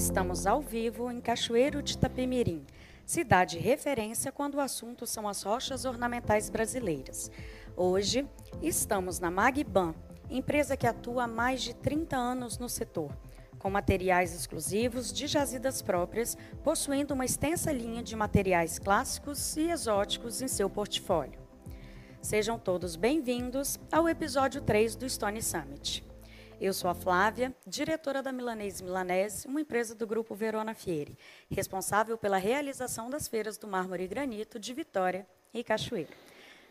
Estamos ao vivo em Cachoeiro de Itapemirim, cidade referência quando o assunto são as rochas ornamentais brasileiras. Hoje, estamos na Magban, empresa que atua há mais de 30 anos no setor, com materiais exclusivos de jazidas próprias, possuindo uma extensa linha de materiais clássicos e exóticos em seu portfólio. Sejam todos bem-vindos ao episódio 3 do Stone Summit. Eu sou a Flávia, diretora da Milanese Milanese, uma empresa do grupo Verona Fieri, responsável pela realização das feiras do mármore e granito de Vitória e Cachoeiro.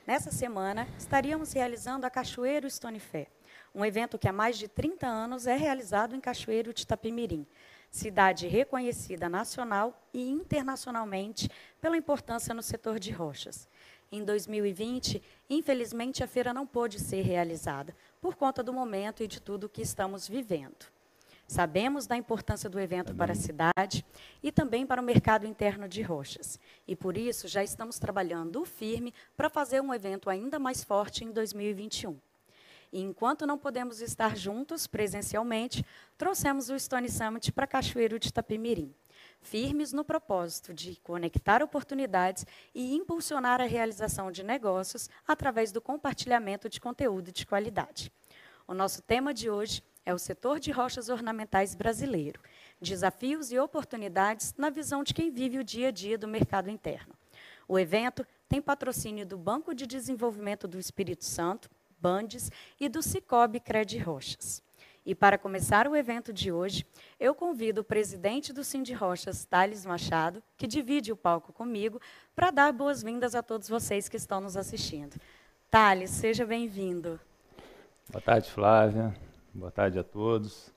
Nessa semana, estaríamos realizando a Cachoeiro Stone Fair, um evento que há mais de 30 anos é realizado em Cachoeiro de Itapemirim, cidade reconhecida nacional e internacionalmente pela importância no setor de rochas. Em 2020, infelizmente, a feira não pôde ser realizada, por conta do momento e de tudo que estamos vivendo. Sabemos da importância do evento para a cidade e também para o mercado interno de rochas. E por isso já estamos trabalhando firme para fazer um evento ainda mais forte em 2021. E enquanto não podemos estar juntos presencialmente, trouxemos o Stone Summit para Cachoeiro de Itapemirim, firmes no propósito de conectar oportunidades e impulsionar a realização de negócios através do compartilhamento de conteúdo de qualidade. O nosso tema de hoje é o setor de rochas ornamentais brasileiro, desafios e oportunidades na visão de quem vive o dia a dia do mercado interno. O evento tem patrocínio do Banco de Desenvolvimento do Espírito Santo, Bandes, e do Cicobi Cred Rochas. E para começar o evento de hoje, eu convido o presidente do Cindy Rochas, Thales Machado, que divide o palco comigo, para dar boas-vindas a todos vocês que estão nos assistindo. Thales, seja bem-vindo. Boa tarde, Flávia. Boa tarde a todos.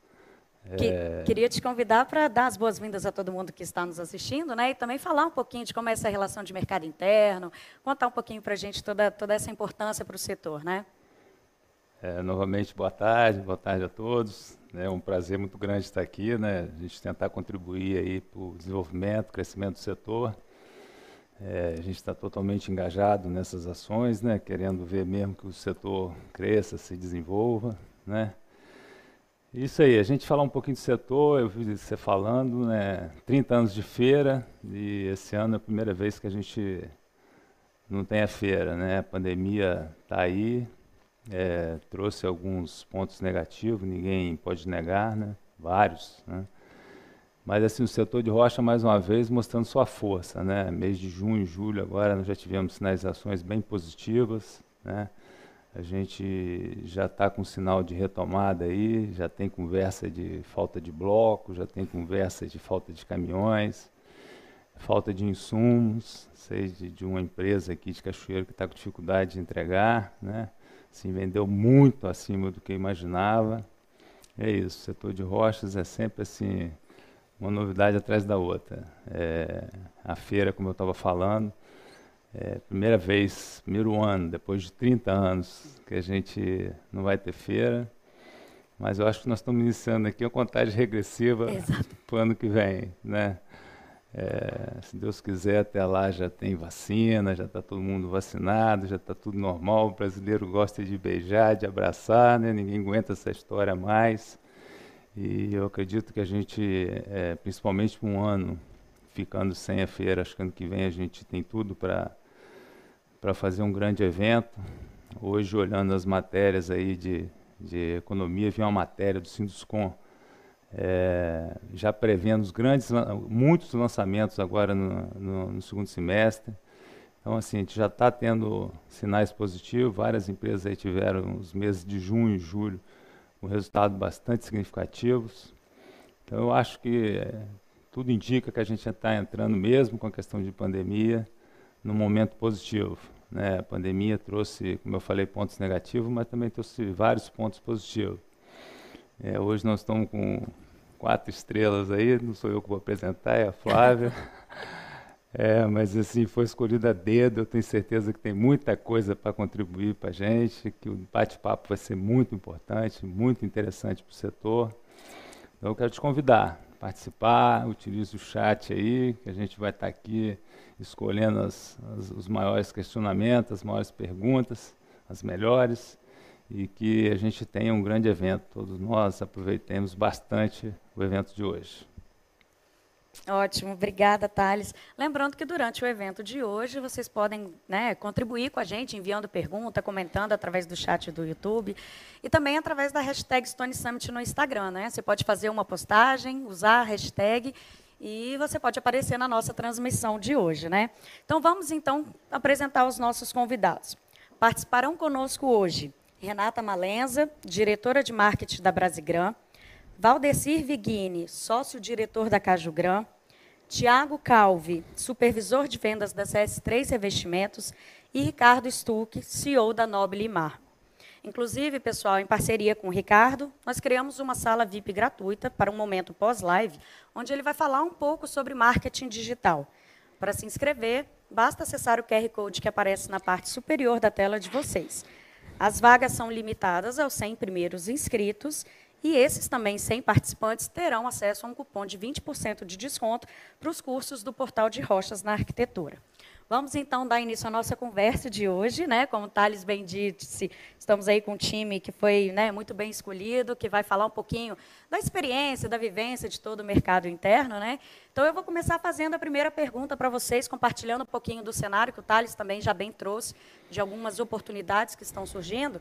Que, é... Queria te convidar para dar as boas-vindas a todo mundo que está nos assistindo, né? E também falar um pouquinho de como é essa relação de mercado interno, contar um pouquinho para a gente toda, toda essa importância para o setor, né? É, novamente, boa tarde, boa tarde a todos. É um prazer muito grande estar aqui, né? A gente tentar contribuir aí para o desenvolvimento, crescimento do setor. É, a gente está totalmente engajado nessas ações, né? Querendo ver mesmo que o setor cresça, se desenvolva, né? Isso aí, a gente falar um pouquinho do setor, eu vi você falando, né? 30 anos de feira e esse ano é a primeira vez que a gente não tem a feira, né? A pandemia está aí, é, trouxe alguns pontos negativos, ninguém pode negar, né? vários. Né? Mas assim, o setor de rocha, mais uma vez, mostrando sua força. Né? Mês de junho e julho, agora, nós já tivemos sinalizações bem positivas. Né? A gente já está com sinal de retomada aí, já tem conversa de falta de bloco, já tem conversa de falta de caminhões, falta de insumos, sei de, de uma empresa aqui de Cachoeiro que está com dificuldade de entregar, né? Assim, vendeu muito acima do que imaginava. É isso, o setor de rochas é sempre assim, uma novidade atrás da outra. É, a feira, como eu estava falando, é primeira vez, primeiro ano, depois de 30 anos, que a gente não vai ter feira. Mas eu acho que nós estamos iniciando aqui uma contagem regressiva para o ano que vem. Né? É, se Deus quiser, até lá já tem vacina, já está todo mundo vacinado, já está tudo normal. O brasileiro gosta de beijar, de abraçar, né? ninguém aguenta essa história mais. E eu acredito que a gente, é, principalmente um ano, ficando sem a feira, acho que ano que vem a gente tem tudo para fazer um grande evento. Hoje, olhando as matérias aí de, de economia, vi uma matéria do Sinduscom é, já prevendo grandes, muitos lançamentos agora no, no, no, segundo semestre. Então, assim, a gente já está tendo sinais positivos. Várias empresas aí tiveram os meses de junho e julho com resultados bastante significativos. Então, eu acho que é, tudo indica que a gente está entrando mesmo com a questão de pandemia num momento positivo. Né? A pandemia trouxe, como eu falei, pontos negativos, mas também trouxe vários pontos positivos. É, hoje nós estamos com quatro estrelas aí, não sou eu que vou apresentar, é a Flávia. É, mas assim, foi escolhida a dedo, eu tenho certeza que tem muita coisa para contribuir para a gente, que o bate-papo vai ser muito importante, muito interessante para o setor. Então eu quero te convidar a participar, utilize o chat aí, que a gente vai estar tá aqui escolhendo as, as, os maiores questionamentos, as maiores perguntas, as melhores e que a gente tenha um grande evento. Todos nós aproveitemos bastante o evento de hoje. Ótimo, obrigada, Thales. Lembrando que durante o evento de hoje vocês podem né, contribuir com a gente, enviando pergunta, comentando através do chat do YouTube e também através da hashtag Stone Summit no Instagram. Né? Você pode fazer uma postagem, usar a hashtag e você pode aparecer na nossa transmissão de hoje. Né? Então vamos então apresentar os nossos convidados. Participarão conosco hoje Renata Malenza, diretora de marketing da Brasigram, Valdecir Viguini, sócio-diretor da Cajugran, Tiago Calvi, supervisor de vendas da CS3 Revestimentos, e Ricardo Stuck, CEO da Noble Mar. Inclusive, pessoal, em parceria com o Ricardo, nós criamos uma sala VIP gratuita para um momento pós-live, onde ele vai falar um pouco sobre marketing digital. Para se inscrever, basta acessar o QR Code que aparece na parte superior da tela de vocês. As vagas são limitadas aos 100 primeiros inscritos e esses também 100 participantes terão acesso a um cupom de 20% de desconto para os cursos do Portal de Rochas na Arquitetura. Vamos então dar início à nossa conversa de hoje, né? Como o Thales bem disse, estamos aí com um time que foi né, muito bem escolhido, que vai falar um pouquinho da experiência, da vivência de todo o mercado interno, né? Então eu vou começar fazendo a primeira pergunta para vocês, compartilhando um pouquinho do cenário que o Thales também já bem trouxe de algumas oportunidades que estão surgindo.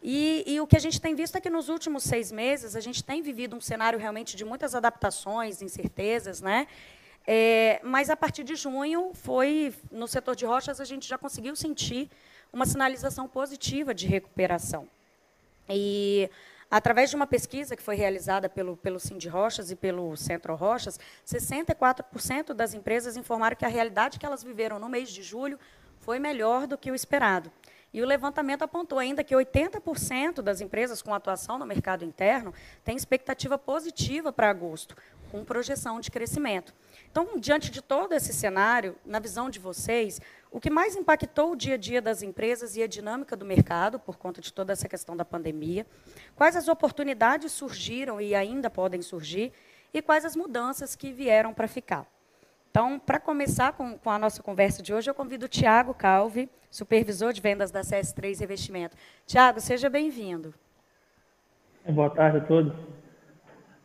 E, e, o que a gente tem visto é que nos últimos seis meses a gente tem vivido um cenário realmente de muitas adaptações, incertezas, né? É, mas a partir de junho foi no setor de rochas a gente já conseguiu sentir uma sinalização positiva de recuperação. E através de uma pesquisa que foi realizada pelo pelo Cindy Rochas e pelo Centro Rochas, 64% das empresas informaram que a realidade que elas viveram no mês de julho foi melhor do que o esperado. E o levantamento apontou ainda que 80% das empresas com atuação no mercado interno têm expectativa positiva para agosto, com projeção de crescimento. Então, diante de todo esse cenário, na visão de vocês, o que mais impactou o dia a dia das empresas e a dinâmica do mercado, por conta de toda essa questão da pandemia? Quais as oportunidades surgiram e ainda podem surgir? E quais as mudanças que vieram para ficar? Então, para começar com, com, a nossa conversa de hoje, eu convido o Tiago Calvi, supervisor de vendas da CS3 Revestimento. Tiago, seja bem-vindo. Boa tarde a todos.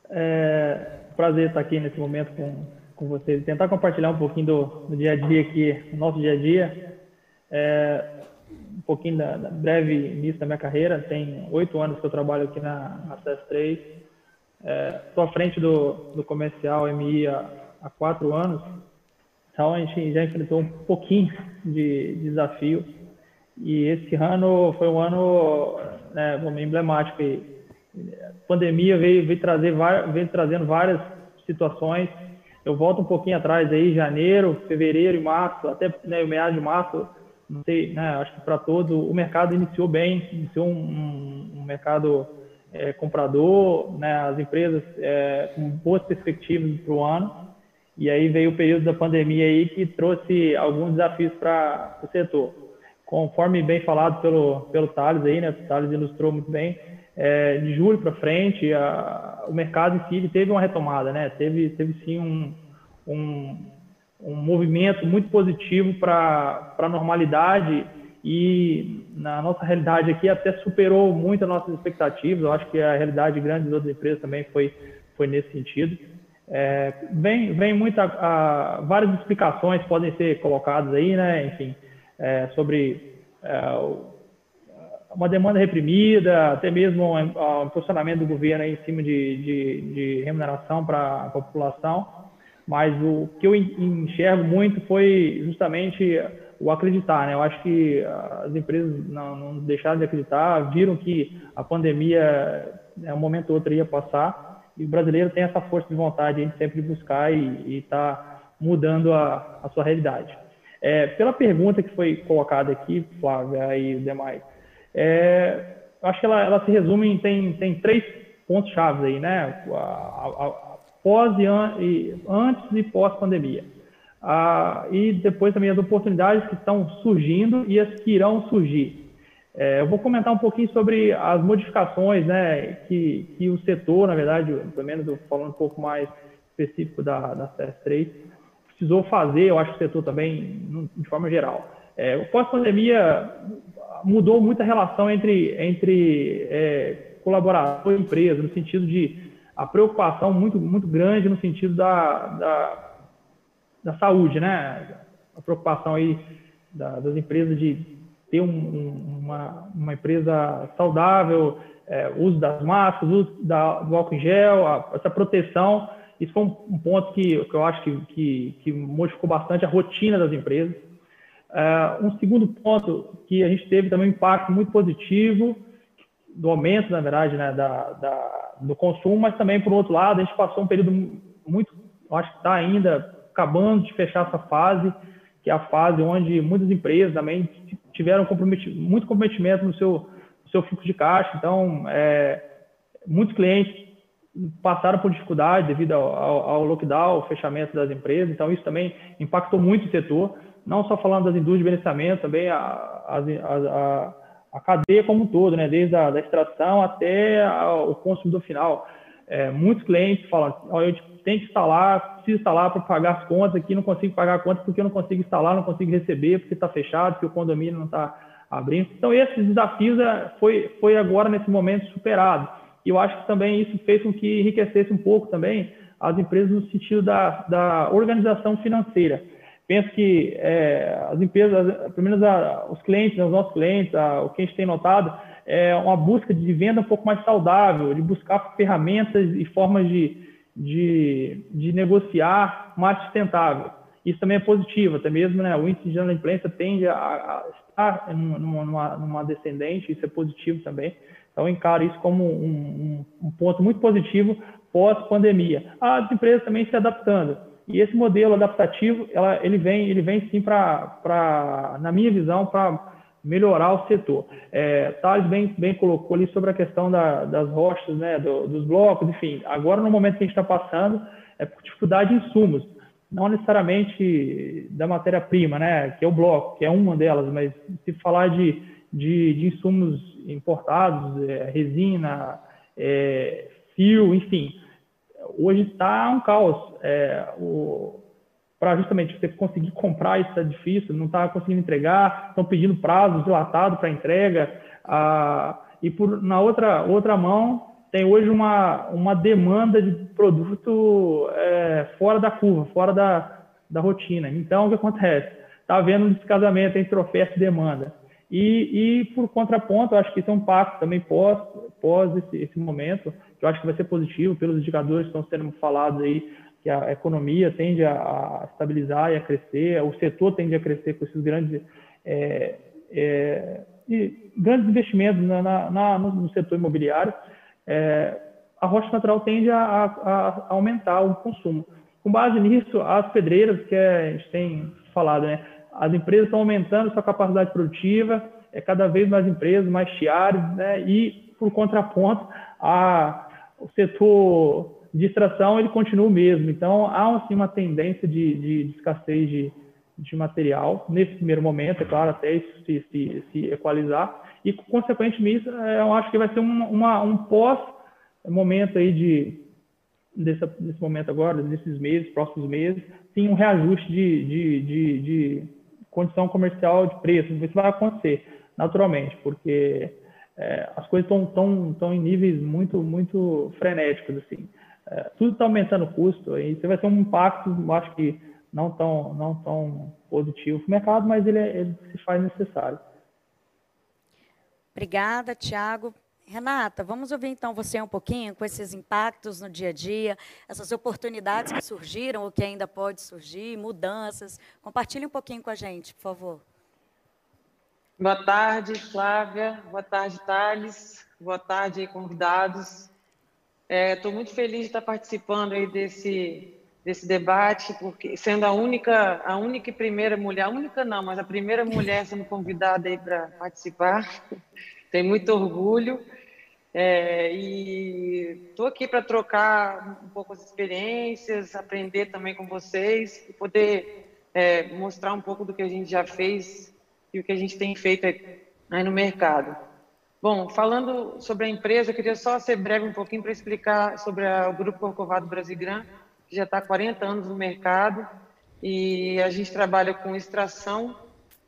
É prazer estar aqui nesse momento com, com vocês e tentar compartilhar um pouquinho do, do, dia a dia aqui, do nosso dia a dia. É, um pouquinho da, da, breve início da minha carreira. Tem oito anos que eu trabalho aqui na, na CS3. Estou é, à frente do, do comercial MI há há quatro anos. Então a gente já enfrentou um pouquinho de desafio e esse ano foi um ano né, emblemático. A pandemia veio, veio, trazer, veio trazendo várias situações. Eu volto um pouquinho atrás aí, janeiro, fevereiro e março, até né, o meado de março, não sei, né, acho que para todo o mercado iniciou bem, iniciou um, um mercado é, comprador, né, as empresas é, com boas perspectivas para o ano. E aí veio o período da pandemia aí que trouxe alguns desafios para o setor. Conforme bem falado pelo, pelo Thales aí, né? O Thales ilustrou muito bem. É, de julho para frente, a, o mercado em si teve uma retomada, né? Teve, teve sim um, um, um movimento muito positivo para a normalidade e na nossa realidade aqui até superou muito as nossas expectativas. Eu acho que a realidade grande das outras empresas também foi, foi nesse sentido. É, vem, vem muita, a, várias explicações podem ser colocadas aí, né? Enfim, é, sobre é, uma demanda reprimida, até mesmo um, um posicionamento do governo em cima de, de, de remuneração para a população. Mas o que eu enxergo muito foi justamente o acreditar, né? Eu acho que as empresas não, não deixaram de acreditar, viram que a pandemia, né, um momento ou outro ia passar e o brasileiro tem essa força de vontade de sempre buscar e estar tá mudando a, a, sua realidade. É, pela pergunta que foi colocada aqui, Flávia e demais, é, acho que ela, ela, se resume em tem, tem três pontos chaves aí, né? A, a, pós e, an, e, antes e pós pandemia. Ah, e depois também as oportunidades que estão surgindo e as que irão surgir. É, eu vou comentar um pouquinho sobre as modificações né, que, que o setor, na verdade, pelo menos falando um pouco mais específico da, da CS3, precisou fazer, eu acho que o setor também, de forma geral. É, o pós-pandemia mudou muito a relação entre, entre é, colaborador e empresa, no sentido de a preocupação muito, muito grande no sentido da, da da saúde, né? A preocupação aí da, das empresas de ter um, um, uma, uma empresa saudável, é, uso das máscaras, uso da, do álcool em gel, a, essa proteção. Isso foi um, um ponto que, que eu acho que, que, que, modificou bastante a rotina das empresas. É, um segundo ponto que a gente teve também um impacto muito positivo do aumento, na verdade, né, da, da, do consumo, mas também, por outro lado, a gente passou um período muito, acho que está ainda acabando de fechar essa fase, que é a fase onde muitas empresas também tiveram comprometimento, muito comprometimento no seu, no seu fluxo de caixa. Então, é, muitos clientes passaram por dificuldade devido ao, ao, ao, lockdown, ao fechamento das empresas. Então, isso também impactou muito o setor, não só falando das indústrias de beneficiamento, também a, a, a, a cadeia como um todo, né? desde a da extração até o consumidor final. É, muitos clientes falam, oh, eu tenho que instalar, preciso instalar para pagar as contas aqui, não consigo pagar a conta porque eu não consigo instalar, não consigo receber, porque está fechado, porque o condomínio não está abrindo. Então, esses desafios é, foi, foi agora, nesse momento, superado. E eu acho que também isso fez com que enriquecesse um pouco também as empresas no sentido da, da organização financeira. Penso que é, as empresas, pelo menos a, os clientes, os nossos clientes, a, o que a gente tem notado, é uma busca de venda um pouco mais saudável, de buscar ferramentas e formas de, de, de negociar mais sustentável. Isso também é positivo, até mesmo né, o índice de inadimplência tende a, a estar numa, numa, descendente, isso é positivo também. Então, encaro isso como um, um, um ponto muito positivo pós-pandemia. As empresas também se adaptando. E esse modelo adaptativo, ela, ele vem, ele vem sim para, na minha visão, para melhorar o setor. É, Thales bem, bem colocou ali sobre a questão da, das rochas, né, do, dos blocos, enfim. Agora, no momento que a gente está passando, é por dificuldade de insumos, não necessariamente da matéria-prima, né, que é o bloco, que é uma delas, mas se falar de, de, de insumos importados, é, resina, é, fio, enfim, hoje está um caos. É, para justamente você conseguir comprar isso é difícil, não está conseguindo entregar, estão pedindo prazo dilatado para entrega. Ah, e por, na outra, outra mão, tem hoje uma, uma demanda de produto é, fora da curva, fora da, da rotina. Então, o que acontece? Está havendo um descasamento entre oferta e demanda. E, e por contraponto, acho que isso é um pacto também pós, pós esse, esse momento, que eu acho que vai ser positivo pelos indicadores que estão sendo falados aí que a economia tende a, a, estabilizar e a crescer, o setor tende a crescer com esses grandes, é, é, grandes investimentos na, na, no setor imobiliário, é, a rocha natural tende a, a, aumentar o consumo. Com base nisso, as pedreiras, que a gente tem falado, né, as empresas estão aumentando sua capacidade produtiva, é cada vez mais empresas, mais tiares, né, e, por contraponto, a, o setor de extração ele continua o mesmo. Então, há assim, uma tendência de, de, de escassez de, de, material nesse primeiro momento, é claro, até isso se, se, se equalizar. E, consequentemente, é, eu acho que vai ser um, uma, um pós-momento aí de, desse, desse momento agora, desses meses, próximos meses, sim um reajuste de condição comercial de preço. Isso vai acontecer naturalmente, porque é, as coisas estão tão, tão em níveis muito, muito frenéticos, assim é, tudo está aumentando o custo, e isso vai ter um impacto, acho que não tão, não tão positivo para o mercado, mas ele, é, ele se faz necessário. Obrigada, Tiago. Renata, vamos ouvir então você um pouquinho com esses impactos no dia a dia, essas oportunidades que surgiram ou que ainda pode surgir, mudanças. Compartilhe um pouquinho com a gente, por favor. Boa tarde, Flávia. Boa tarde, Thales. Boa tarde, convidados. Estou é, muito feliz de estar participando aí desse, desse debate, porque sendo a única, a única e primeira mulher, a única não, mas a primeira mulher sendo convidada para participar. Tenho muito orgulho. É, e estou aqui para trocar um pouco as experiências, aprender também com vocês poder é, mostrar um pouco do que a gente já fez e o que a gente tem feito aí no mercado. Bom, falando sobre a empresa, eu queria só ser breve um pouquinho para explicar sobre a, o Grupo Corcovado Brasilgram, que já está há 40 anos no mercado e a gente trabalha com extração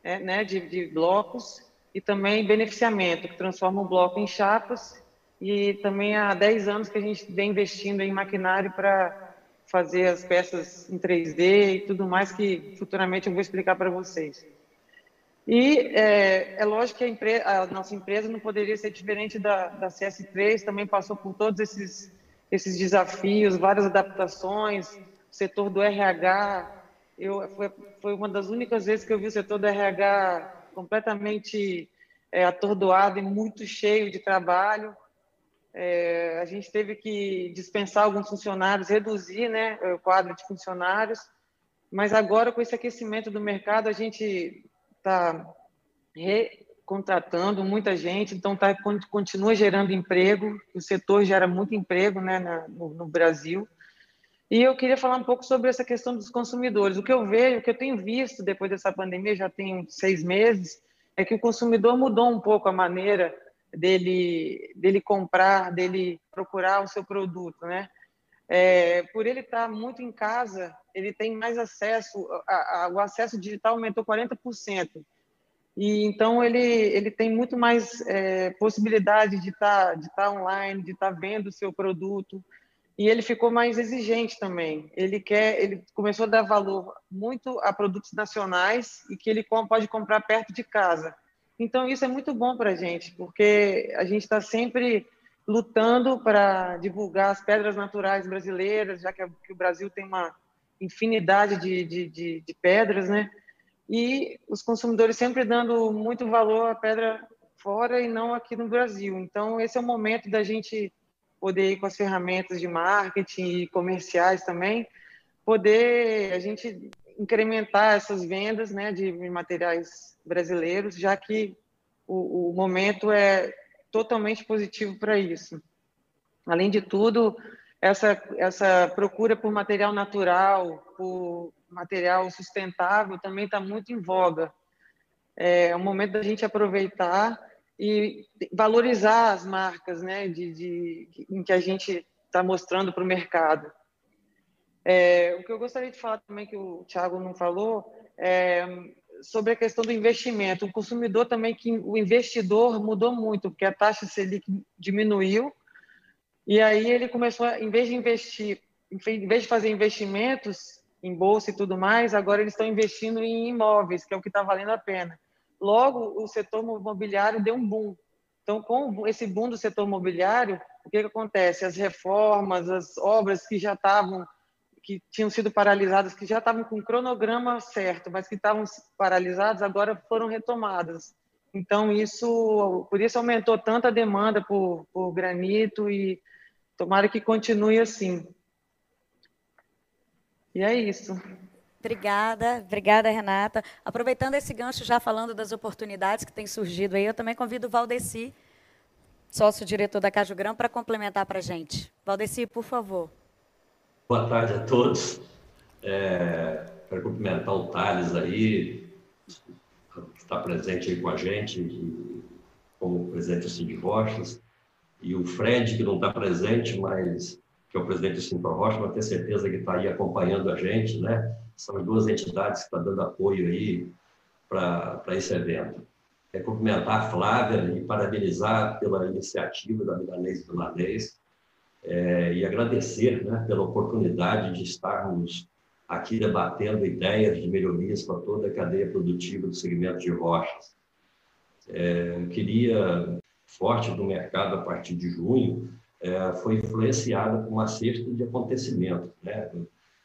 é, né, de, de, blocos e também beneficiamento, que transforma o bloco em chapas e também há 10 anos que a gente vem investindo em maquinário para fazer as peças em 3D e tudo mais que futuramente eu vou explicar para vocês. E é, é lógico que a, empresa, a, nossa empresa não poderia ser diferente da, da CS3, também passou por todos esses, esses desafios, várias adaptações, o setor do RH, eu, foi, foi uma das únicas vezes que eu vi o setor do RH completamente é, atordoado e muito cheio de trabalho. É, a gente teve que dispensar alguns funcionários, reduzir né, o quadro de funcionários, mas agora, com esse aquecimento do mercado, a gente está recontratando muita gente, então tá, continua gerando emprego, o setor gera muito emprego né, na, no, no Brasil. E eu queria falar um pouco sobre essa questão dos consumidores. O que eu vejo, o que eu tenho visto depois dessa pandemia, já tem seis meses, é que o consumidor mudou um pouco a maneira dele, dele comprar, dele procurar o seu produto, né? É, por ele estar muito em casa, ele tem mais acesso, a, a, o acesso digital aumentou 40%. E então ele, ele tem muito mais é, possibilidade de estar tá, de tá online, de estar tá vendo o seu produto. E ele ficou mais exigente também. Ele quer, ele começou a dar valor muito a produtos nacionais e que ele pode comprar perto de casa. Então, isso é muito bom para a gente, porque a gente está sempre lutando para divulgar as pedras naturais brasileiras, já que, o Brasil tem uma infinidade de, de, de, de pedras, né? E os consumidores sempre dando muito valor à pedra fora e não aqui no Brasil. Então, esse é o momento da gente poder ir com as ferramentas de marketing e comerciais também, poder a gente incrementar essas vendas né, de materiais brasileiros, já que o, o momento é totalmente positivo para isso. Além de tudo, essa, essa procura por material natural, por material sustentável, também está muito em voga. É o momento da gente aproveitar e valorizar as marcas né, de, de, em que a gente está mostrando para o mercado. É, o que eu gostaria de falar também, que o Thiago não falou, é sobre a questão do investimento. O consumidor também, que o investidor mudou muito, porque a taxa Selic diminuiu, e aí ele começou, em vez de investir, em vez de fazer investimentos em bolsa e tudo mais, agora eles estão investindo em imóveis, que é o que está valendo a pena. Logo, o setor imobiliário deu um boom. Então, com esse boom do setor imobiliário, o que, que acontece? As reformas, as obras que já estavam que tinham sido paralisadas, que já estavam com o cronograma certo, mas que estavam paralisadas, agora foram retomadas. Então, isso, por isso aumentou tanta a demanda por, por granito e tomara que continue assim. E é isso. Obrigada, obrigada, Renata. Aproveitando esse gancho, já falando das oportunidades que têm surgido aí, eu também convido o Valdeci, sócio-diretor da Caju Grão, para complementar para a gente. Valdeci, por favor. Boa tarde a todos. É, quero cumprimentar o Thales aí, que está presente aí com a gente, como presidente do Cindy Rochas, e o Fred, que não está presente, mas que é o presidente do Cindy Rocha, mas tenho certeza que está aí acompanhando a gente, né? São as duas entidades que estão dando apoio aí para esse evento. É cumprimentar a Flávia e parabenizar pela iniciativa da Milanês e Milanês, é, e agradecer né, pela oportunidade de estarmos aqui debatendo ideias de melhorias para toda a cadeia produtiva do segmento de rochas. É, queria, forte do mercado a partir de junho, é, foi influenciada por uma cesta de acontecimentos. Né?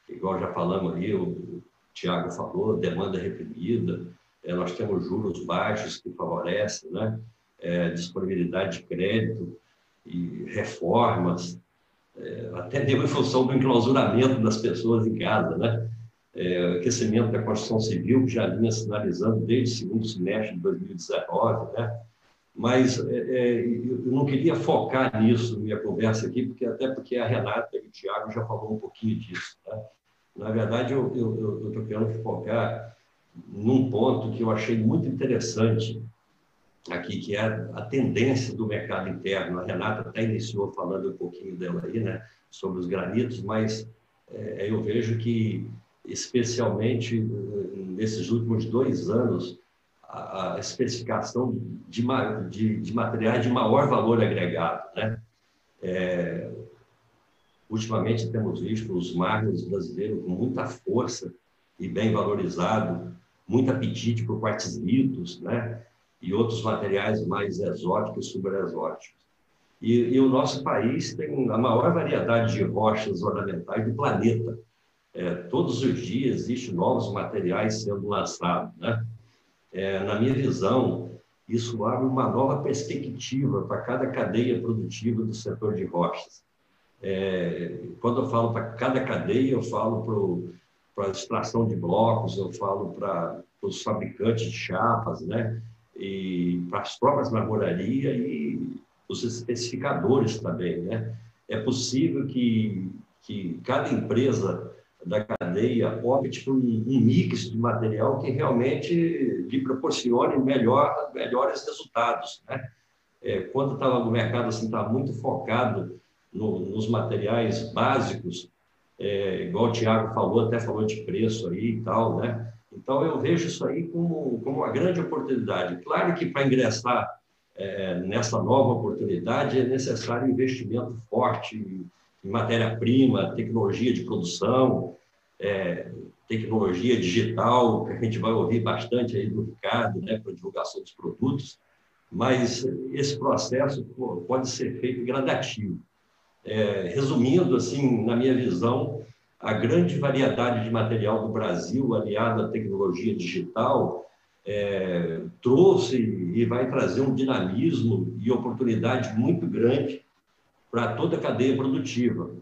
Igual já falamos ali, o Tiago falou, demanda reprimida, é, nós temos juros baixos que favorecem, né? É, disponibilidade de crédito e reformas, é, até deu em função do enclausuramento das pessoas em casa, né? É, aquecimento da construção civil, que já vinha sinalizando desde o segundo semestre de 2019, né? Mas é, é, eu não queria focar nisso na minha conversa aqui, porque até porque a Renata e o Tiago já falou um pouquinho disso. Tá? Na verdade, eu estou querendo focar num ponto que eu achei muito interessante aqui, que é a tendência do mercado interno. A Renata até iniciou falando um pouquinho dela aí, né, sobre os granitos, mas é, eu vejo que, especialmente nesses últimos dois anos, a, a especificação de, de, de, materiais de maior valor agregado, né? É, Ultimamente temos visto os mármores brasileiros com muita força e bem valorizado, muito apetite por quartzitos, né? E outros materiais mais exóticos, superexóticos. E, e o nosso país tem a maior variedade de rochas ornamentais do planeta. É, todos os dias existem novos materiais sendo lançados, né? É, na minha visão, isso abre uma nova perspectiva para cada cadeia produtiva do setor de rochas. É, quando eu falo para cada cadeia, eu falo para a extração de blocos, eu falo para os fabricantes de chapas, né? E para as próprias marmorarias e os especificadores também. Né? É possível que, que cada empresa da cadeia opte por um, um mix de material que realmente lhe proporcione melhor, melhores resultados. Né? É, quando estava no mercado assim, estava muito focado no, nos materiais básicos, é, igual o Tiago falou, até falou de preço aí e tal, né? Então, eu vejo isso aí como, como uma grande oportunidade. Claro que para ingressar é, nessa nova oportunidade é necessário investimento forte em, matéria-prima, tecnologia de produção, é, tecnologia digital, que a gente vai ouvir bastante aí do Ricardo, né, para divulgação dos produtos, mas esse processo pode ser feito gradativo. É, resumindo, assim, na minha visão, a grande variedade de material do Brasil, aliado à tecnologia digital, é, trouxe e vai trazer um dinamismo e oportunidade muito grande para toda a cadeia produtiva.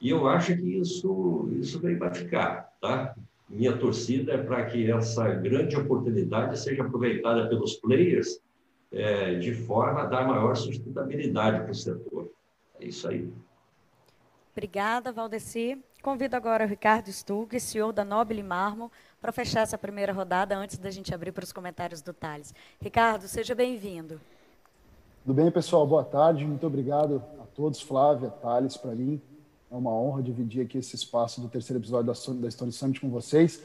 E eu acho que isso, isso vem para ficar. Tá? Minha torcida é para que essa grande oportunidade seja aproveitada pelos players é, de forma a dar maior sustentabilidade para o setor. É isso aí. Obrigada, Valdeci. Convido agora o Ricardo Stug, CEO da Nobile Marmo, para fechar essa primeira rodada antes da gente abrir para os comentários do Thales. Ricardo, seja bem-vindo. Tudo bem, pessoal? Boa tarde. Muito obrigado a todos, Flávia, Thales, para mim. É uma honra dividir aqui esse espaço do terceiro episódio da Stone Summit com vocês.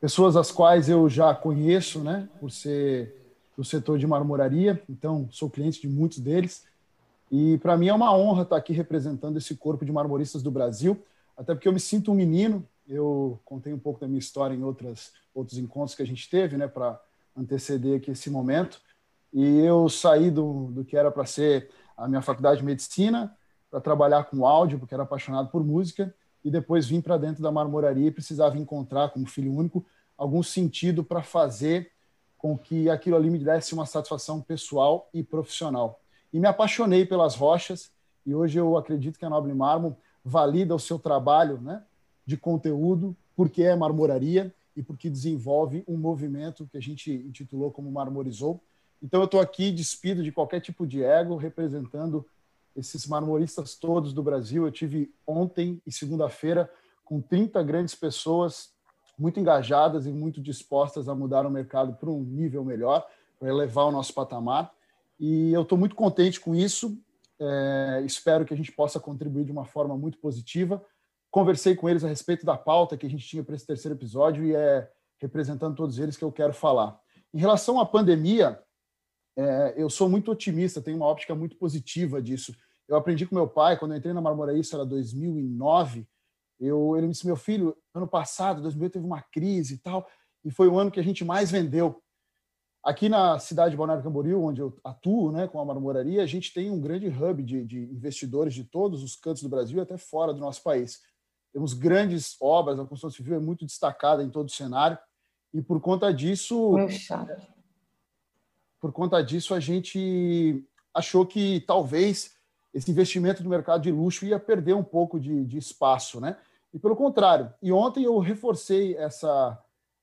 Pessoas as quais eu já conheço, né, por ser do setor de marmoraria, então sou cliente de muitos deles. E para mim é uma honra estar aqui representando esse corpo de marmoristas do Brasil, até porque eu me sinto um menino. Eu contei um pouco da minha história em outras, outros encontros que a gente teve, né, para anteceder aqui esse momento. E eu saí do, do que era para ser a minha faculdade de medicina para trabalhar com áudio, porque era apaixonado por música, e depois vim para dentro da marmoraria e precisava encontrar, como filho único, algum sentido para fazer com que aquilo ali me desse uma satisfação pessoal e profissional e me apaixonei pelas rochas e hoje eu acredito que a Nobre Mármore valida o seu trabalho né, de conteúdo porque é marmoraria e porque desenvolve um movimento que a gente intitulou como Marmorizou. Então eu estou aqui despido de qualquer tipo de ego, representando esses marmoristas todos do Brasil. Eu tive ontem e segunda-feira com 30 grandes pessoas muito engajadas e muito dispostas a mudar o mercado para um nível melhor, para elevar o nosso patamar. E eu estou muito contente com isso. É, espero que a gente possa contribuir de uma forma muito positiva. Conversei com eles a respeito da pauta que a gente tinha para esse terceiro episódio e é representando todos eles que eu quero falar. Em relação à pandemia, é, eu sou muito otimista, tenho uma óptica muito positiva disso. Eu aprendi com meu pai, quando eu entrei na Marmoraí, isso era 2009, eu, ele me disse, meu filho, ano passado, 2008, teve uma crise e tal, e foi o ano que a gente mais vendeu. Aqui na cidade de Balneário Camboriú, onde eu atuo né, com a marmoraria, a gente tem um grande hub de, de investidores de todos os cantos do Brasil, até fora do nosso país. Temos grandes obras, a construção civil é muito destacada em todo o cenário, e por conta disso. Por conta disso, a gente achou que talvez esse investimento no mercado de luxo ia perder um pouco de, de espaço, né? E pelo contrário. E ontem eu reforcei essa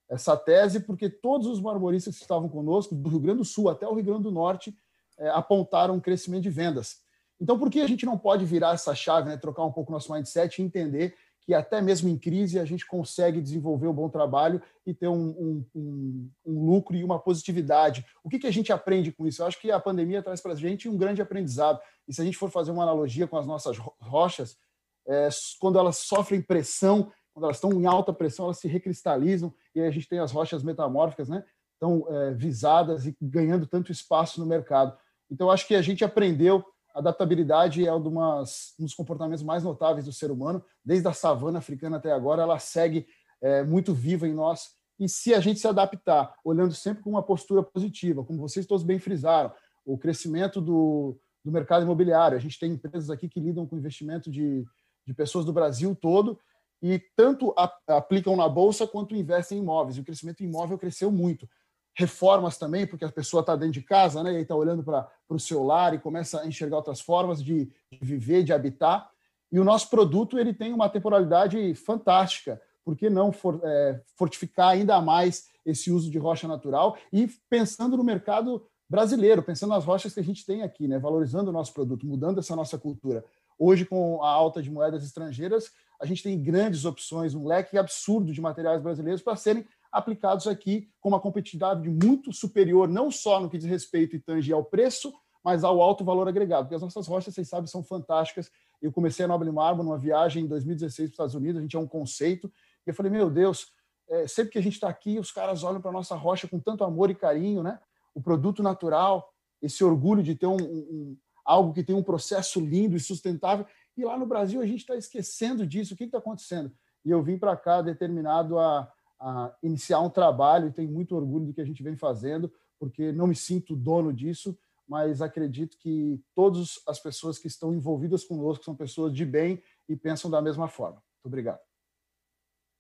essa tese, porque todos os marmoristas que estavam conosco, do Rio Grande do Sul até o Rio Grande do Norte, é, apontaram um crescimento de vendas. Então, por que a gente não pode virar essa chave, né, trocar um pouco nosso mindset e entender que até mesmo em crise a gente consegue desenvolver um bom trabalho e ter um, um, um, um lucro e uma positividade. O que, que a gente aprende com isso? Eu acho que a pandemia traz para a gente um grande aprendizado. E se a gente for fazer uma analogia com as nossas rochas, é, quando elas sofrem pressão, quando elas estão em alta pressão, elas se recristalizam e aí a gente tem as rochas metamórficas, né? Estão é, visadas e ganhando tanto espaço no mercado. Então, acho que a gente aprendeu adaptabilidade é um, um dos comportamentos mais notáveis do ser humano, desde a savana africana até agora, ela segue é, muito viva em nós. E se a gente se adaptar, olhando sempre com uma postura positiva, como vocês todos bem frisaram, o crescimento do, do mercado imobiliário, a gente tem empresas aqui que lidam com investimento de, de pessoas do Brasil todo e tanto aplicam na bolsa quanto investem em imóveis. E o crescimento imóvel cresceu muito reformas também, porque a pessoa está dentro de casa, né, e está olhando para o celular e começa a enxergar outras formas de, de, viver, de habitar. E o nosso produto ele tem uma temporalidade fantástica. Por que não for, é, fortificar ainda mais esse uso de rocha natural e pensando no mercado brasileiro, pensando nas rochas que a gente tem aqui, né, valorizando o nosso produto, mudando essa nossa cultura. Hoje, com a alta de moedas estrangeiras, a gente tem grandes opções, um leque absurdo de materiais brasileiros para serem aplicados aqui com uma competitividade muito superior, não só no que diz respeito e tange ao preço, mas ao alto valor agregado. Porque as nossas rochas, vocês sabem, são fantásticas. Eu comecei a Noble Marble numa viagem em 2016 para os Estados Unidos, a gente é um conceito, e eu falei, meu Deus, é, sempre que a gente está aqui, os caras olham para a nossa rocha com tanto amor e carinho, né? O produto natural, esse orgulho de ter um, um algo que tem um processo lindo e sustentável. E lá no Brasil a gente está esquecendo disso. O que está acontecendo? E eu vim para cá determinado a, a iniciar um trabalho e tenho muito orgulho do que a gente vem fazendo, porque não me sinto dono disso, mas acredito que todas as pessoas que estão envolvidas conosco são pessoas de bem e pensam da mesma forma. Muito obrigado.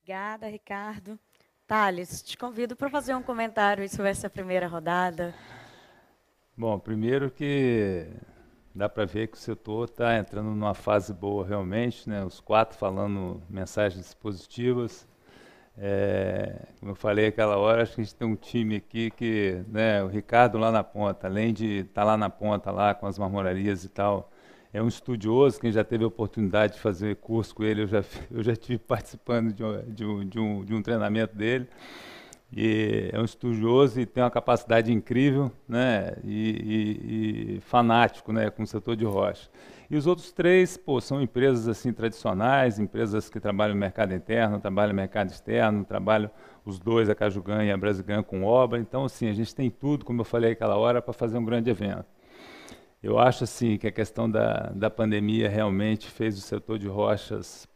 Obrigada, Ricardo. Thales, te convido para fazer um comentário sobre essa primeira rodada. Bom, primeiro que dá para ver que o setor está entrando numa fase boa realmente, né? os quatro falando mensagens positivas, é, como eu falei aquela hora, acho que a gente tem um time aqui que, né, o Ricardo lá na ponta, além de estar tá lá na ponta, lá com as marmorarias e tal, é um estudioso, quem já teve a oportunidade de fazer curso com ele, eu já, eu já estive participando de um, de, um, de, um, de um treinamento dele, e é um estudioso e tem uma capacidade incrível, né, e, e, e fanático, né, com o setor de rocha. E os outros três, pô, são empresas assim tradicionais, empresas que trabalham no mercado interno, trabalham no mercado externo, trabalham os dois, a Cajugan e a Brasigan, com obra. Então, assim, a gente tem tudo, como eu falei aquela hora, para fazer um grande evento. Eu acho assim que a questão da, da pandemia realmente fez o setor de rochas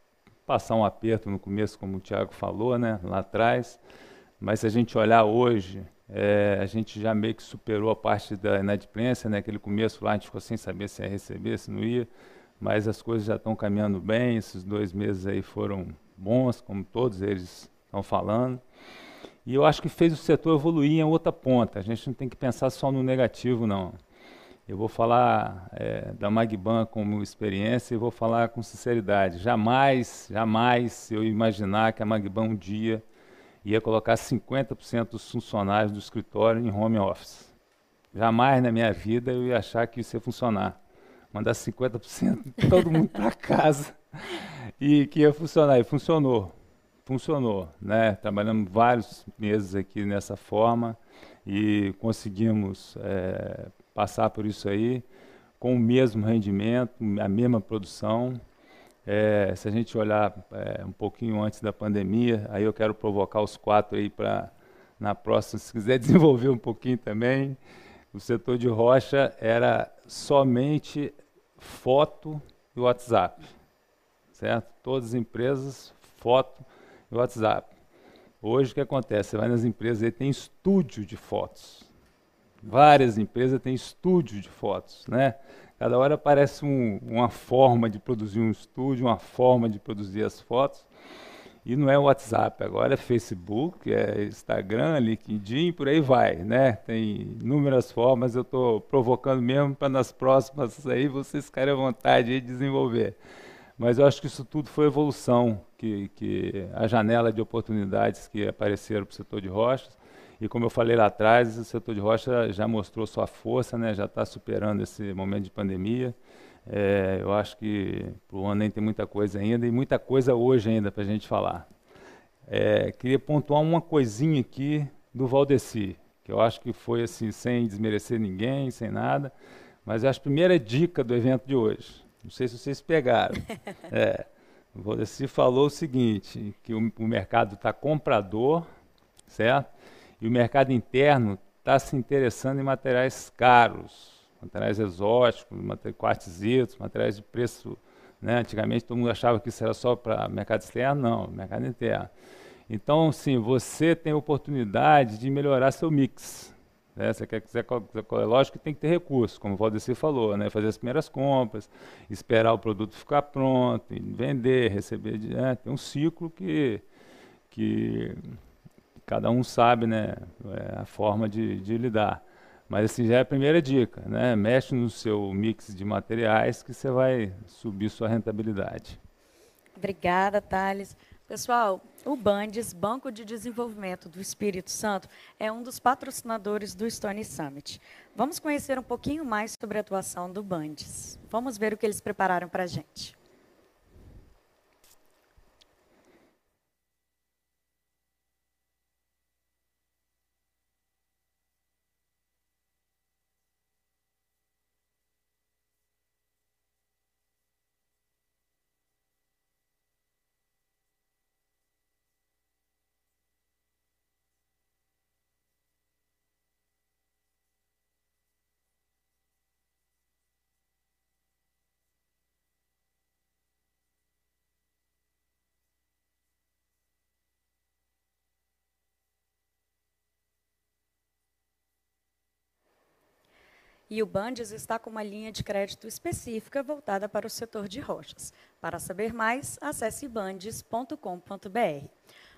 passar um aperto no começo, como o Tiago falou, né, lá atrás. Mas se a gente olhar hoje, é, a gente já meio que superou a parte da inadimplência, né? Aquele começo lá a gente ficou sem saber se ia receber, se não ia, mas as coisas já estão caminhando bem. Esses dois meses aí foram bons, como todos eles estão falando. E eu acho que fez o setor evoluir em outra ponta. A gente não tem que pensar só no negativo, não. Eu vou falar é, da Magban como experiência e vou falar com sinceridade. Jamais, jamais eu imaginar que a Magban um dia ia colocar 50% dos funcionários do escritório em home office. Jamais na minha vida eu ia achar que isso ia funcionar. Mandar 50% de todo mundo para casa e que ia funcionar. E funcionou. Funcionou. Né? Trabalhamos vários meses aqui nessa forma e conseguimos é, passar por isso aí com o mesmo rendimento, a mesma produção, é, se a gente olhar é, um pouquinho antes da pandemia, aí eu quero provocar os quatro aí para na próxima, se quiser desenvolver um pouquinho também. O setor de rocha era somente foto e WhatsApp, certo? Todas as empresas, foto e WhatsApp. Hoje o que acontece? Você vai nas empresas e tem estúdio de fotos. Várias empresas têm estúdio de fotos, né? Cada hora aparece um, uma forma de produzir um estúdio, uma forma de produzir as fotos. E não é WhatsApp, agora é Facebook, é Instagram, LinkedIn, por aí vai, né? Tem inúmeras formas, eu estou provocando mesmo para nas próximas aí vocês ficarem à vontade de desenvolver. Mas eu acho que isso tudo foi evolução, que, que a janela de oportunidades que apareceram para o setor de rochas, e como eu falei lá atrás, o setor de rocha já mostrou sua força, né? já está superando esse momento de pandemia. É, eu acho que para o ano nem tem muita coisa ainda e muita coisa hoje ainda para a gente falar. É, queria pontuar uma coisinha aqui do Valdeci, que eu acho que foi assim, sem desmerecer ninguém, sem nada, mas eu acho a primeira dica do evento de hoje. Não sei se vocês pegaram. É, o Valdeci falou o seguinte, que o, o mercado está comprador, certo? E o mercado interno está se interessando em materiais caros. materiais exóticos, quartzitos, materiais de preço. Né? Antigamente todo mundo achava que isso era só para mercado externo, não, mercado interno. Então, sim, você tem oportunidade de melhorar seu mix. Né? Você quer quiser, é lógico que tem que ter recursos, como o Valdeci falou, né? fazer as primeiras compras, esperar o produto ficar pronto, vender, receber. Né? Tem um ciclo que, que cada um sabe né? É a forma de, de lidar. Mas assim já é a primeira dica, né? Mexe no seu mix de materiais que você vai subir sua rentabilidade. Obrigada, Thales. Pessoal, o Bandes, Banco de Desenvolvimento do Espírito Santo, é um dos patrocinadores do Stone Summit. Vamos conhecer um pouquinho mais sobre a atuação do Bandes. Vamos ver o que eles prepararam para a gente. E o Bandes está com uma linha de crédito específica voltada para o setor de rochas. Para saber mais, acesse bandes.com.br.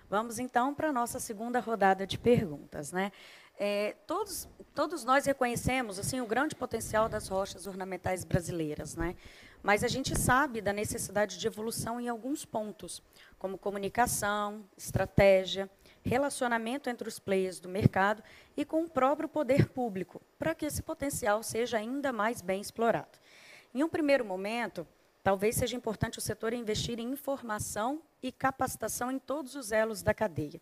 Vamos então para a nossa segunda rodada de perguntas. Né? É, todos, todos nós reconhecemos assim o grande potencial das rochas ornamentais brasileiras, né? mas a gente sabe da necessidade de evolução em alguns pontos, como comunicação, estratégia, relacionamento entre os players do mercado e com o próprio poder público, para que esse potencial seja ainda mais bem explorado. Em um primeiro momento, talvez seja importante o setor investir em informação e capacitação em todos os elos da cadeia.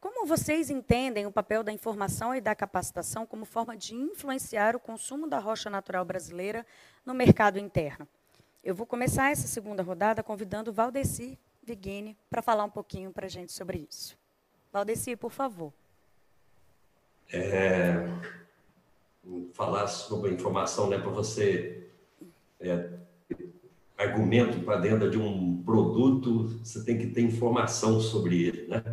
Como vocês entendem o papel da informação e da capacitação como forma de influenciar o consumo da rocha natural brasileira no mercado interno? Eu vou começar essa segunda rodada convidando Valdeci Vigini para falar um pouquinho para a gente sobre isso. Valdeci, por favor. É, falar sobre informação, né, para você é, argumento para dentro de um produto, você tem que ter informação sobre ele, né?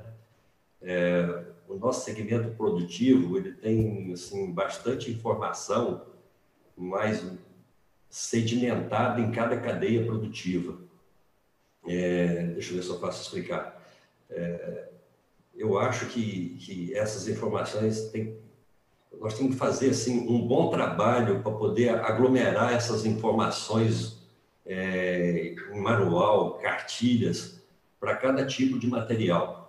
É, o nosso segmento produtivo ele tem assim bastante informação, mais sedimentada em cada cadeia produtiva. É, deixa eu ver se eu posso explicar. É, eu acho que, que essas informações tem, nós temos que fazer assim um bom trabalho para poder aglomerar essas informações é, em manual, cartilhas para cada tipo de material.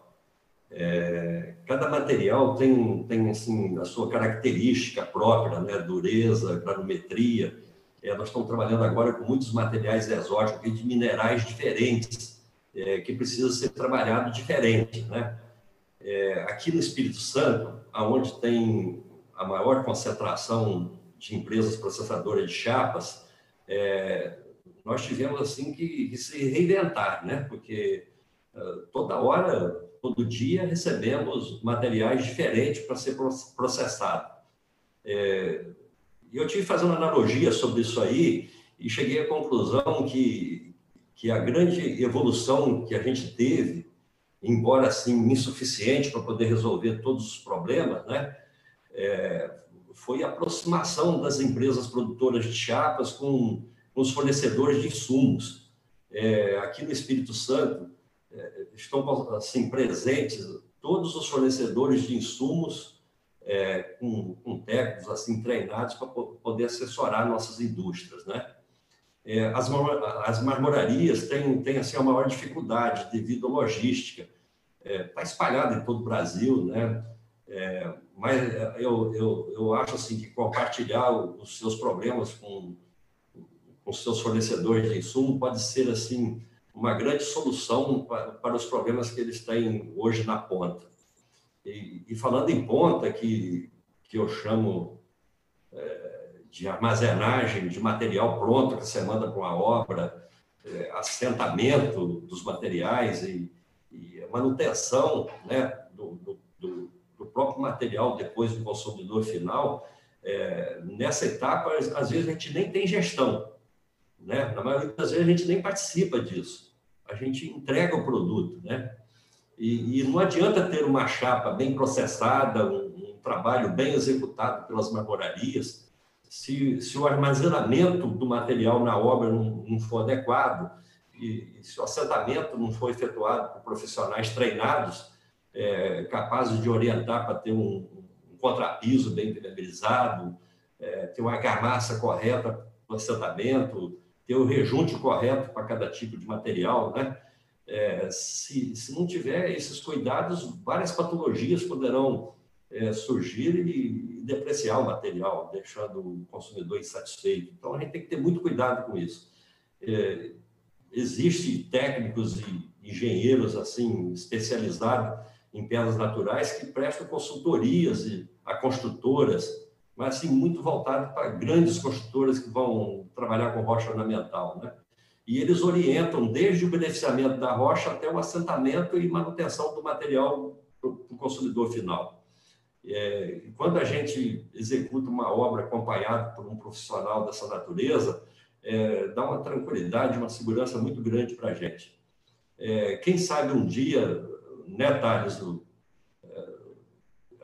É, cada material tem, tem assim, a sua característica própria, né? dureza, granometria. É, nós estamos trabalhando agora com muitos materiais exóticos de minerais diferentes, é, que precisa ser trabalhado diferente. Né? É, aqui no Espírito Santo, aonde tem a maior concentração de empresas processadoras de chapas, é, nós tivemos assim que, que, se reinventar, né? Porque uh, toda hora, todo dia recebemos materiais diferentes para ser processado. É, e eu tive uma analogia sobre isso aí e cheguei à conclusão que, que a grande evolução que a gente teve embora assim insuficiente para poder resolver todos os problemas, né? É, foi a aproximação das empresas produtoras de chapas com, com os fornecedores de insumos. É, aqui no Espírito Santo é, estão assim presentes todos os fornecedores de insumos é, com, com, técnicos assim treinados para poder assessorar nossas indústrias, né? É, as, as marmorarias têm, têm assim, a maior dificuldade devido à logística está é, tá espalhado em todo o Brasil, né? É, mas eu, eu, eu acho assim que compartilhar os seus problemas com, com seus fornecedores de insumo pode ser assim uma grande solução para, para os problemas que eles têm hoje na ponta. E, e falando em ponta, que, que eu chamo é, de armazenagem de material pronto que você manda para uma obra, é, assentamento dos materiais e, manutenção né, do, do, do, próprio material depois do consumidor final, é, nessa etapa, às vezes a gente nem tem gestão. Né? Na maioria das vezes a gente nem participa disso. A gente entrega o produto. Né? E, e não adianta ter uma chapa bem processada, um, um trabalho bem executado pelas marmorarias, se, se, o armazenamento do material na obra não, não for adequado, e, se o assentamento não for efetuado por profissionais treinados, é, capazes de orientar para ter um, um contrapiso bem viabilizado, é, ter uma argamassa correta no assentamento, ter o rejunte correto para cada tipo de material, né? É, se, se não tiver esses cuidados, várias patologias poderão é, surgir e, depreciar o material, deixando o consumidor insatisfeito. Então, a gente tem que ter muito cuidado com isso. É, Existem técnicos e engenheiros assim especializados em pedras naturais que prestam consultorias a construtoras, mas assim muito voltado para grandes construtoras que vão trabalhar com rocha ornamental, né? E eles orientam desde o beneficiamento da rocha até o assentamento e manutenção do material para o consumidor final. É, quando a gente executa uma obra acompanhado por um profissional dessa natureza, é, dá uma tranquilidade, uma segurança muito grande para a gente. É, quem sabe um dia, né, Thales, o, é,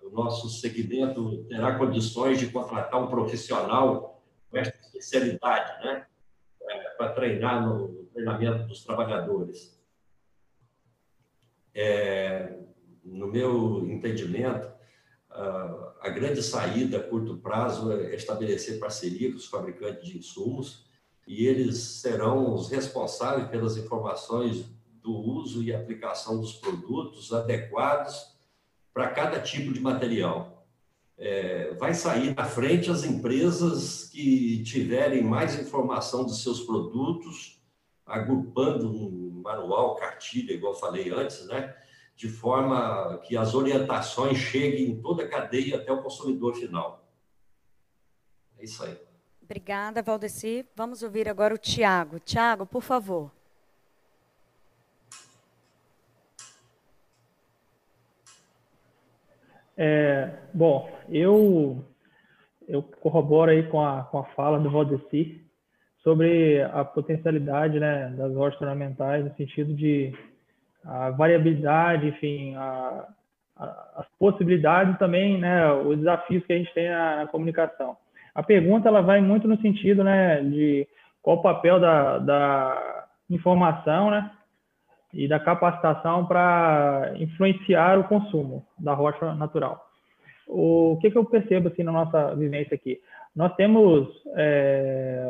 o nosso segmento terá condições de contratar um profissional com essa especialidade, né, é, para treinar no treinamento dos trabalhadores. É, no meu entendimento, a grande saída a curto prazo é estabelecer parceria com os fabricantes de insumos e eles serão os responsáveis pelas informações do uso e aplicação dos produtos adequados para cada tipo de material. É, vai sair na frente as empresas que tiverem mais informação dos seus produtos, agrupando um manual, cartilha, igual falei antes, né? De forma que as orientações cheguem em toda a cadeia até o consumidor final. É isso aí. Obrigada, Valdeci. Vamos ouvir agora o Tiago. Tiago, por favor. É, bom, eu, eu corroboro aí com a, com a fala do Valdeci sobre a potencialidade né, das rochas ornamentais no sentido de a variabilidade, enfim, a, a, as possibilidades também, né, os desafios que a gente tem na, na comunicação. A pergunta ela vai muito no sentido né, de qual o papel da, da informação né, e da capacitação para influenciar o consumo da rocha natural. O que, que eu percebo assim, na nossa vivência aqui? Nós temos é,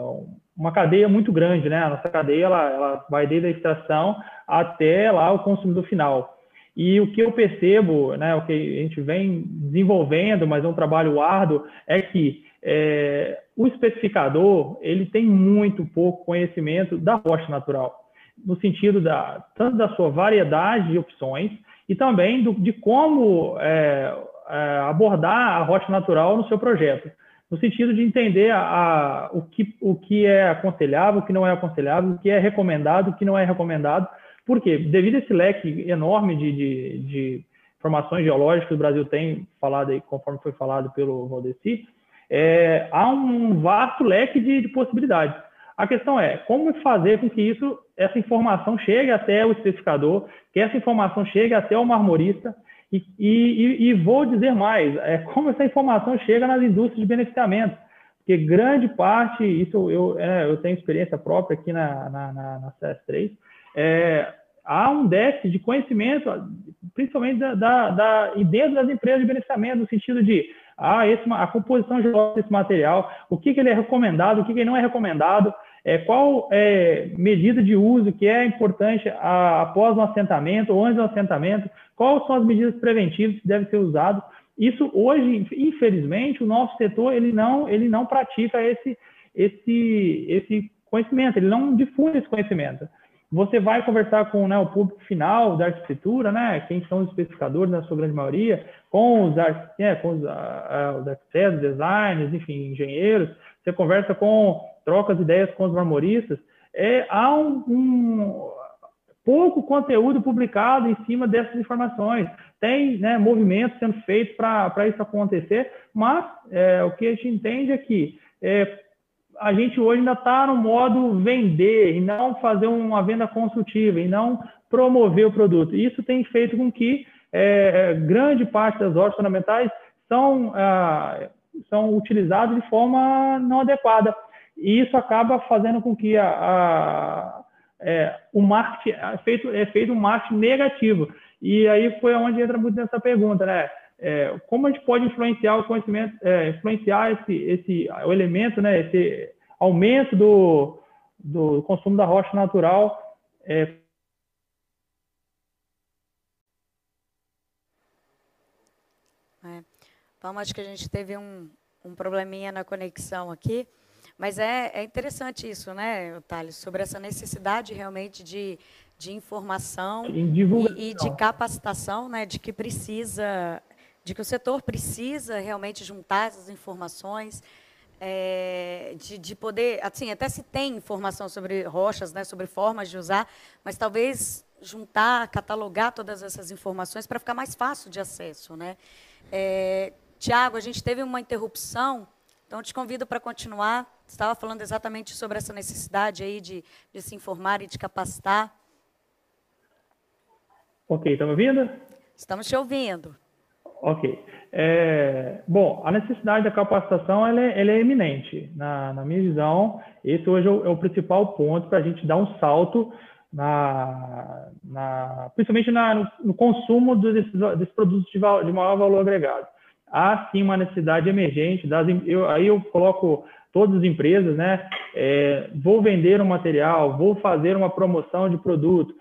uma cadeia muito grande, né? A nossa cadeia ela, ela vai desde a extração até lá o consumidor final. E o que eu percebo, né, o que a gente vem desenvolvendo, mas é um trabalho árduo, é que é, o especificador ele tem muito pouco conhecimento da rocha natural, no sentido da tanto da sua variedade de opções e também do, de como é, é, abordar a rocha natural no seu projeto, no sentido de entender a, a, o, que, o que é aconselhável, o que não é aconselhável, o que é recomendado, o que não é recomendado. Por quê? Devido a esse leque enorme de, de, de informações geológicas que o Brasil tem falado aí, conforme foi falado pelo Valdeci, é, há um vasto leque de, de, possibilidades. A questão é como fazer com que isso, essa informação chegue até o especificador, que essa informação chegue até o marmorista, e, e, e vou dizer mais, é, como essa informação chega nas indústrias de beneficiamento, porque grande parte, isso eu, é, eu tenho experiência própria aqui na, na, na, na CS3, é, há um déficit de conhecimento, principalmente da, da, da, dentro das empresas de beneficiamento, no sentido de ah, esse, a composição geológica desse material, o que, que ele é recomendado, o que, que não é recomendado, é, qual é, medida de uso que é importante a, após um assentamento ou antes do assentamento, quais são as medidas preventivas que devem ser usadas. Isso hoje, infelizmente, o nosso setor ele não, ele não pratica esse, esse, esse conhecimento, ele não difunde esse conhecimento. Você vai conversar com né, o público final da arquitetura, né, quem são os especificadores, na sua grande maioria, com os, é, com os, uh, os arquitetos, designers, enfim, engenheiros. Você conversa com, troca as ideias com os marmoristas. É, há um, um pouco conteúdo publicado em cima dessas informações. Tem né, movimentos sendo feitos para isso acontecer, mas é, o que a gente entende é que é, a gente hoje ainda está no modo vender e não fazer uma venda construtiva e não promover o produto. Isso tem feito com que é, grande parte das ordens fundamentais são, ah, são utilizadas de forma não adequada. E isso acaba fazendo com que a, a é, o marketing é feito, é feito um marketing negativo. E aí foi onde entra muito nessa pergunta, né? É, como a gente pode influenciar o conhecimento, é, influenciar esse, esse o elemento, né? Esse aumento do, do consumo da rocha natural é, É. Vamos, acho que a gente teve um, um probleminha na conexão aqui. Mas é, é interessante isso, né, Thales, sobre essa necessidade realmente de, de informação e, e, de capacitação, né, de que precisa, de que o setor precisa realmente juntar essas informações, é, de, de poder, assim, até se tem informação sobre rochas, né, sobre formas de usar, mas talvez juntar, catalogar todas essas informações para ficar mais fácil de acesso, né? É, Tiago, a gente teve uma interrupção, então te convido para continuar estava falando exatamente sobre essa necessidade aí de, de se informar e de capacitar. Ok, estão me ouvindo? Estamos te ouvindo. Ok. É, bom, a necessidade da capacitação ela é, ela é eminente. Na, na, minha visão, esse hoje é o, é o principal ponto para a gente dar um salto, na, na principalmente no, no, consumo desses, desses produtos de, de, maior valor agregado. Há sim uma necessidade emergente. Das, eu, aí eu coloco todas as empresas, né? É, vou vender um material, vou fazer uma promoção de produto,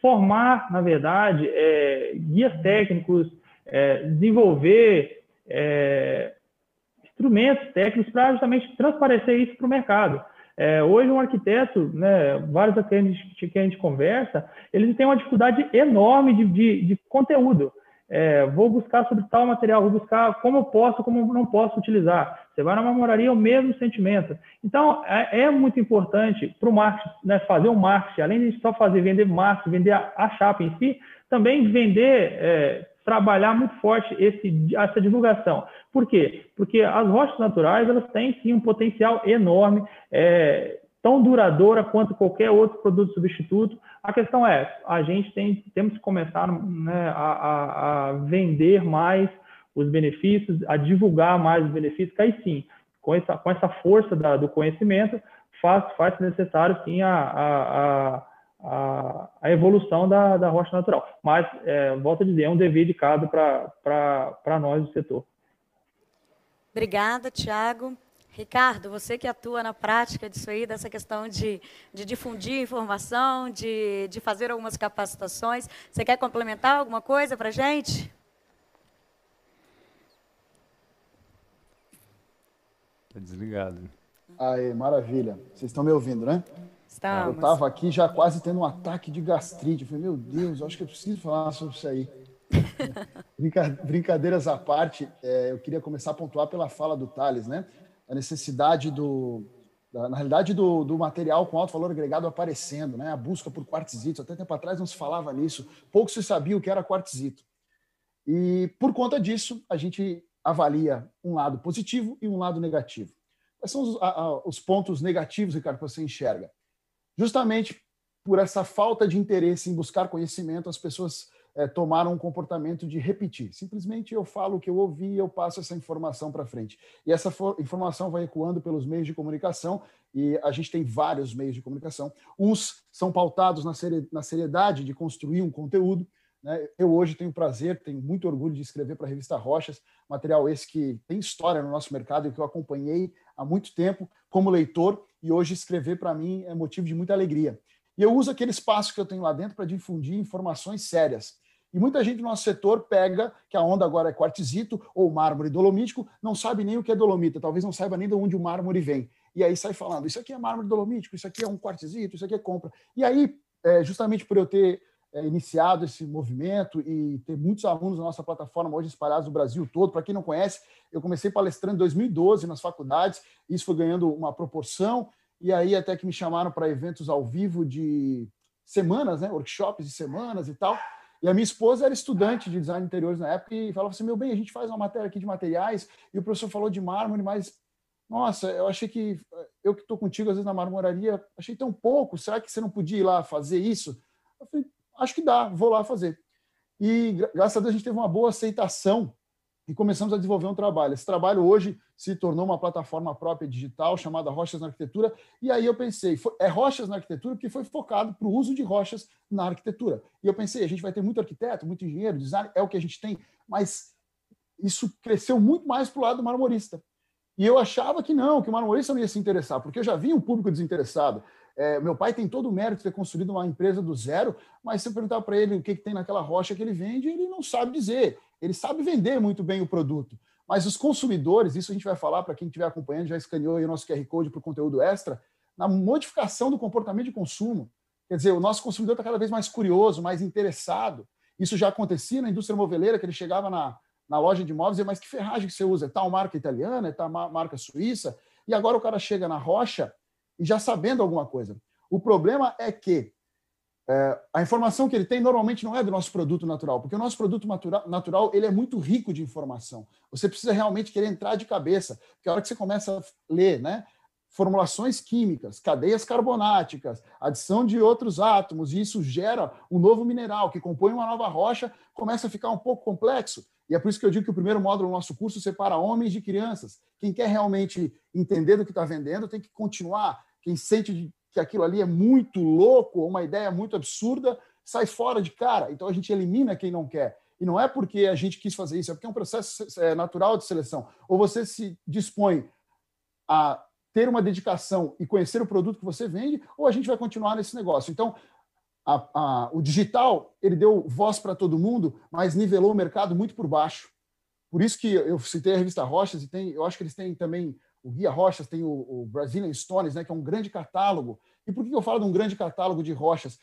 formar, na verdade, é, guias técnicos, é, desenvolver é, instrumentos técnicos para justamente transparecer isso para o mercado. É, hoje, um arquiteto, né, vários clientes que a gente conversa, eles têm uma dificuldade enorme de, de, de conteúdo. É, vou buscar sobre tal material, vou buscar como eu posso, como não posso utilizar. Você vai na marmoraria, é o mesmo sentimento. Então, é, é muito importante para o marketing, né, fazer o marketing, além de só fazer vender marketing, vender a, a chapa em si, também vender, é, trabalhar muito forte esse, essa divulgação. Por quê? Porque as rochas naturais, elas têm sim um potencial enorme, é, tão duradoura quanto qualquer outro produto substituto. A questão é, a gente tem, temos que começar né, a, a, a vender mais os benefícios, a divulgar mais os benefícios, que aí sim, com essa, com essa força da, do conhecimento, faz, faz necessário sim a, a, a, evolução da, da rocha natural. Mas, é, volto a dizer, é um dever de cada para nós do setor. Obrigada, Tiago. Ricardo, você que atua na prática disso aí, dessa questão de, de difundir informação, de, de fazer algumas capacitações, você quer complementar alguma coisa para a gente? Está desligado. Aí, maravilha. Vocês estão me ouvindo, né? Estamos. Eu estava aqui já quase tendo um ataque de gastrite. Eu falei, meu Deus, acho que eu preciso falar sobre isso aí. Brincadeiras à parte, é, eu queria começar a pontuar pela fala do Thales, né? A necessidade do, da, na realidade, do, do, material com alto valor agregado aparecendo, né? A busca por quartzitos. Até tempo atrás não se falava nisso. Pouco se sabia o que era quartzito. E por conta disso, a gente avalia um lado positivo e um lado negativo. Quais são os, a, os pontos negativos, Ricardo, que você enxerga? Justamente por essa falta de interesse em buscar conhecimento, as pessoas é, tomaram um comportamento de repetir. Simplesmente eu falo o que eu ouvi e eu passo essa informação para frente. E essa informação vai ecoando pelos meios de comunicação, e a gente tem vários meios de comunicação. Uns são pautados na, na seriedade de construir um conteúdo, né? Eu hoje tenho prazer, tenho muito orgulho de escrever para a revista Rochas, material esse que tem história no nosso mercado e que eu acompanhei há muito tempo como leitor, e hoje escrever para mim é motivo de muita alegria. E eu uso aquele espaço que eu tenho lá dentro para difundir informações sérias. E muita gente no nosso setor pega que a onda agora é quartzito ou mármore dolomítico, não sabe nem o que é dolomita, talvez não saiba nem de onde o mármore vem. E aí sai falando: isso aqui é mármore dolomítico, isso aqui é um quartzito, isso aqui é compra. E aí, é, justamente por eu ter é, iniciado esse movimento e ter muitos alunos na nossa plataforma hoje espalhados no Brasil todo. Para quem não conhece, eu comecei palestrando em 2012 nas faculdades, isso foi ganhando uma proporção, e aí até que me chamaram para eventos ao vivo de semanas, né? Workshops de semanas e tal. E a minha esposa era estudante de design de interiores na época e falava assim: meu bem, a gente faz uma matéria aqui de materiais e o professor falou de mármore, mas nossa, eu achei que eu que estou contigo às vezes na marmoraria, achei tão pouco. Será que você não podia ir lá fazer isso? Eu falei: acho que dá, vou lá fazer. E graças a Deus a gente teve uma boa aceitação e começamos a desenvolver um trabalho. Esse trabalho hoje se tornou uma plataforma própria digital chamada Rochas na Arquitetura. E aí eu pensei, é Rochas na Arquitetura porque foi focado para o uso de rochas na arquitetura. E eu pensei, a gente vai ter muito arquiteto, muito engenheiro, design, é o que a gente tem, mas isso cresceu muito mais para o lado do marmorista. E eu achava que não, que o marmorista não ia se interessar, porque eu já vi um público desinteressado. É, meu pai tem todo o mérito de ter construído uma empresa do zero, mas se eu perguntar para ele o que, que tem naquela rocha que ele vende, ele não sabe dizer. Ele sabe vender muito bem o produto. Mas os consumidores, isso a gente vai falar para quem estiver acompanhando, já escaneou o nosso QR Code para o conteúdo extra, na modificação do comportamento de consumo. Quer dizer, o nosso consumidor está cada vez mais curioso, mais interessado. Isso já acontecia na indústria moveleira, que ele chegava na, na loja de imóveis e mas que ferragem que você usa? É tal marca italiana, é tal marca suíça? E agora o cara chega na rocha e já sabendo alguma coisa. O problema é que é, a informação que ele tem normalmente não é do nosso produto natural, porque o nosso produto natural, natural ele é muito rico de informação. Você precisa realmente querer entrar de cabeça, porque a hora que você começa a ler, né, formulações químicas, cadeias carbonáticas, adição de outros átomos, e isso gera um novo mineral que compõe uma nova rocha, começa a ficar um pouco complexo. E é por isso que eu digo que o primeiro módulo do nosso curso separa homens de crianças. Quem quer realmente entender do que está vendendo tem que continuar. Quem sente que aquilo ali é muito louco, uma ideia muito absurda, sai fora de cara. Então a gente elimina quem não quer. E não é porque a gente quis fazer isso, é porque é um processo é, natural de seleção. Ou você se dispõe a ter uma dedicação e conhecer o produto que você vende, ou a gente vai continuar nesse negócio. Então, a, a, o digital ele deu voz para todo mundo, mas nivelou o mercado muito por baixo. Por isso que eu citei a revista Rochas e tem, eu acho que eles têm também o Guia Rochas tem o, o, Brazilian Stones, né, que é um grande catálogo. E por que eu falo de um grande catálogo de rochas?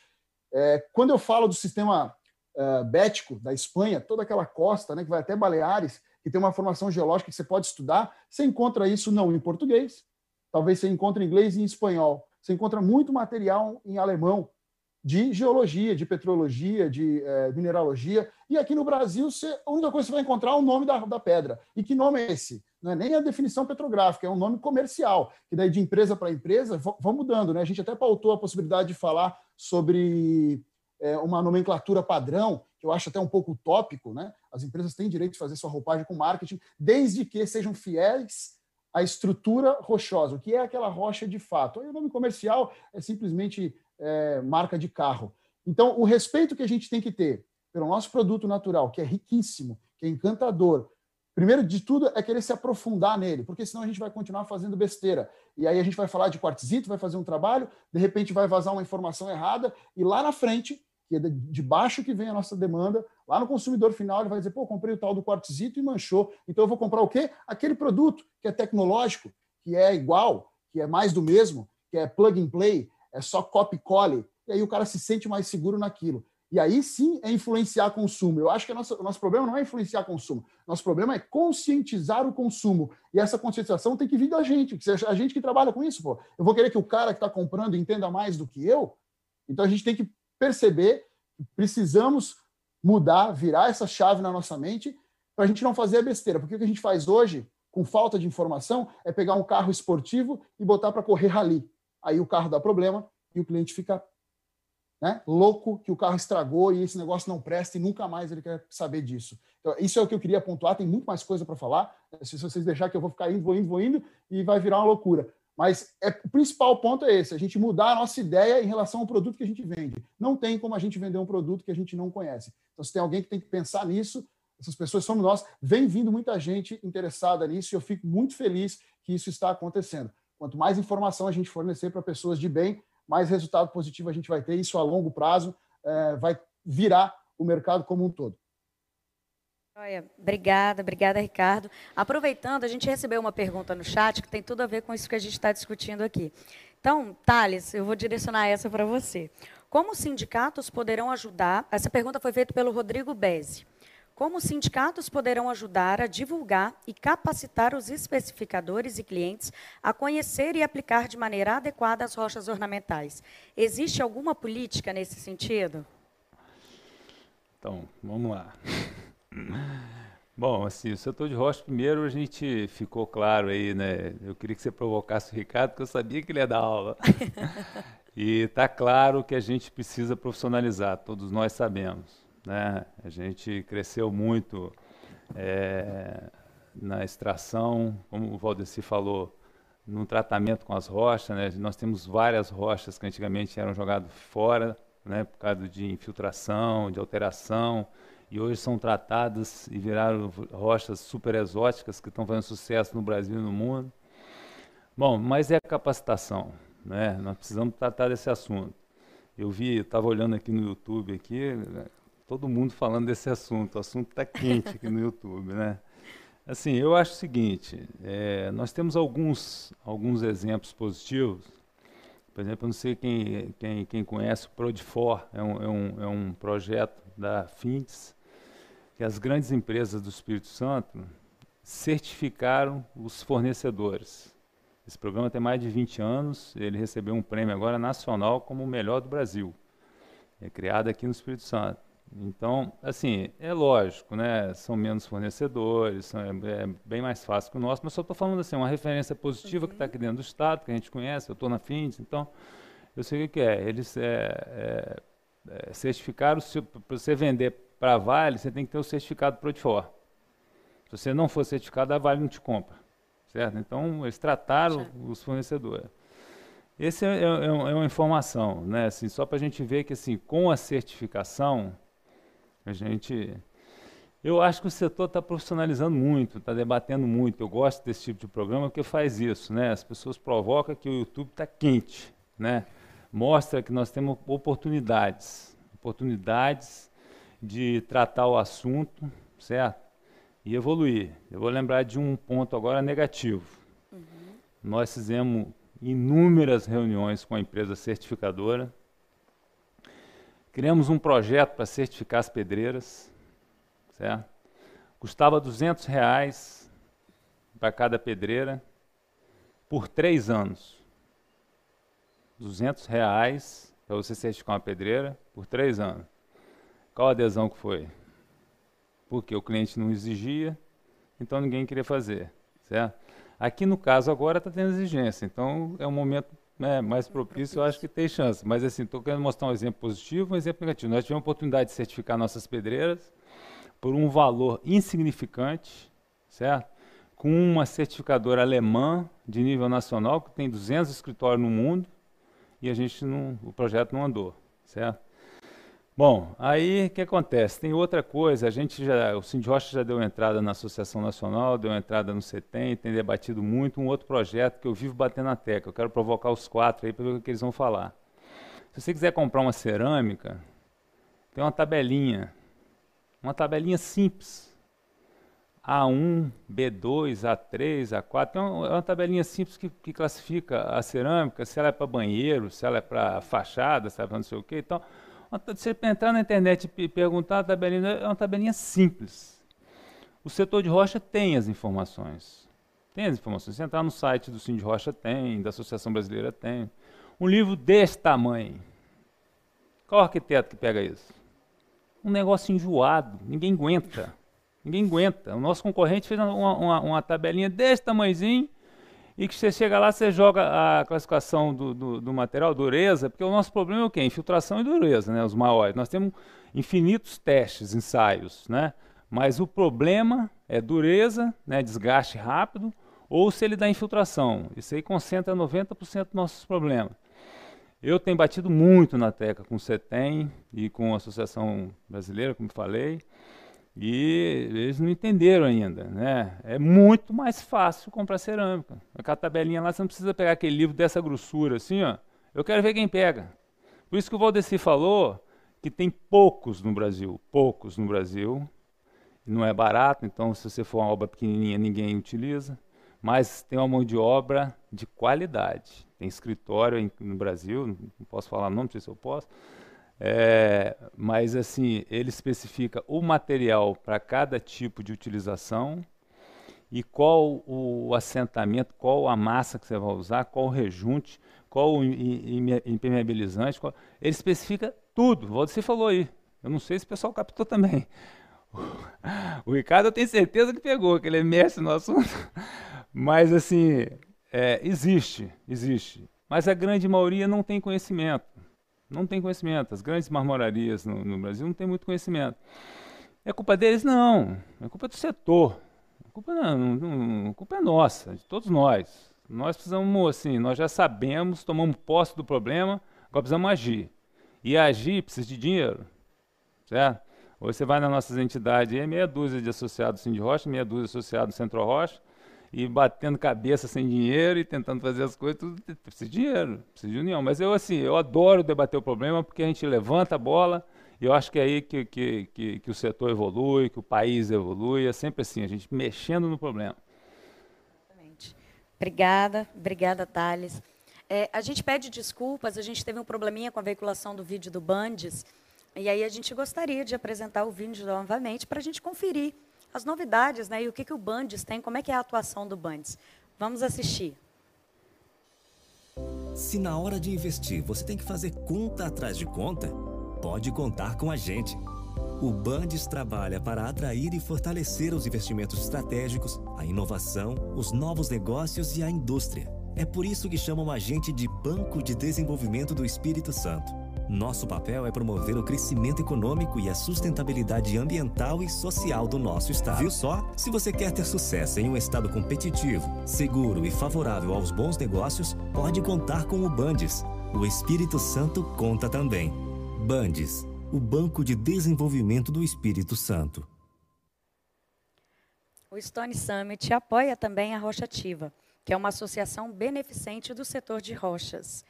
É, quando eu falo do sistema uh, bético da Espanha, toda aquela costa, né, que vai até Baleares, que tem uma formação geológica que você pode estudar, você encontra isso não em português, talvez você encontre em inglês e em espanhol. Você encontra muito material em alemão de geologia, de petrologia, de é, mineralogia. E aqui no Brasil, você, a única coisa que você vai encontrar é o nome da, da pedra. E que nome é esse? não é nem a definição petrográfica, é um nome comercial, que daí de empresa para empresa vão mudando. Né? A gente até pautou a possibilidade de falar sobre é, uma nomenclatura padrão, que eu acho até um pouco utópico. Né? As empresas têm direito de fazer sua roupagem com marketing, desde que sejam fiéis à estrutura rochosa, o que é aquela rocha de fato. Aí o nome comercial é simplesmente é, marca de carro. Então, o respeito que a gente tem que ter pelo nosso produto natural, que é riquíssimo, que é encantador, Primeiro de tudo é querer se aprofundar nele, porque senão a gente vai continuar fazendo besteira. E aí a gente vai falar de quartzito, vai fazer um trabalho, de repente vai vazar uma informação errada, e lá na frente, que é de baixo que vem a nossa demanda, lá no consumidor final ele vai dizer, pô, comprei o tal do quartzito e manchou, então eu vou comprar o quê? Aquele produto que é tecnológico, que é igual, que é mais do mesmo, que é plug and play, é só copy cole, e aí o cara se sente mais seguro naquilo. E aí sim é influenciar consumo. Eu acho que o nosso problema não é influenciar consumo. Nosso problema é conscientizar o consumo. E essa conscientização tem que vir da gente, que seja a gente que trabalha com isso. Pô. Eu vou querer que o cara que está comprando entenda mais do que eu. Então a gente tem que perceber que precisamos mudar, virar essa chave na nossa mente para a gente não fazer a besteira. Porque o que a gente faz hoje, com falta de informação, é pegar um carro esportivo e botar para correr rally. Aí o carro dá problema e o cliente fica né, louco que o carro estragou e esse negócio não presta e nunca mais ele quer saber disso. Então, isso é o que eu queria pontuar, tem muito mais coisa para falar. Se vocês deixar que eu vou ficar indo, vou indo, vou indo, e vai virar uma loucura. Mas é, o principal ponto é esse: a gente mudar a nossa ideia em relação ao produto que a gente vende. Não tem como a gente vender um produto que a gente não conhece. Então, se tem alguém que tem que pensar nisso, essas pessoas somos nós. Vem vindo muita gente interessada nisso e eu fico muito feliz que isso está acontecendo. Quanto mais informação a gente fornecer para pessoas de bem, mais resultado positivo a gente vai ter. Isso a longo prazo é, vai virar o mercado como um todo. Olha, obrigada, obrigada, Ricardo. Aproveitando, a gente recebeu uma pergunta no chat que tem tudo a ver com isso que a gente está discutindo aqui. Então, Thales, eu vou direcionar essa para você. Como os sindicatos poderão ajudar? Essa pergunta foi feita pelo Rodrigo Bezzi. Como os sindicatos poderão ajudar a divulgar e capacitar os especificadores e clientes a conhecer e aplicar de maneira adequada as rochas ornamentais? Existe alguma política nesse sentido? Então, vamos lá. Bom, assim, o setor de rocha, primeiro a gente ficou claro aí, né? Eu queria que você provocasse o Ricardo, porque eu sabia que ele ia dar aula. e está claro que a gente precisa profissionalizar, todos nós sabemos. Né? A gente cresceu muito é, na extração, como o Valdeci falou, no tratamento com as rochas. Né? Nós temos várias rochas que antigamente eram jogadas fora, né? por causa de infiltração, de alteração e hoje são tratadas e viraram rochas super exóticas que estão fazendo sucesso no Brasil e no mundo. Bom, mas é a capacitação, né? Nós precisamos tratar desse assunto. Eu vi, estava olhando aqui no YouTube aqui, todo mundo falando desse assunto. O assunto está quente aqui no YouTube, né? Assim, eu acho o seguinte: é, nós temos alguns alguns exemplos positivos. Por exemplo, eu não sei quem quem, quem conhece o Prodifor, é um, é um, é um projeto da FINTS, que as grandes empresas do Espírito Santo certificaram os fornecedores. Esse programa tem mais de 20 anos, ele recebeu um prêmio agora nacional como o melhor do Brasil. É criado aqui no Espírito Santo. Então, assim, é lógico, né? São menos fornecedores, são, é, é, bem mais fácil que o nosso, mas só estou falando assim, uma referência positiva uhum. que está aqui dentro do Estado, que a gente conhece, eu estou na FINDES, então eu sei o que é. Eles é, é, é certificaram, para você vender para a Vale, você tem que ter o certificado Prodifor. Se você não for certificado, a Vale não te compra. Certo? Então, eles trataram os fornecedores. Essa é, é, é, uma informação, né? Assim, só para a gente ver que assim, com a certificação, a gente. Eu acho que o setor está profissionalizando muito, está debatendo muito. Eu gosto desse tipo de programa porque faz isso, né? As pessoas provocam que o YouTube está quente, né? Mostra que nós temos oportunidades, oportunidades de tratar o assunto, certo? E evoluir. Eu vou lembrar de um ponto agora negativo. Uhum. Nós fizemos inúmeras reuniões com a empresa certificadora. Criamos um projeto para certificar as pedreiras, certo? Custava 200 reais para cada pedreira por três anos. 200 reais para você certificar uma pedreira por três anos. Qual a adesão que foi? Porque o cliente não exigia, então ninguém queria fazer, certo? Aqui no caso agora está tendo exigência, então é um momento né, mais propício, eu acho que tem chance. Mas assim, estou querendo mostrar um exemplo positivo, um exemplo negativo. Nós tivemos a oportunidade de certificar nossas pedreiras por um valor insignificante, certo? Com uma certificadora alemã de nível nacional que tem 200 escritórios no mundo e a gente não, o projeto não andou, certo? Bom, aí o que acontece? Tem outra coisa, a gente já, o Cindy Rocha já deu entrada na Associação Nacional, deu entrada no CETEM, tem debatido muito um outro projeto que eu vivo batendo na tecla. Eu quero provocar os quatro aí para ver o que eles vão falar. Se você quiser comprar uma cerâmica, tem uma tabelinha, uma tabelinha simples. A1, B2, A3, A4, é uma, é uma tabelinha simples que, que, classifica a cerâmica, se ela é para banheiro, se ela é para fachada, se ela é para não sei o quê. Então, você entrar na internet e perguntar a tabelinha, é uma tabelinha simples. O setor de rocha tem as informações. Tem as informações. Se entrar no site do Sim de Rocha, tem, da Associação Brasileira, tem. Um livro desse tamanho. Qual arquiteto que pega isso? Um negócio enjoado. Ninguém aguenta. Ninguém aguenta. O nosso concorrente fez uma, uma, uma tabelinha desse tamanhozinho e que você chega lá, você joga a classificação do, do, do, material, dureza, porque o nosso problema é o quê? Infiltração e dureza, né? Os maiores. Nós temos infinitos testes, ensaios, né? Mas o problema é dureza, né? desgaste rápido, ou se ele dá infiltração. Isso aí concentra 90% dos nossos problemas. Eu tenho batido muito na tecla com o CETEM e com a Associação Brasileira, como falei, e eles não entenderam ainda, né? É muito mais fácil comprar cerâmica. Aquela tabelinha lá, você não precisa pegar aquele livro dessa grossura, assim, ó. Eu quero ver quem pega. Por isso que o Valdeci falou que tem poucos no Brasil, poucos no Brasil. Não é barato, então se você for uma obra pequenininha, ninguém utiliza. Mas tem uma mão de obra de qualidade. Tem escritório no Brasil, não posso falar nome, não sei se eu posso É, mas assim, ele especifica o material para cada tipo de utilização e qual o assentamento, qual a massa que você vai usar, qual o rejunte, qual o impermeabilizante. Qual... Ele especifica tudo. Você falou aí. Eu não sei se o pessoal captou também. O Ricardo eu tenho certeza que pegou, que ele é mestre no assunto. Mas assim, é, existe, existe. Mas a grande maioria não tem conhecimento. Não tem conhecimento. As grandes marmorarias no, no Brasil não têm muito conhecimento. É culpa deles? Não. É culpa do setor. A culpa não, não, a culpa é nossa, de todos nós. Nós precisamos, assim, nós já sabemos, tomamos posse do problema, agora precisamos agir. E agir precisa de dinheiro, certo? Hoje você vai nas nossas entidades, é meia dúzia de associados Cindy Rocha, meia dúzia de associados Centro Rocha, e batendo cabeça sem dinheiro e tentando fazer as coisas, tudo precisa de dinheiro, precisa de união. Mas eu, assim, eu adoro debater o problema porque a gente levanta a bola e eu acho que é aí que, que, que, que o setor evolui, que o país evolui, é sempre assim, a gente mexendo no problema. Obrigada, obrigada, Thales. É, a gente pede desculpas, a gente teve um probleminha com a veiculação do vídeo do Bandes, e aí a gente gostaria de apresentar o vídeo novamente para a gente conferir as novidades, né? E o que, que o Bandes tem, como é que é a atuação do Bandes. Vamos assistir. Se na hora de investir você tem que fazer conta atrás de conta, pode contar com a gente. O Bandes trabalha para atrair e fortalecer os investimentos estratégicos, a inovação, os novos negócios e a indústria. É por isso que chamam a gente de Banco de Desenvolvimento do Espírito Santo. Nosso papel é promover o crescimento econômico e a sustentabilidade ambiental e social do nosso estado. Viu só? Se você quer ter sucesso em um estado competitivo, seguro e favorável aos bons negócios, pode contar com o Bandes. O Espírito Santo conta também. Bandes, o Banco de Desenvolvimento do Espírito Santo. O Stone Summit apoia também a Rocha Ativa, que é uma associação beneficente do setor de rochas.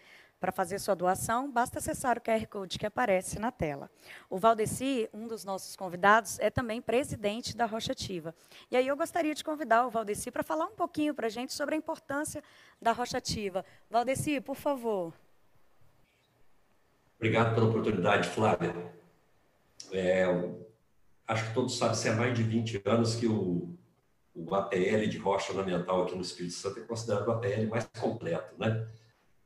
Para fazer sua doação, basta acessar o QR Code que aparece na tela. O Valdeci, um dos nossos convidados, é também presidente da Rocha Ativa. E aí eu gostaria de convidar o Valdeci para falar um pouquinho para a gente sobre a importância da Rocha Ativa. Valdeci, por favor. Obrigado pela oportunidade, Flávia. É, acho que todos sabem, se há mais de 20 anos que o, o APL de rocha ornamental aqui no Espírito Santo é considerado o APL mais completo, né?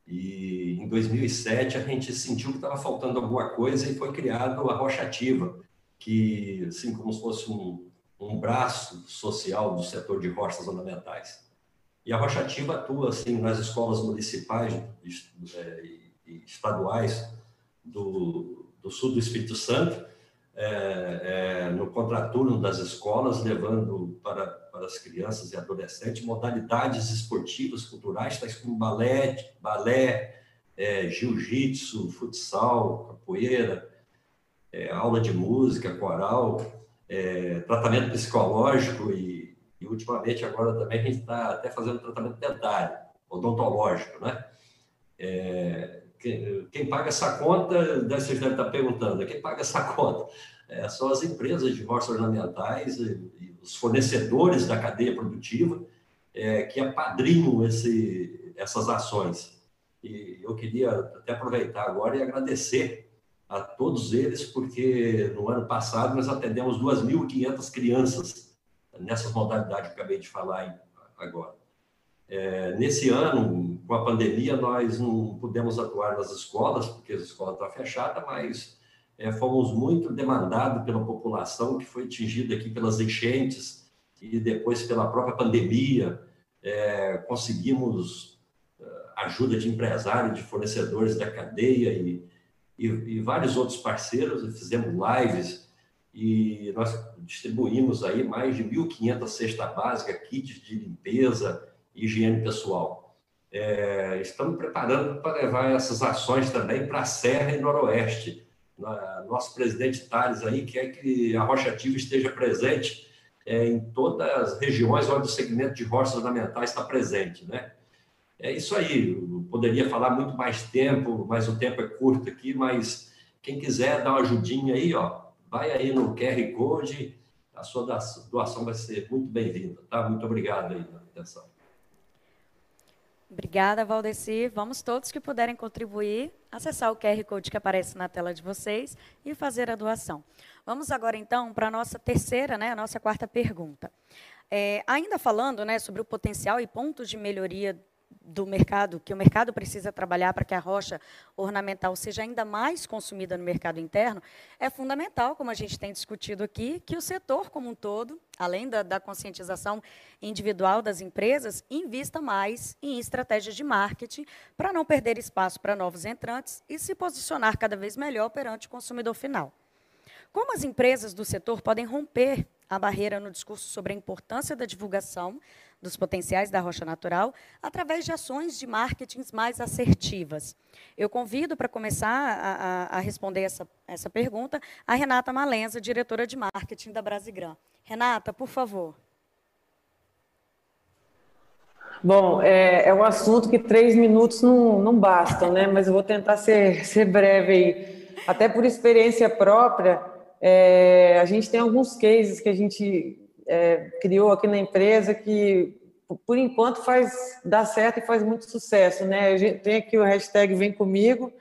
E em 2007 a gente sentiu que estava faltando alguma coisa e foi criado a Rocha Ativa, que assim como se fosse um, um braço social do setor de rochas ornamentais. E a Rocha Ativa atua assim nas escolas municipais é, e estaduais do, do sul do Espírito Santo, é, é, no contraturno das escolas, levando para, para as crianças e adolescentes modalidades esportivas, culturais, tais como balé, balé é, jiu-jitsu, futsal, capoeira, é, aula de música, coral, é, tratamento psicológico e, e, ultimamente, agora também, a gente está até fazendo tratamento dentário, odontológico, né? É, quem, paga essa conta, vocês devem estar perguntando, quem paga essa conta? É, são as empresas de roças ornamentais e, e, os fornecedores da cadeia produtiva é, que apadrinham esse, essas ações. E eu queria até aproveitar agora e agradecer a todos eles, porque no ano passado nós atendemos 2.500 crianças nessas modalidades que acabei de falar agora. É, nesse ano, com a pandemia, nós não pudemos atuar nas escolas, porque a escola está fechada, mas é, fomos muito demandados pela população que foi atingida aqui pelas enchentes e depois pela própria pandemia. É, conseguimos é, ajuda de empresários, de fornecedores da cadeia e, e, e vários outros parceiros, fizemos lives e nós distribuímos aí mais de 1.500 cesta básica, kits de limpeza, higiene pessoal. É, estamos preparando para levar essas ações também para a Serra e Noroeste. Nosso presidente Tales aí quer que a Rocha Ativa esteja presente é, em todas as regiões onde o segmento de rochas ornamentais está presente, né? É isso aí. Eu poderia falar muito mais tempo, mas o tempo é curto aqui. Mas quem quiser dar uma ajudinha aí, ó, vai aí no QR Code. A sua doação vai ser muito bem-vinda, tá? Muito obrigado aí pela atenção. Obrigada, Valdeci. Vamos todos que puderem contribuir, acessar o QR Code que aparece na tela de vocês e fazer a doação. Vamos agora, então, para a nossa terceira, né, a nossa quarta pergunta. É, ainda falando né, sobre o potencial e pontos de melhoria do mercado, que o mercado precisa trabalhar para que a rocha ornamental seja ainda mais consumida no mercado interno, é fundamental, como a gente tem discutido aqui, que o setor como um todo, além da, da conscientização individual das empresas, invista mais em estratégias de marketing para não perder espaço para novos entrantes e se posicionar cada vez melhor perante o consumidor final. Como as empresas do setor podem romper a barreira no discurso sobre a importância da divulgação dos potenciais da rocha natural através de ações de marketing mais assertivas. Eu convido para começar a, a, a, responder essa, essa pergunta a Renata Malenza, diretora de marketing da Brasigran. Renata, por favor. Bom, é, é um assunto que três minutos não, não bastam, né? mas eu vou tentar ser, ser breve aí. Até por experiência própria, é, a gente tem alguns cases que a gente é, criou aqui na empresa que, por enquanto, faz dá certo e faz muito sucesso. Né? A gente tem aqui o hashtag Vem Comigo,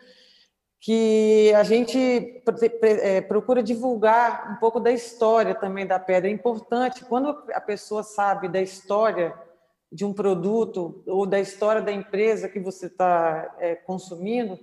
que a gente é, procura divulgar um pouco da história também da pedra. É importante, quando a pessoa sabe da história de um produto ou da história da empresa que você está é, consumindo,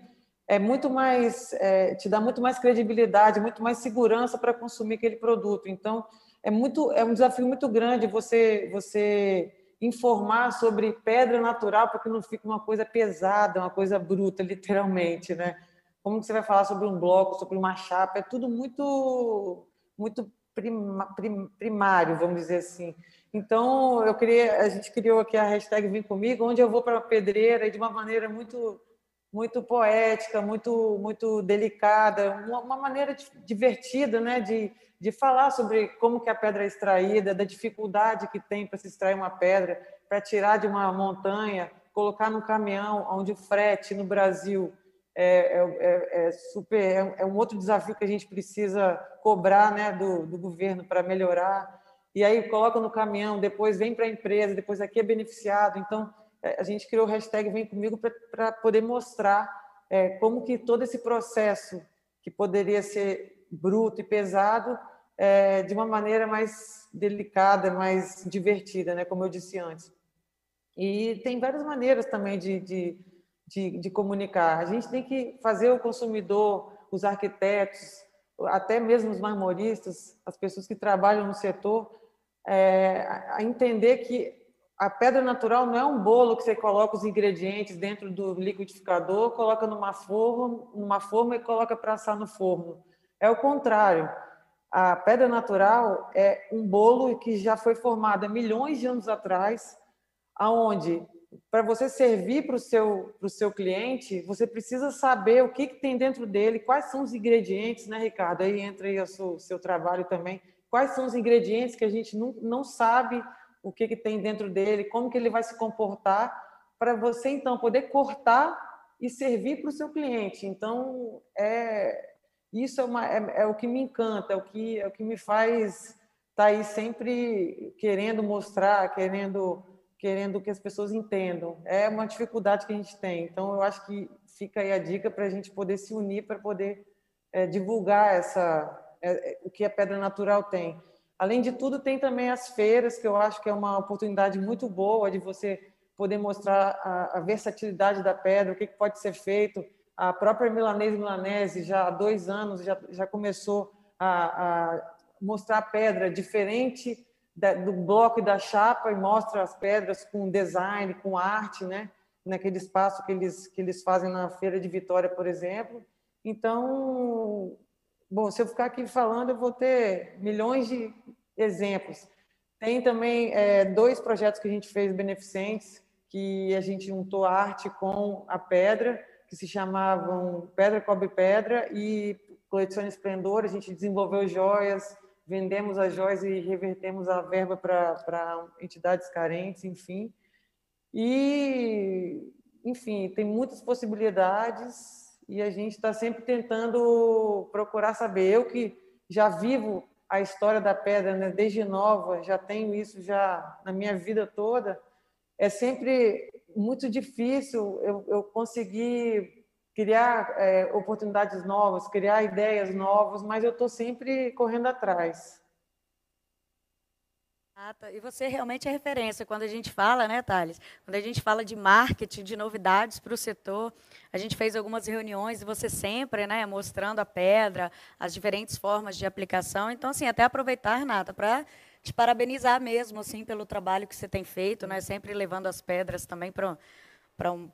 é muito mais é, te dá muito mais credibilidade, muito mais segurança para consumir aquele produto. Então, é muito é um desafio muito grande você você informar sobre pedra natural para que não fique uma coisa pesada, uma coisa bruta, literalmente, né? Como que você vai falar sobre um bloco, sobre uma chapa? É tudo muito muito primário, vamos dizer assim. Então, eu queria, a gente criou aqui a hashtag Vem Comigo, onde eu vou para a pedreira de uma maneira muito muito poética, muito muito delicada, uma, uma maneira divertida, né, de, de falar sobre como que a pedra é extraída, da dificuldade que tem para se extrair uma pedra, para tirar de uma montanha, colocar no caminhão, onde o frete no Brasil é, é, é, é super é, é, um outro desafio que a gente precisa cobrar, né, do, do governo para melhorar. E aí coloca no caminhão, depois vem para a empresa, depois aqui é beneficiado. Então é, a gente criou o hashtag Vem Comigo para poder mostrar é, como que todo esse processo, que poderia ser bruto e pesado, é, de uma maneira mais delicada, mais divertida, né, como eu disse antes. E tem várias maneiras também de, de, de, de comunicar. A gente tem que fazer o consumidor, os arquitetos, até mesmo os marmoristas, as pessoas que trabalham no setor, é, a entender que a pedra natural não é um bolo que você coloca os ingredientes dentro do liquidificador, coloca numa forma, numa forma e coloca para assar no forno. É o contrário. A pedra natural é um bolo que já foi formado há milhões de anos atrás, aonde para você servir para o seu, seu cliente, você precisa saber o que, que tem dentro dele, quais são os ingredientes, né, Ricardo? Aí entra aí o seu, seu trabalho também. Quais são os ingredientes que a gente não, não sabe o que, que tem dentro dele, como que ele vai se comportar, para você então poder cortar e servir para o seu cliente. Então, é isso é, uma, é, é, o que me encanta, é o que, é o que me faz estar tá aí sempre querendo mostrar, querendo querendo que as pessoas entendam. É uma dificuldade que a gente tem. Então, eu acho que fica aí a dica para a gente poder se unir para poder é, divulgar essa é, é, o que a pedra natural tem. Além de tudo, tem também as feiras, que eu acho que é uma oportunidade muito boa de você poder mostrar a, a versatilidade da pedra, o que, que, pode ser feito. A própria Milanese Milanese, já há dois anos, já, já começou a, a mostrar pedra diferente da, do bloco e da chapa e mostra as pedras com design, com arte, né? naquele espaço que eles, que eles fazem na Feira de Vitória, por exemplo. Então, Bom, se eu ficar aqui falando, eu vou ter milhões de exemplos. Tem também é, dois projetos que a gente fez beneficentes, que a gente juntou arte com a pedra, que se chamavam Pedra Cobre Pedra e Coleção Esplendor. A gente desenvolveu joias, vendemos as joias e revertemos a verba para entidades carentes, enfim. E, enfim, tem muitas possibilidades e a gente está sempre tentando procurar saber. Eu que já vivo a história da pedra né, desde nova, já tenho isso já na minha vida toda, é sempre muito difícil eu, eu conseguir criar é, oportunidades novas, criar ideias novas, mas eu estou sempre correndo atrás. E você realmente é referência quando a gente fala, né, Thales? Quando a gente fala de marketing, de novidades para o setor, a gente fez algumas reuniões e você sempre, né, mostrando a pedra, as diferentes formas de aplicação. Então, assim, até aproveitar, Renata, para te parabenizar mesmo, assim, pelo trabalho que você tem feito, né, sempre levando as pedras também para para um,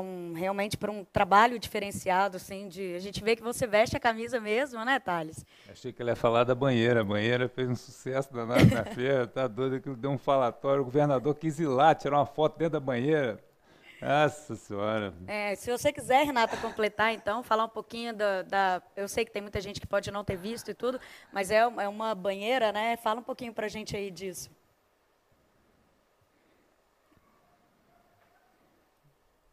um, realmente para um trabalho diferenciado, assim, de a gente vê que você veste a camisa mesmo, né, Thales? Achei que ele ia falar da banheira. A banheira fez um sucesso danado na feira, tá doido, aquilo deu um falatório. O governador quis ir lá tirar uma foto dentro da banheira. Nossa senhora. É, se você quiser, Renata, completar, então, falar um pouquinho da, da, Eu sei que tem muita gente que pode não ter visto e tudo, mas é, é uma banheira, né? Fala um pouquinho para a gente aí disso.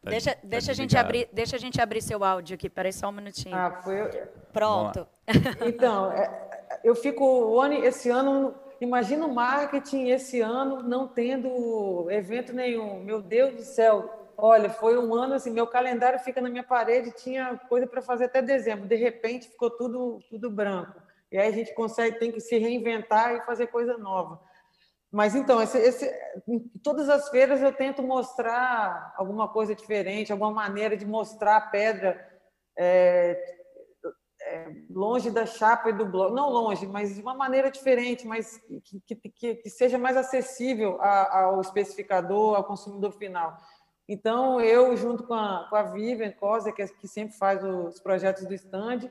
Tá deixa, tá deixa, a gente abrir, deixa a gente abrir seu áudio aqui, peraí só um minutinho. Ah, foi. Pronto. Então, é, eu fico esse ano, imagina o marketing esse ano não tendo evento nenhum. Meu Deus do céu. Olha, foi um ano assim, meu calendário fica na minha parede, tinha coisa para fazer até dezembro. De repente ficou tudo tudo branco. E aí a gente consegue tem que se reinventar e fazer coisa nova. Mas então, esse, esse, todas as feiras eu tento mostrar alguma coisa diferente, alguma maneira de mostrar a pedra é, é, longe da chapa e do bloco. Não longe, mas de uma maneira diferente, mas que, que, que seja mais acessível ao especificador, ao consumidor final. Então, eu, junto com a, com a Vivian Cosa, que, que sempre faz os projetos do stand,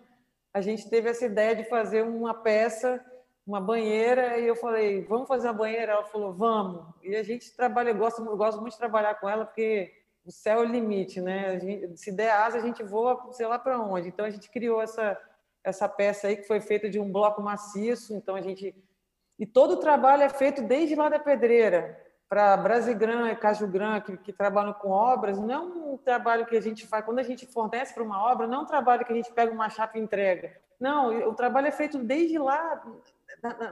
a gente teve essa ideia de fazer uma peça uma banheira e eu falei, vamos fazer uma banheira? Ela falou, vamos. E a gente trabalha, eu gosto, eu gosto muito de trabalhar com ela porque o céu é o limite, né? Gente, se der asa, a gente voa, sei lá para onde. Então a gente criou essa essa peça aí que foi feita de um bloco maciço, então a gente e todo o trabalho é feito desde lá da pedreira para Brasigran e Cajugran que, que trabalham com obras, não é um trabalho que a gente faz quando a gente fornece para uma obra, não é um trabalho que a gente pega uma chapa e entrega. Não, o trabalho é feito desde lá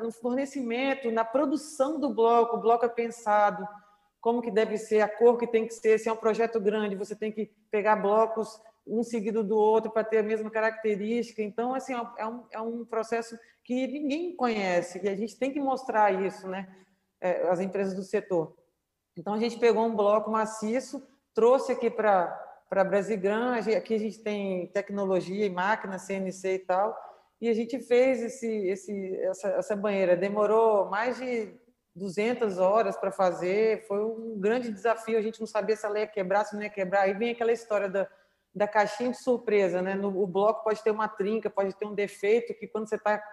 no fornecimento, na produção do bloco, o bloco é pensado, como que deve ser, a cor que tem que ser, se é um projeto grande, você tem que pegar blocos um seguido do outro para ter a mesma característica. Então, assim, é um, é um processo que ninguém conhece e a gente tem que mostrar isso, né? É, as empresas do setor. Então, a gente pegou um bloco maciço, trouxe aqui para para Brasigran, aqui a gente tem tecnologia e máquina, CNC e tal, e a gente fez esse, esse, essa, essa banheira. Demorou mais de 200 horas para fazer, foi um grande desafio. A gente não sabia se ela ia quebrar, se não ia quebrar. Aí vem aquela história da, da caixinha de surpresa, né? No, o bloco pode ter uma trinca, pode ter um defeito que quando você está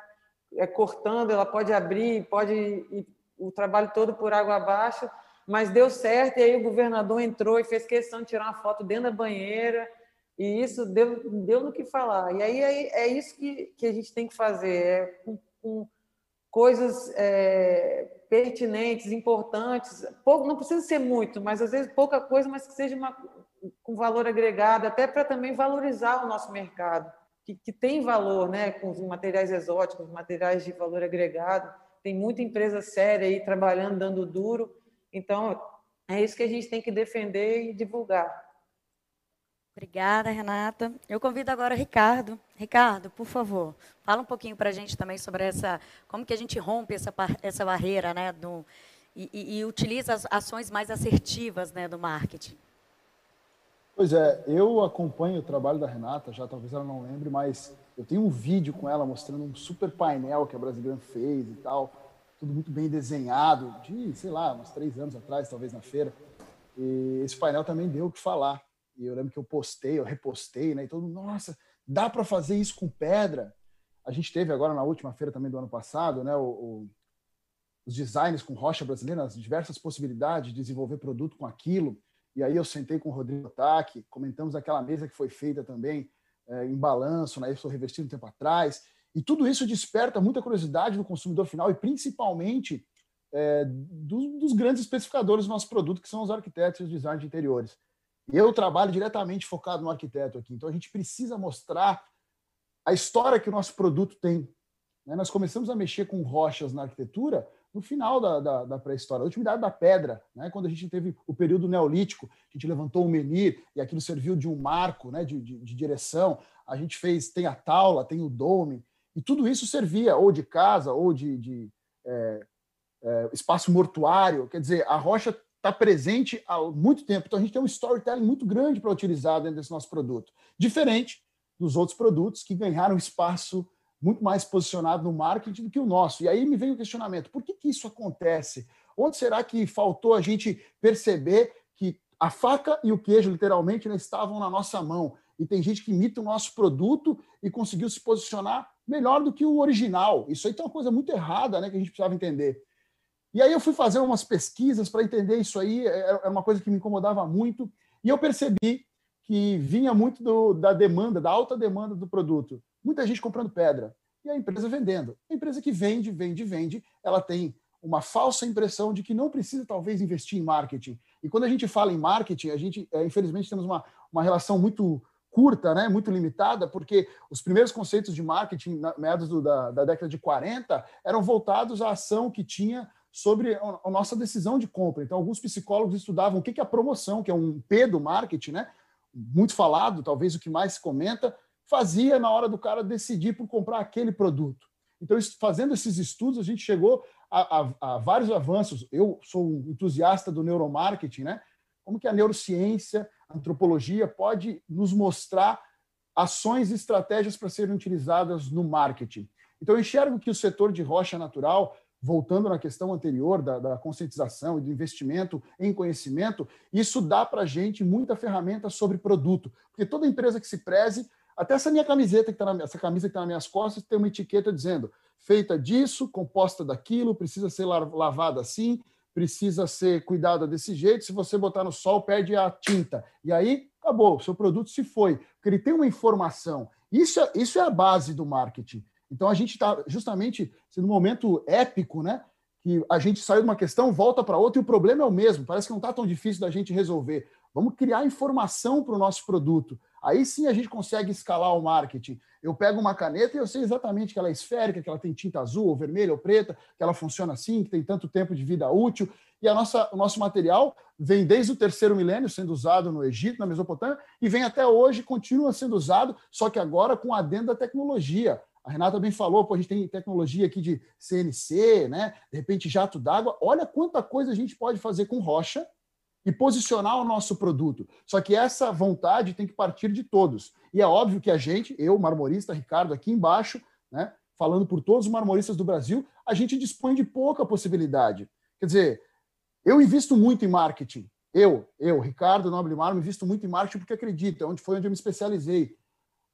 é, cortando, ela pode abrir, pode o trabalho todo por água abaixo. Mas deu certo e aí o governador entrou e fez questão de tirar uma foto dentro da banheira e isso deu, deu no que falar. E aí é, é isso que, que a gente tem que fazer, é com, com coisas é, pertinentes, importantes. Pouco, não precisa ser muito, mas às vezes pouca coisa, mas que seja uma, com valor agregado, até para também valorizar o nosso mercado, que, que tem valor, né, com os materiais exóticos, materiais de valor agregado. Tem muita empresa séria aí trabalhando, dando duro. Então, é isso que a gente tem que defender e divulgar. Obrigada, Renata. Eu convido agora o Ricardo. Ricardo, por favor, fala um pouquinho para a gente também sobre essa, como que a gente rompe essa, essa barreira, né, do, e, e, e utiliza as ações mais assertivas, né, do marketing. Pois é, eu acompanho o trabalho da Renata, já talvez ela não lembre, mas eu tenho um vídeo com ela mostrando um super painel que a Brasileira fez e tal, tudo muito bem desenhado, de, sei lá, uns três anos atrás, talvez na feira. E esse painel também deu o que falar. E eu lembro que eu postei, eu repostei, né? E todo mundo, nossa, dá para fazer isso com pedra? A gente teve agora na última feira também do ano passado, né? O, o, os designs com rocha brasileira, as diversas possibilidades de desenvolver produto com aquilo. E aí eu sentei com o Rodrigo Taque, comentamos aquela mesa que foi feita também é, em balanço, né? Eu estou revestido um tempo atrás. E tudo isso desperta muita curiosidade do consumidor final e principalmente é, do, dos grandes especificadores do nosso produto, que são os arquitetos e os designers de interiores. Eu trabalho diretamente focado no arquiteto aqui, então a gente precisa mostrar a história que o nosso produto tem. Né? Nós começamos a mexer com rochas na arquitetura no final da, da, da pré-história, a utilidade da pedra, né? quando a gente teve o período neolítico, a gente levantou o menir e aquilo serviu de um marco né? de, de, de direção, a gente fez, tem a taula, tem o dome, e tudo isso servia ou de casa ou de, de é, é, espaço mortuário, quer dizer, a rocha está presente há muito tempo, então a gente tem um storytelling muito grande para utilizar dentro desse nosso produto, diferente dos outros produtos que ganharam espaço muito mais posicionado no marketing do que o nosso. E aí me vem o questionamento: por que, que isso acontece? Onde será que faltou a gente perceber que a faca e o queijo, literalmente, né, estavam na nossa mão? E tem gente que imita o nosso produto e conseguiu se posicionar melhor do que o original. Isso aí tem uma coisa muito errada né, que a gente precisava entender. E aí eu fui fazer umas pesquisas para entender isso aí, era é, é uma coisa que me incomodava muito, e eu percebi que vinha muito do, da demanda, da alta demanda do produto muita gente comprando pedra e a empresa vendendo. A empresa que vende, vende, vende, ela tem uma falsa impressão de que não precisa talvez investir em marketing. E quando a gente fala em marketing, a gente, é, infelizmente, temos uma, uma relação muito curta, né, muito limitada, porque os primeiros conceitos de marketing, na, meados do, da, da década de 40, eram voltados à ação que tinha sobre a, a nossa decisão de compra. Então, alguns psicólogos estudavam o que é a promoção, que é um P do marketing, né, muito falado, talvez o que mais se comenta, fazia na hora do cara decidir por comprar aquele produto. Então, fazendo esses estudos, a gente chegou a, a, a, vários avanços. Eu sou um entusiasta do neuromarketing, né? Como que a neurociência, a antropologia pode nos mostrar ações e estratégias para serem utilizadas no marketing. Então, eu enxergo que o setor de rocha natural, voltando na questão anterior da, da conscientização e do investimento em conhecimento, isso dá para a gente muita ferramenta sobre produto. Porque toda empresa que se preze até essa minha camiseta que tá na, essa camisa que está nas minhas costas tem uma etiqueta dizendo feita disso, composta daquilo, precisa ser lavada assim, precisa ser cuidada desse jeito. Se você botar no sol, perde a tinta. E aí, acabou, o seu produto se foi. Porque ele tem uma informação. Isso é, isso é a base do marketing. Então a gente está justamente sendo um momento épico, né? Que a gente saiu de uma questão, volta para outra e o problema é o mesmo. Parece que não está tão difícil da gente resolver. Vamos criar informação para o nosso produto. Aí sim a gente consegue escalar o marketing. Eu pego uma caneta e eu sei exatamente que ela é esférica, que ela tem tinta azul, ou vermelha, ou preta, que ela funciona assim, que tem tanto tempo de vida útil. E a nossa, o nosso material vem desde o terceiro milênio sendo usado no Egito, na Mesopotâmia, e vem até hoje, continua sendo usado, só que agora com adendo da tecnologia. A Renata bem falou, pô, a gente tem tecnologia aqui de CNC, né? De repente jato d'água. Olha quanta coisa a gente pode fazer com rocha e posicionar o nosso produto. Só que essa vontade tem que partir de todos. E é óbvio que a gente, eu, marmorista, Ricardo, aqui embaixo, né, falando por todos os marmoristas do Brasil, a gente dispõe de pouca possibilidade. Quer dizer, eu invisto muito em marketing. Eu, eu, Ricardo Nobre Marmo, invisto muito em marketing porque acredito, é onde foi onde eu me especializei.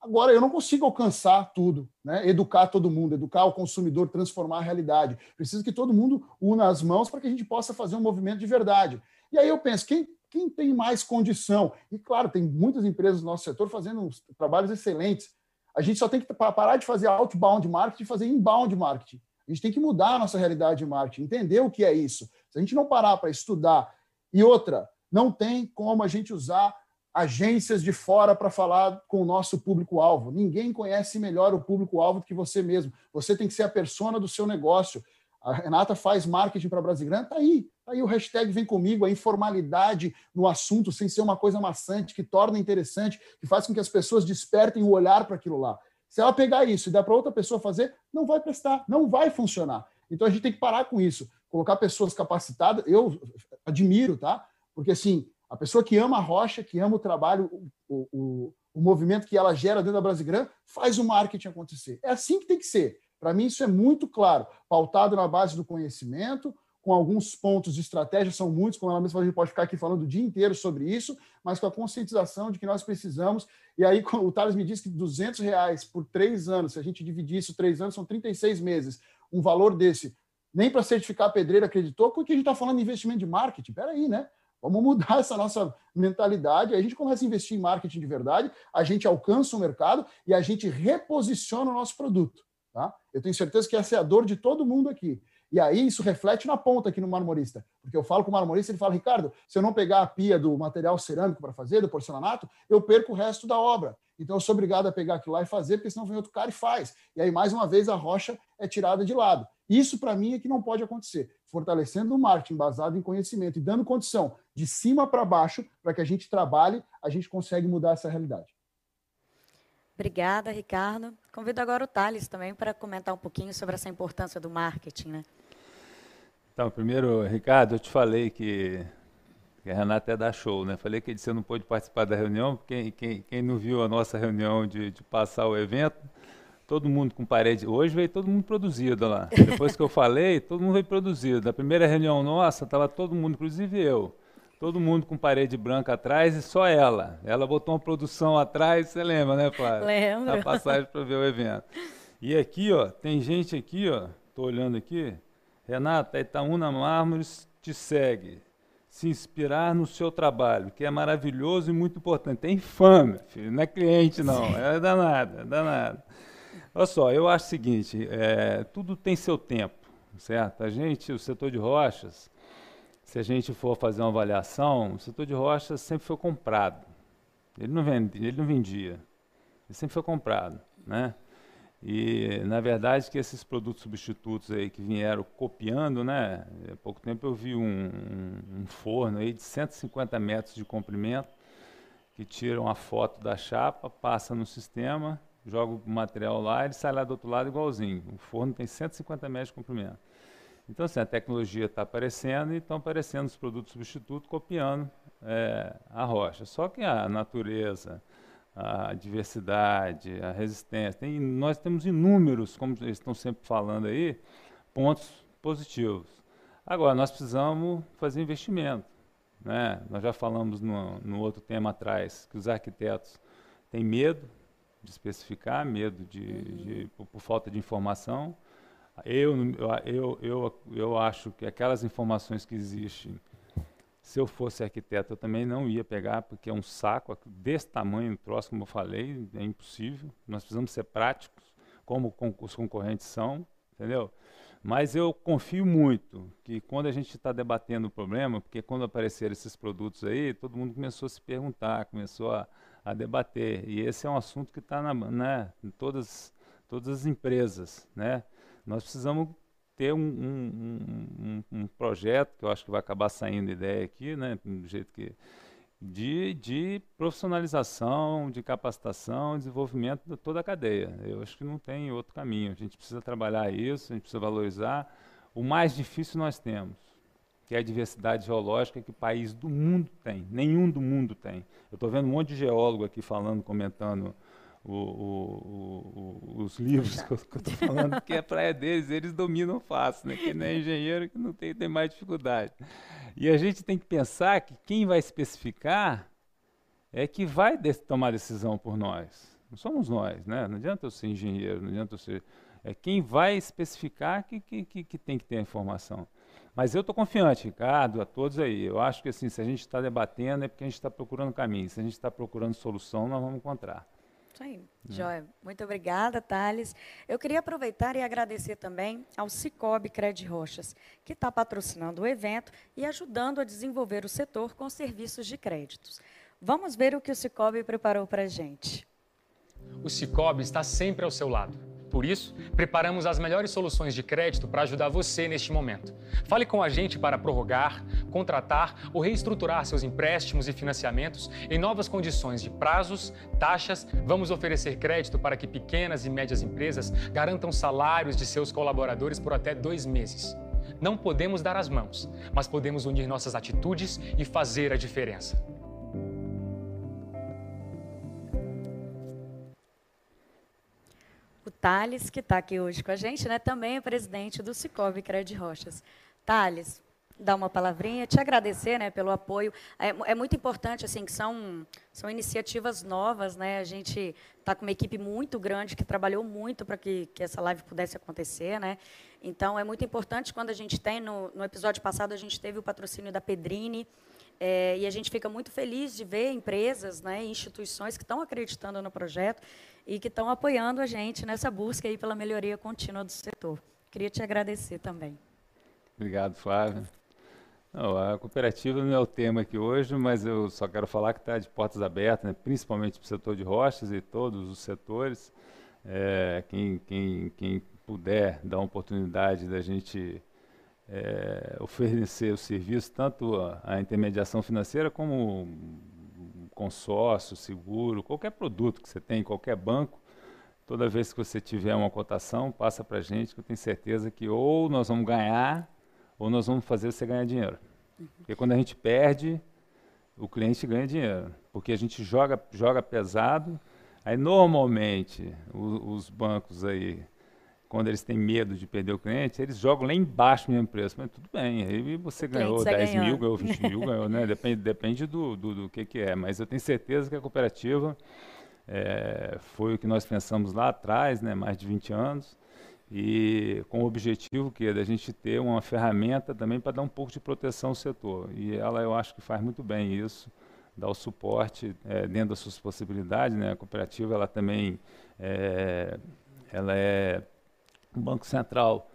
Agora, eu não consigo alcançar tudo, né? educar todo mundo, educar o consumidor, transformar a realidade. Preciso que todo mundo una as mãos para que a gente possa fazer um movimento de verdade. E aí eu penso, quem, quem tem mais condição? E claro, tem muitas empresas no nosso setor fazendo trabalhos excelentes. A gente só tem que parar de fazer outbound marketing e fazer inbound marketing. A gente tem que mudar a nossa realidade de marketing, entender o que é isso. Se a gente não parar para estudar, e outra, não tem como a gente usar agências de fora para falar com o nosso público-alvo. Ninguém conhece melhor o público-alvo do que você mesmo. Você tem que ser a persona do seu negócio. A Renata faz marketing para a Brasigrã, tá aí. Tá aí o hashtag vem comigo, a informalidade no assunto, sem ser uma coisa maçante, que torna interessante, que faz com que as pessoas despertem o olhar para aquilo lá. Se ela pegar isso e dar para outra pessoa fazer, não vai prestar, não vai funcionar. Então a gente tem que parar com isso, colocar pessoas capacitadas. Eu admiro, tá? Porque assim, a pessoa que ama a rocha, que ama o trabalho, o, o, o movimento que ela gera dentro da Brasigram, faz o marketing acontecer. É assim que tem que ser. Para mim, isso é muito claro, pautado na base do conhecimento, com alguns pontos de estratégia, são muitos, como ela mesma a gente pode ficar aqui falando o dia inteiro sobre isso, mas com a conscientização de que nós precisamos. E aí, o Thales me disse que 200 reais por três anos, se a gente dividir isso, três anos, são 36 meses, um valor desse, nem para certificar a pedreira acreditou, porque a gente está falando de investimento de marketing. Espera aí, né? Vamos mudar essa nossa mentalidade, a gente começa a investir em marketing de verdade, a gente alcança o mercado e a gente reposiciona o nosso produto. Tá? Eu tenho certeza que essa é a dor de todo mundo aqui. E aí isso reflete na ponta aqui no marmorista. Porque eu falo com o marmorista, ele fala, Ricardo, se eu não pegar a pia do material cerâmico para fazer, do porcelanato, eu perco o resto da obra. Então eu sou obrigado a pegar aquilo lá e fazer, porque senão vem outro cara e faz. E aí, mais uma vez, a rocha é tirada de lado. Isso, para mim, é que não pode acontecer. Fortalecendo o marketing baseado em conhecimento e dando condição de cima para baixo para que a gente trabalhe, a gente consegue mudar essa realidade. Obrigada, Ricardo. Convido agora o Thales também para comentar um pouquinho sobre essa importância do marketing. Né? Então, primeiro, Ricardo, eu te falei que, que a Renata é da show, né? Falei que você não pôde participar da reunião, quem, quem, quem não viu a nossa reunião de, de passar o evento, todo mundo com parede. Hoje veio todo mundo produzido lá. Depois que eu falei, todo mundo veio produzido. Na primeira reunião nossa, estava todo mundo, inclusive eu. Todo mundo com parede branca atrás e só ela. Ela botou uma produção atrás, você lembra, né, Flávia? Lembro. A passagem para ver o evento. E aqui, ó, tem gente aqui, ó, tô olhando aqui, Renata, Itaúna Mármores te segue. Se inspirar no seu trabalho, que é maravilhoso e muito importante. É infame, filho, não é cliente, não. É danado, é danado. Olha só, eu acho o seguinte: é, tudo tem seu tempo, certo? A gente, o setor de rochas, se a gente for fazer uma avaliação, o setor de rochas sempre foi comprado. Ele não, vende, ele não vendia, ele sempre foi comprado, né? E, na verdade, que esses produtos substitutos aí que vieram copiando, né? Há pouco tempo eu vi um, um, um forno aí de 150 metros de comprimento, que tira uma foto da chapa, passa no sistema, joga o material lá, ele sai lá do outro lado igualzinho. O forno tem 150 metros de comprimento. Então, assim, a tecnologia está aparecendo e estão aparecendo os produtos substitutos copiando é, a rocha. Só que a natureza, a diversidade, a resistência. Tem, nós temos inúmeros, como eles estão sempre falando aí, pontos positivos. Agora, nós precisamos fazer investimento. Né? Nós já falamos no, no outro tema atrás que os arquitetos têm medo de especificar, medo de, de por, por, falta de informação. Eu, eu, eu, eu acho que aquelas informações que existem se eu fosse arquiteto, eu também não ia pegar, porque é um saco desse tamanho, troço, como eu falei, é impossível. Nós precisamos ser práticos, como os concorrentes são, entendeu? Mas eu confio muito que quando a gente está debatendo o problema, porque quando apareceram esses produtos aí, todo mundo começou a se perguntar, começou a, a debater. E esse é um assunto que está né, em todas, todas as empresas. Né? Nós precisamos ter um, um, um, um, projeto, que eu acho que vai acabar saindo ideia aqui, né, do jeito que de, de profissionalização, de capacitação, desenvolvimento de toda a cadeia. Eu acho que não tem outro caminho. A gente precisa trabalhar isso, a gente precisa valorizar. O mais difícil nós temos, que é a diversidade geológica que o país do mundo tem. Nenhum do mundo tem. Eu estou vendo um monte de geólogo aqui falando, comentando o, o, o, os livros que eu estou falando, que é a praia deles, eles dominam fácil, né? Que não é engenheiro que não tem, tem mais dificuldade. E a gente tem que pensar que quem vai especificar é que vai de tomar decisão por nós. Não somos nós, né? Não adianta eu ser engenheiro, não adianta eu ser. É quem vai especificar que, que, que, que tem que ter a informação. Mas eu estou confiante, Ricardo, a todos aí. Eu acho que assim, se a gente está debatendo é porque a gente está procurando caminho. Se a gente está procurando solução, nós vamos encontrar. Isso aí. Joia. Muito obrigada, Thales. Eu queria aproveitar e agradecer também ao Cicobi Cred Rochas, que está patrocinando o evento e ajudando a desenvolver o setor com serviços de créditos. Vamos ver o que o Cicobi preparou para a gente. O Cicobi está sempre ao seu lado por isso, preparamos as melhores soluções de crédito para ajudar você neste momento. Fale com a gente para prorrogar, contratar ou reestruturar seus empréstimos e financiamentos em novas condições de prazos, taxas. Vamos oferecer crédito para que pequenas e médias empresas garantam salários de seus colaboradores por até dois meses. Não podemos dar as mãos, mas podemos unir nossas atitudes e fazer a diferença. O Thales, que está aqui hoje com a gente, né, também é presidente do Cicobi Cred Rochas. Thales, dar uma palavrinha, te agradecer né, pelo apoio. É, é, muito importante, assim, que são, são iniciativas novas, né? A gente está com uma equipe muito grande que trabalhou muito para que, que essa live pudesse acontecer, né? Então, é muito importante quando a gente tem, no, no episódio passado, a gente teve o patrocínio da Pedrini, é, e a gente fica muito feliz de ver empresas, né, instituições que estão acreditando no projeto e que estão apoiando a gente nessa busca aí pela melhoria contínua do setor. Queria te agradecer também. Obrigado, Flávio. Não, a cooperativa não é o tema aqui hoje, mas eu só quero falar que está de portas abertas, né, principalmente para o setor de rochas e todos os setores. É, quem, quem, quem puder dar uma oportunidade da gente é, oferecer o serviço, tanto a, a, intermediação financeira como consórcio, seguro, qualquer produto que você tem, qualquer banco, toda vez que você tiver uma cotação, passa para a gente, que eu tenho certeza que ou nós vamos ganhar, ou nós vamos fazer você ganhar dinheiro. Porque quando a gente perde, o cliente ganha dinheiro. Porque a gente joga, joga pesado, aí normalmente o, os bancos aí quando eles têm medo de perder o cliente, eles jogam lá embaixo mesmo preço. Mas tudo bem, aí você ganhou 10 ganhando. mil, ganhou 20 mil, ganhou, né? Depende, depende do, do, do, que, que é. Mas eu tenho certeza que a cooperativa é, foi o que nós pensamos lá atrás, né? mais de 20 anos, e com o objetivo que é da gente ter uma ferramenta também para dar um pouco de proteção ao setor. E ela eu acho que faz muito bem isso, dar o suporte é, dentro das suas possibilidades. Né? A cooperativa ela também é, ela é o Banco Central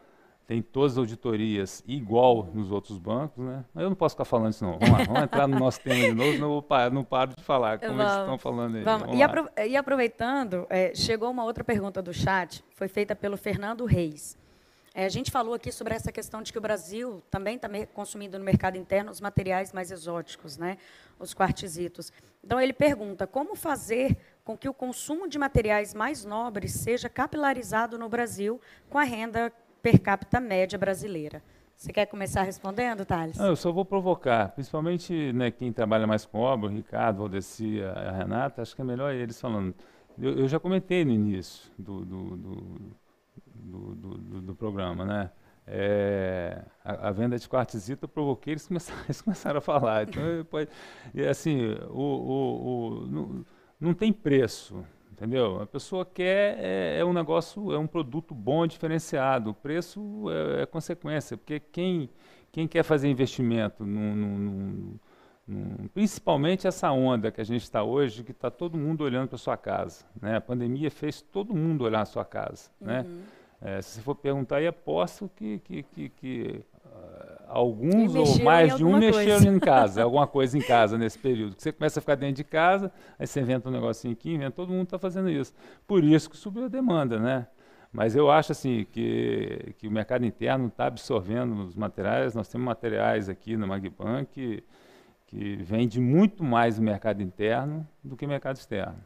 tem todas as auditorias igual nos outros bancos, né? Mas eu não posso ficar falando isso não. Vamos lá, vamos entrar no nosso tema de novo, não, paro, não paro de falar, como vamos, eles estão falando aí. Vamos. E, apro e, aproveitando, é, chegou uma outra pergunta do chat, foi feita pelo Fernando Reis. É, a gente falou aqui sobre essa questão de que o Brasil também está consumindo no mercado interno os materiais mais exóticos, né? os quartzitos. Então, ele pergunta, como fazer com que o consumo de materiais mais nobres seja capilarizado no Brasil com a renda per capita média brasileira. Você quer começar respondendo, Thales? Não, eu só vou provocar, principalmente né, quem trabalha mais com obra, o Ricardo, o Valdeci, a Renata, acho que é melhor eles falando. Eu, eu já comentei no início do, do, do, do, programa, né? É, a, a, venda de quartzito eu provoquei, eles começaram, eles começaram a falar. Então, pode, assim, o, o, o, não tem preço, entendeu? A pessoa quer é, é, um negócio, é um produto bom, diferenciado. O preço é, é consequência, porque quem, quem quer fazer investimento, num, num, num, principalmente essa onda que a gente está hoje, que está todo mundo olhando para sua casa, né? A pandemia fez todo mundo olhar a sua casa, né? uhum. né? É, se você for perguntar, aí aposto que, que, que, que alguns ou mais de um mexeram em casa, alguma coisa em casa nesse período. Você começa a ficar dentro de casa, aí você inventa um negocinho aqui, inventa, todo mundo está fazendo isso. Por isso que subiu a demanda, né? Mas eu acho assim que, que o mercado interno está absorvendo os materiais. Nós temos materiais aqui na Magban que, que vende muito mais no mercado interno do que no mercado externo.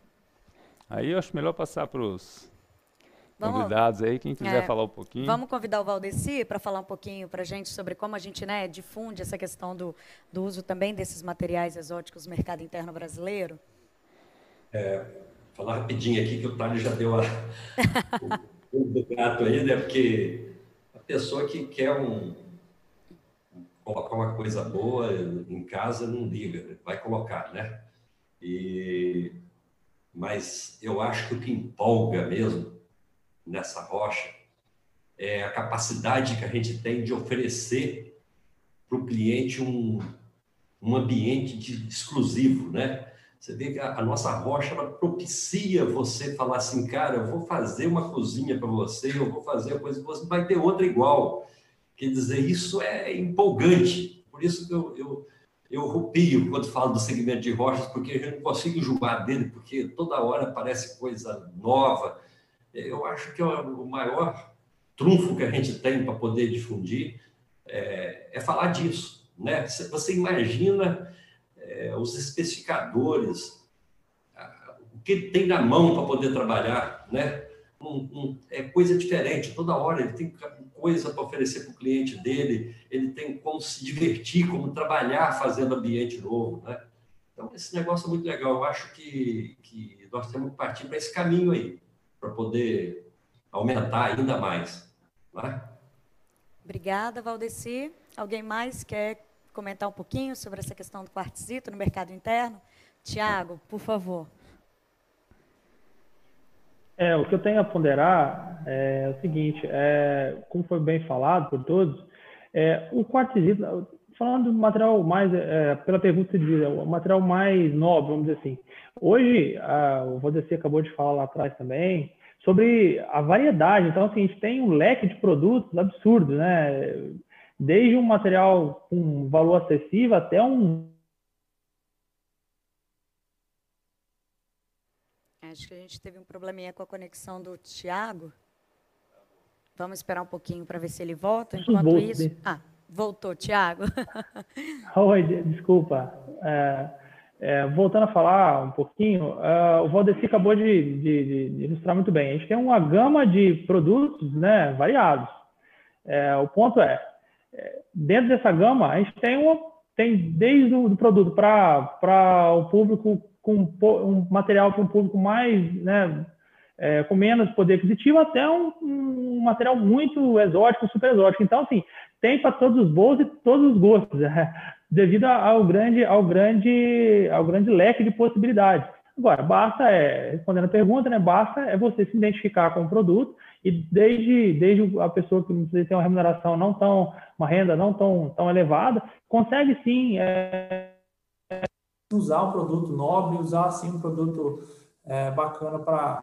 Aí eu acho melhor passar para os Vamos, convidados aí, quem quiser é, falar um pouquinho. Vamos convidar o Valdeci para falar um pouquinho para a gente sobre como a gente né, difunde essa questão do, do uso também desses materiais exóticos no mercado interno brasileiro. É, falar rapidinho aqui que o Thales já deu a, o, do gato aí, né? Porque a pessoa que quer um, colocar uma coisa boa em casa não liga, vai colocar, né? E, mas eu acho que o que empolga mesmo nessa rocha é a capacidade que a gente tem de oferecer para o cliente um, um ambiente de, exclusivo, né? Você vê que a, a, nossa rocha ela propicia você falar assim, cara, eu vou fazer uma cozinha para você, eu vou fazer a coisa, você vai ter outra igual. Quer dizer, isso é empolgante. Por isso que eu, eu, eu rupio quando falo do segmento de rochas, porque eu não consigo julgar dele, porque toda hora aparece coisa nova, eu acho que o maior trunfo que a gente tem para poder difundir é, é, falar disso. Né? Você imagina é, os especificadores, o que tem na mão para poder trabalhar, né? Um, um, é coisa diferente, toda hora ele tem coisa para oferecer para o cliente dele, ele tem como se divertir, como trabalhar fazendo ambiente novo, né? Então, esse negócio é muito legal. Eu acho que, que nós temos que partir para esse caminho aí para poder aumentar ainda mais. Né? Obrigada, Valdeci. Alguém mais quer comentar um pouquinho sobre essa questão do quartzito no mercado interno? Tiago, por favor. É, o que eu tenho a ponderar é o seguinte, é, como foi bem falado por todos, é, o quartzito, falando do material mais, é, pela pergunta de o material mais nobre, vamos dizer assim. Hoje, a, o Valdeci acabou de falar lá atrás também, sobre a variedade. Então, assim, a gente tem um leque de produtos absurdo, né? desde um material com valor acessível até um Acho que a gente teve um probleminha com a conexão do Tiago. Vamos esperar um pouquinho para ver se ele volta. Enquanto isso. Ah, voltou, Tiago. Oi, desculpa. É, é, voltando a falar um pouquinho, uh, o Valdeci acabou de, de, de, ilustrar muito bem. A gente tem uma gama de produtos né, variados. É, o ponto é, é dentro dessa gama, a gente tem, uma, tem desde o produto para o público com um material para um público mais, né, é, com menos poder aquisitivo, até um, um, material muito exótico, super exótico. Então, assim, tem para todos os bolsos e todos os gostos, é, devido ao grande, ao grande, ao grande leque de possibilidades. Agora, basta, é, respondendo a pergunta, né, basta é você se identificar com o produto e desde, desde a pessoa que tem uma remuneração não tão, uma renda não tão, tão elevada, consegue sim é, usar um produto nobre, usar assim um produto é, bacana para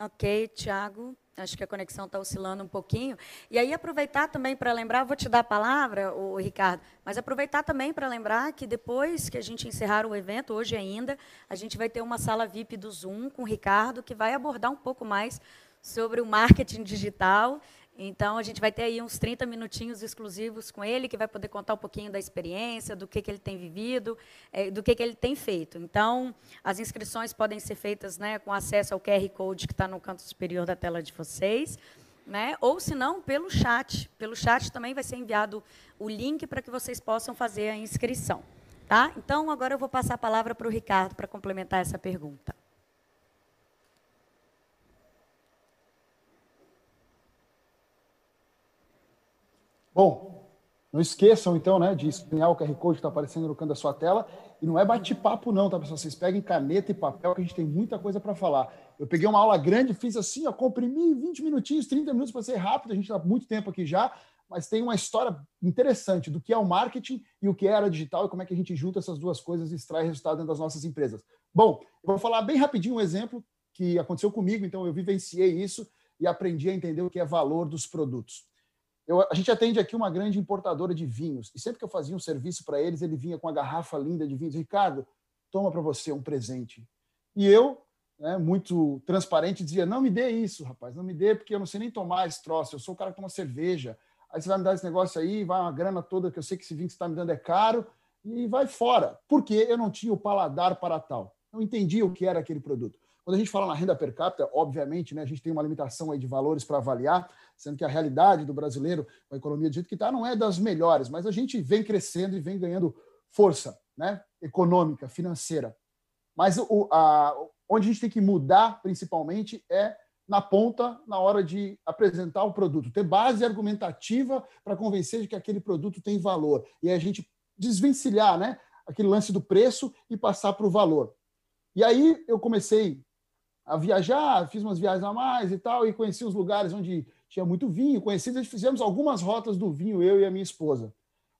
Ok, Tiago. Acho que a conexão está oscilando um pouquinho. E aí, aproveitar também para lembrar, vou te dar a palavra, o Ricardo, mas aproveitar também para lembrar que depois que a gente encerrar o evento, hoje ainda, a gente vai ter uma sala VIP do Zoom com o Ricardo, que vai abordar um pouco mais sobre o marketing digital então, a gente vai ter aí uns 30 minutinhos exclusivos com ele, que vai poder contar um pouquinho da experiência, do que, que ele tem vivido, é, do que, que ele tem feito. Então, as inscrições podem ser feitas né, com acesso ao QR Code que está no canto superior da tela de vocês. Né? Ou, se não, pelo chat. Pelo chat também vai ser enviado o link para que vocês possam fazer a inscrição. Tá? Então, agora eu vou passar a palavra para o Ricardo para complementar essa pergunta. Bom, não esqueçam então, né, de escanear o QR Code que está aparecendo no canto da sua tela. E não é bate-papo, não, tá, pessoal? Vocês peguem caneta e papel, que a gente tem muita coisa para falar. Eu peguei uma aula grande, fiz assim, ó, comprimi 20 minutinhos, 30 minutos para ser rápido, a gente está muito tempo aqui já, mas tem uma história interessante do que é o marketing e o que é a era digital e como é que a gente junta essas duas coisas e extrai resultado dentro das nossas empresas. Bom, eu vou falar bem rapidinho um exemplo que aconteceu comigo, então eu vivenciei isso e aprendi a entender o que é valor dos produtos. Eu, a gente atende aqui uma grande importadora de vinhos, e sempre que eu fazia um serviço para eles, ele vinha com uma garrafa linda de vinhos. Ricardo, toma para você um presente. E eu, né, muito transparente, dizia: Não me dê isso, rapaz, não me dê, porque eu não sei nem tomar esse troço. Eu sou o cara que toma cerveja. Aí você vai me dar esse negócio aí, vai uma grana toda, que eu sei que esse vinho que você está me dando é caro, e vai fora. Porque eu não tinha o paladar para tal. Não entendia o que era aquele produto. Quando a gente fala na renda per capita, obviamente, né, a gente tem uma limitação aí de valores para avaliar, sendo que a realidade do brasileiro, a economia do jeito que está, não é das melhores, mas a gente vem crescendo e vem ganhando força né, econômica, financeira. Mas o, a, onde a gente tem que mudar, principalmente, é na ponta, na hora de apresentar o produto, ter base argumentativa para convencer de que aquele produto tem valor. E a gente desvencilhar né, aquele lance do preço e passar para o valor. E aí eu comecei a viajar, fiz umas viagens a mais e tal, e conheci os lugares onde tinha muito vinho, conheci, gente fizemos algumas rotas do vinho, eu e a minha esposa.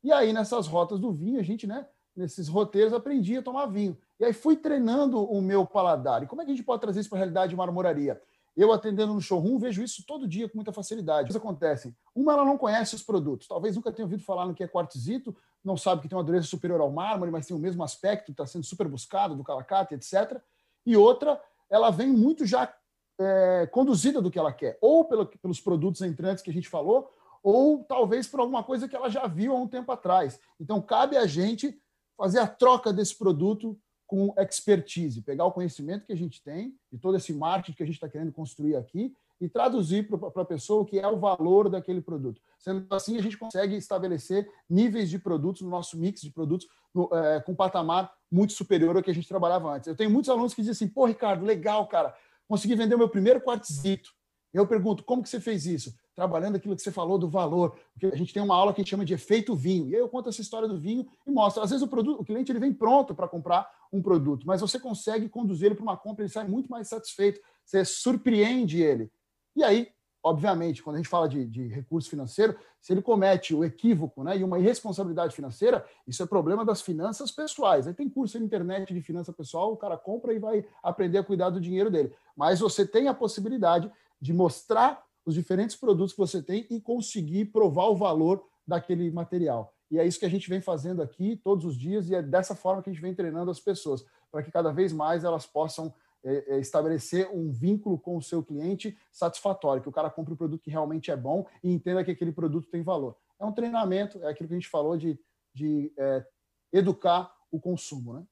E aí, nessas rotas do vinho, a gente, né, nesses roteiros, aprendi a tomar vinho. E aí fui treinando o meu paladar. E como é que a gente pode trazer isso para a realidade de marmoraria? Eu atendendo no showroom vejo isso todo dia com muita facilidade. O que acontece? Uma, ela não conhece os produtos. Talvez nunca tenha ouvido falar no que é quartzito, não sabe que tem uma dureza superior ao mármore, mas tem o mesmo aspecto, está sendo super buscado, do calacate, etc. E outra, ela vem muito já é, conduzida do que ela quer, ou pelo, pelos produtos entrantes que a gente falou, ou talvez por alguma coisa que ela já viu há um tempo atrás. Então, cabe a gente fazer a troca desse produto com expertise, pegar o conhecimento que a gente tem, de todo esse marketing que a gente está querendo construir aqui, e traduzir para a pessoa o que é o valor daquele produto. Sendo assim, a gente consegue estabelecer níveis de produtos no nosso mix de produtos no, é, com um patamar muito superior ao que a gente trabalhava antes. Eu tenho muitos alunos que dizem assim, pô, Ricardo, legal, cara, consegui vender o meu primeiro quartzito. Eu pergunto, como que você fez isso? Trabalhando aquilo que você falou do valor. Porque a gente tem uma aula que a gente chama de efeito vinho. E aí eu conto essa história do vinho e mostro. Às vezes o produto, o cliente ele vem pronto para comprar um produto, mas você consegue conduzir ele para uma compra, ele sai muito mais satisfeito. Você surpreende ele. E aí, obviamente, quando a gente fala de, de, recurso financeiro, se ele comete o equívoco né, e uma irresponsabilidade financeira, isso é problema das finanças pessoais. Aí tem curso na internet de finança pessoal, o cara compra e vai aprender a cuidar do dinheiro dele. Mas você tem a possibilidade de mostrar os diferentes produtos que você tem e conseguir provar o valor daquele material. E é isso que a gente vem fazendo aqui todos os dias e é dessa forma que a gente vem treinando as pessoas, para que cada vez mais elas possam é, é, estabelecer um vínculo com o seu cliente satisfatório, que o cara compre o um produto que realmente é bom e entenda que aquele produto tem valor. É um treinamento, é aquilo que a gente falou de, de é, educar o consumo. Né?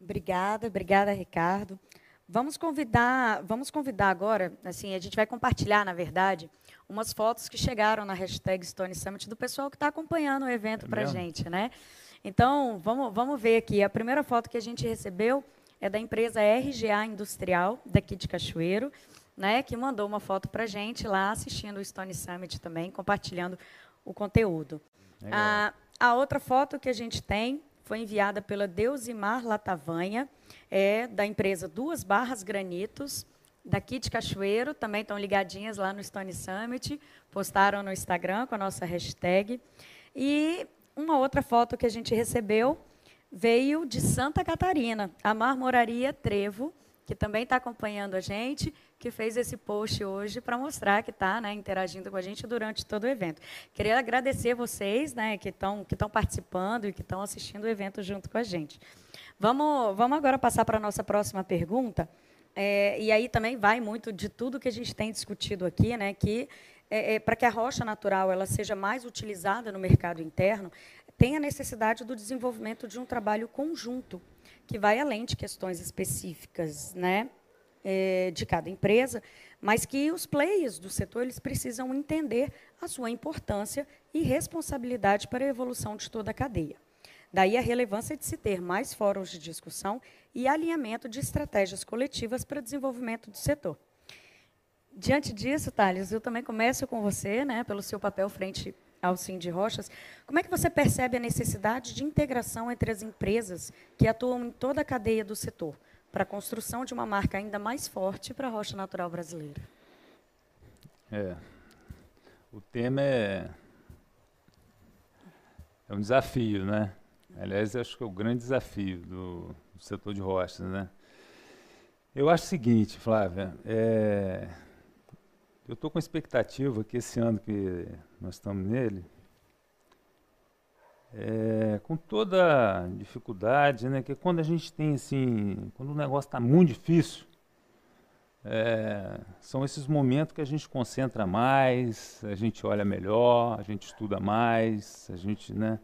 Obrigada, obrigada, Ricardo. Vamos convidar, vamos convidar agora, assim, a gente vai compartilhar, na verdade, umas fotos que chegaram na hashtag Stone Summit do pessoal que está acompanhando o evento é para a gente, né? Então, vamos, vamos ver aqui. A primeira foto que a gente recebeu é da empresa RGA Industrial, daqui de Cachoeiro, né, que mandou uma foto para a gente lá assistindo o Stone Summit também, compartilhando o conteúdo. A, a outra foto que a gente tem foi enviada pela Deusimar Latavanha, é da empresa Duas Barras Granitos, daqui de Cachoeiro, também estão ligadinhas lá no Stone Summit, postaram no Instagram com a nossa hashtag. E uma outra foto que a gente recebeu veio de Santa Catarina, a Marmoraria Trevo, que também está acompanhando a gente, que fez esse post hoje para mostrar que está né, interagindo com a gente durante todo o evento. Queria agradecer vocês né, que estão que participando e que estão assistindo o evento junto com a gente. Vamos, vamos agora passar para a nossa próxima pergunta. É, e aí também vai muito de tudo que a gente tem discutido aqui, né, que é, é, para que a rocha natural ela seja mais utilizada no mercado interno, tem a necessidade do desenvolvimento de um trabalho conjunto, que vai além de questões específicas né, é, de cada empresa, mas que os players do setor eles precisam entender a sua importância e responsabilidade para a evolução de toda a cadeia. Daí a relevância de se ter mais fóruns de discussão e alinhamento de estratégias coletivas para desenvolvimento do setor. Diante disso, Thales, eu também começo com você, né, pelo seu papel frente ao Sim de Rochas. Como é que você percebe a necessidade de integração entre as empresas que atuam em toda a cadeia do setor para a construção de uma marca ainda mais forte para a rocha natural brasileira? É. O tema é é um desafio, né? Aliás, acho que é o grande desafio do, do setor de rochas, né? Eu acho o seguinte, Flávia, é, eu estou com expectativa que esse ano que nós estamos nele, é, com toda dificuldade, né, que quando a gente tem assim, quando o negócio está muito difícil, é, são esses momentos que a gente concentra mais, a gente olha melhor, a gente estuda mais, a gente, né?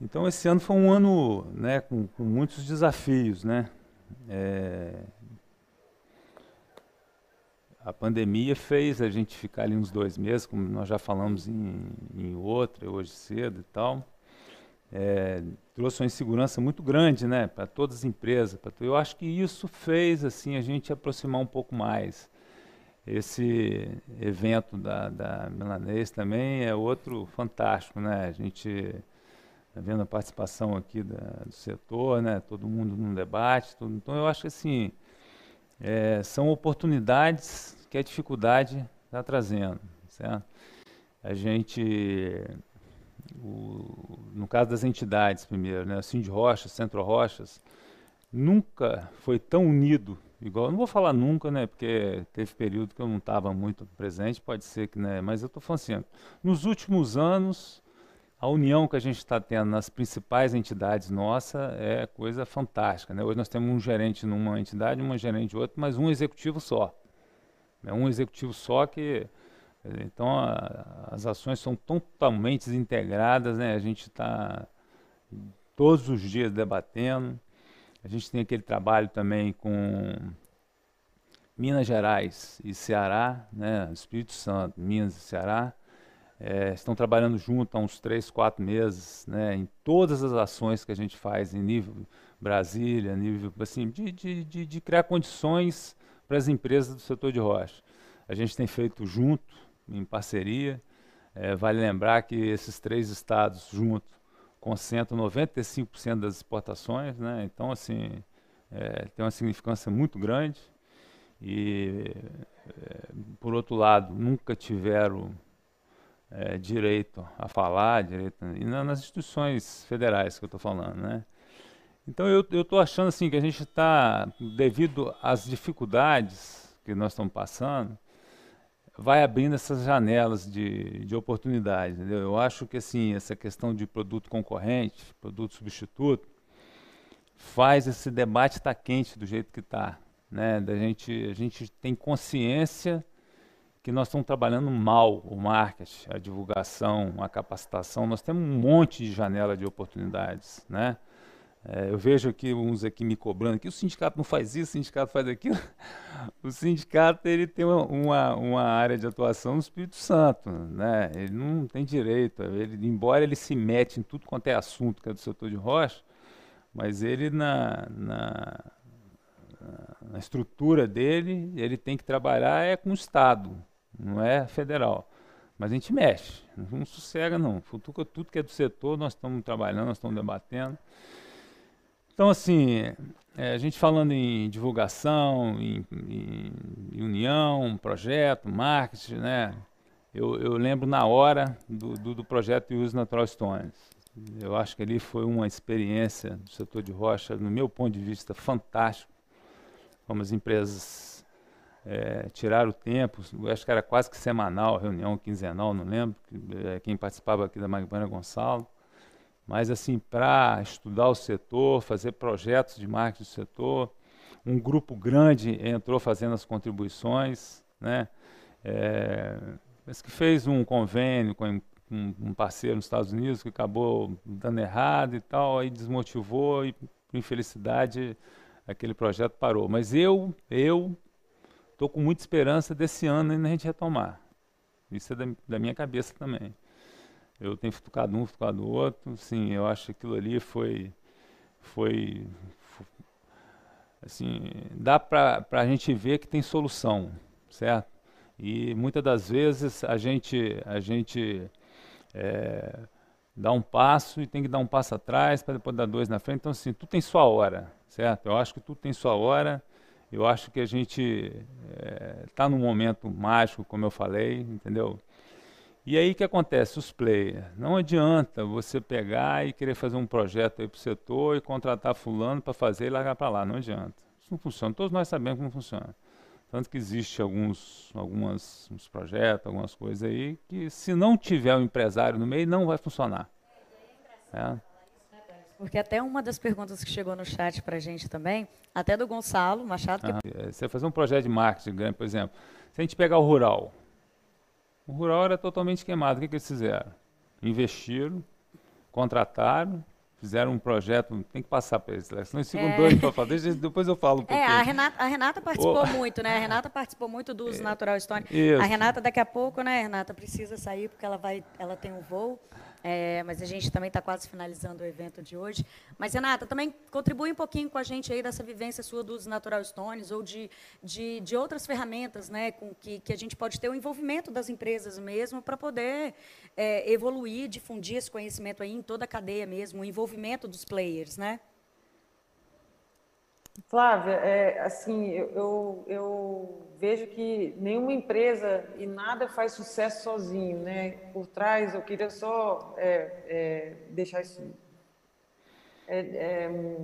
Então esse ano foi um ano, né, com, com muitos desafios, né? É, a pandemia fez a gente ficar ali uns dois meses, como nós já falamos em, em outra, hoje cedo e tal. É, trouxe uma insegurança muito grande né, para todas as empresas. Pra, eu acho que isso fez assim a gente aproximar um pouco mais. Esse evento da, da Milanês também é outro fantástico. Né? A gente está vendo a participação aqui da, do setor, né? todo mundo num debate. Tudo. Então, eu acho que assim, é, são oportunidades que a dificuldade está trazendo, certo? A gente, o, no caso das entidades primeiro, né, assim de Rochas, Centro Rochas, nunca foi tão unido igual, não vou falar nunca, né, porque teve período que eu não estava muito presente, pode ser que, né, mas eu estou falando assim, nos últimos anos, a união que a gente está tendo nas principais entidades nossa é coisa fantástica, né, hoje nós temos um gerente numa entidade, uma gerente de outra, mas um executivo só, é um executivo só que. Então, a, as ações são totalmente integradas, né? A gente está todos os dias debatendo. A gente tem aquele trabalho também com Minas Gerais e Ceará, né? Espírito Santo, Minas e Ceará. É, estão trabalhando junto há uns três, quatro meses, né, em todas as ações que a gente faz em nível Brasília, nível assim, de, de, de, de criar condições para as empresas do setor de rocha. A gente tem feito junto, em parceria. É, vale lembrar que esses três estados juntos concentram 95% das exportações, né? então assim é, tem uma significância muito grande e é, por outro lado nunca tiveram é, direito a falar, direito e nas instituições federais que eu estou falando, né? Então eu estou achando assim que a gente está, devido às dificuldades que nós estamos passando, vai abrindo essas janelas de, de oportunidade. Entendeu? Eu acho que assim essa questão de produto concorrente, produto substituto, faz esse debate estar tá quente do jeito que está. Né? Da gente, a gente tem consciência que nós estamos trabalhando mal o marketing, a divulgação, a capacitação. Nós temos um monte de janela de oportunidades, né? É, eu vejo aqui uns aqui me cobrando que o sindicato não faz isso, o sindicato faz aquilo. O sindicato ele tem uma, uma, área de atuação no Espírito Santo, né? Ele não tem direito. Ele, embora ele se mete em tudo quanto é assunto que é do setor de rocha, mas ele na, na, na estrutura dele ele tem que trabalhar é com o Estado, não é federal. Mas a gente mexe, não sossega não. Futuca tudo que é do setor nós estamos trabalhando, nós estamos debatendo. Então, assim, é, a gente falando em divulgação, em, em, em união, projeto, marketing, né? Eu, eu, lembro na hora do, do, do projeto Use Natural Stones. Eu acho que ali foi uma experiência do setor de rocha, no meu ponto de vista, fantástico. Como as empresas é, tiraram o tempo, acho que era quase que semanal, reunião quinzenal, não lembro. É, quem participava aqui da Magbana Gonçalo mas assim, para estudar o setor, fazer projetos de marketing do setor. Um grupo grande entrou fazendo as contribuições, né? É, mas que fez um convênio com um, parceiro nos Estados Unidos que acabou dando errado e tal, aí desmotivou e, por infelicidade, aquele projeto parou. Mas eu, eu estou com muita esperança desse ano ainda a gente retomar. Isso é da, da minha cabeça também. Eu tenho futucado um, futucado outro. Sim, eu acho que aquilo ali foi. Foi. Assim, dá para a gente ver que tem solução, certo? E muitas das vezes a gente, a gente é, dá um passo e tem que dar um passo atrás para depois dar dois na frente. Então, assim, tudo tem sua hora, certo? Eu acho que tudo tem sua hora. Eu acho que a gente está é, num momento mágico, como eu falei, entendeu? E aí o que acontece? Os players. Não adianta você pegar e querer fazer um projeto aí para o setor e contratar fulano para fazer e largar para lá. Não adianta. Isso não funciona. Todos nós sabemos como funciona. Tanto que existe alguns, algumas, uns projetos, algumas coisas aí, que se não tiver o um empresário no meio, não vai funcionar. É. Porque até uma das perguntas que chegou no chat para a gente também, até do Gonçalo Machado. Que... Ah, você fazer um projeto de marketing grande, por exemplo, se a gente pegar o rural, o rural era totalmente queimado. O que, que eles fizeram? Investiram, contrataram, fizeram um projeto, tem que passar para eles, senão eles ficam é. doidos para falar. Depois eu falo. É, a Renata, a Renata participou oh. muito, né? A Renata participou muito dos é. Natural Stone. Isso. A Renata, daqui a pouco, né, Renata, precisa sair porque ela, vai, ela tem um voo. É, mas a gente também está quase finalizando o evento de hoje. Mas, Renata, também contribui um pouquinho com a gente aí dessa vivência sua dos Natural Stones ou de, de, de outras ferramentas né, com que, que a gente pode ter o envolvimento das empresas mesmo para poder é, evoluir, difundir esse conhecimento aí em toda a cadeia mesmo, o envolvimento dos players, né? Flávia, é, assim, eu, eu, eu, vejo que nenhuma empresa e nada faz sucesso sozinho, né? Por trás, eu queria só é, é, deixar isso, é, é,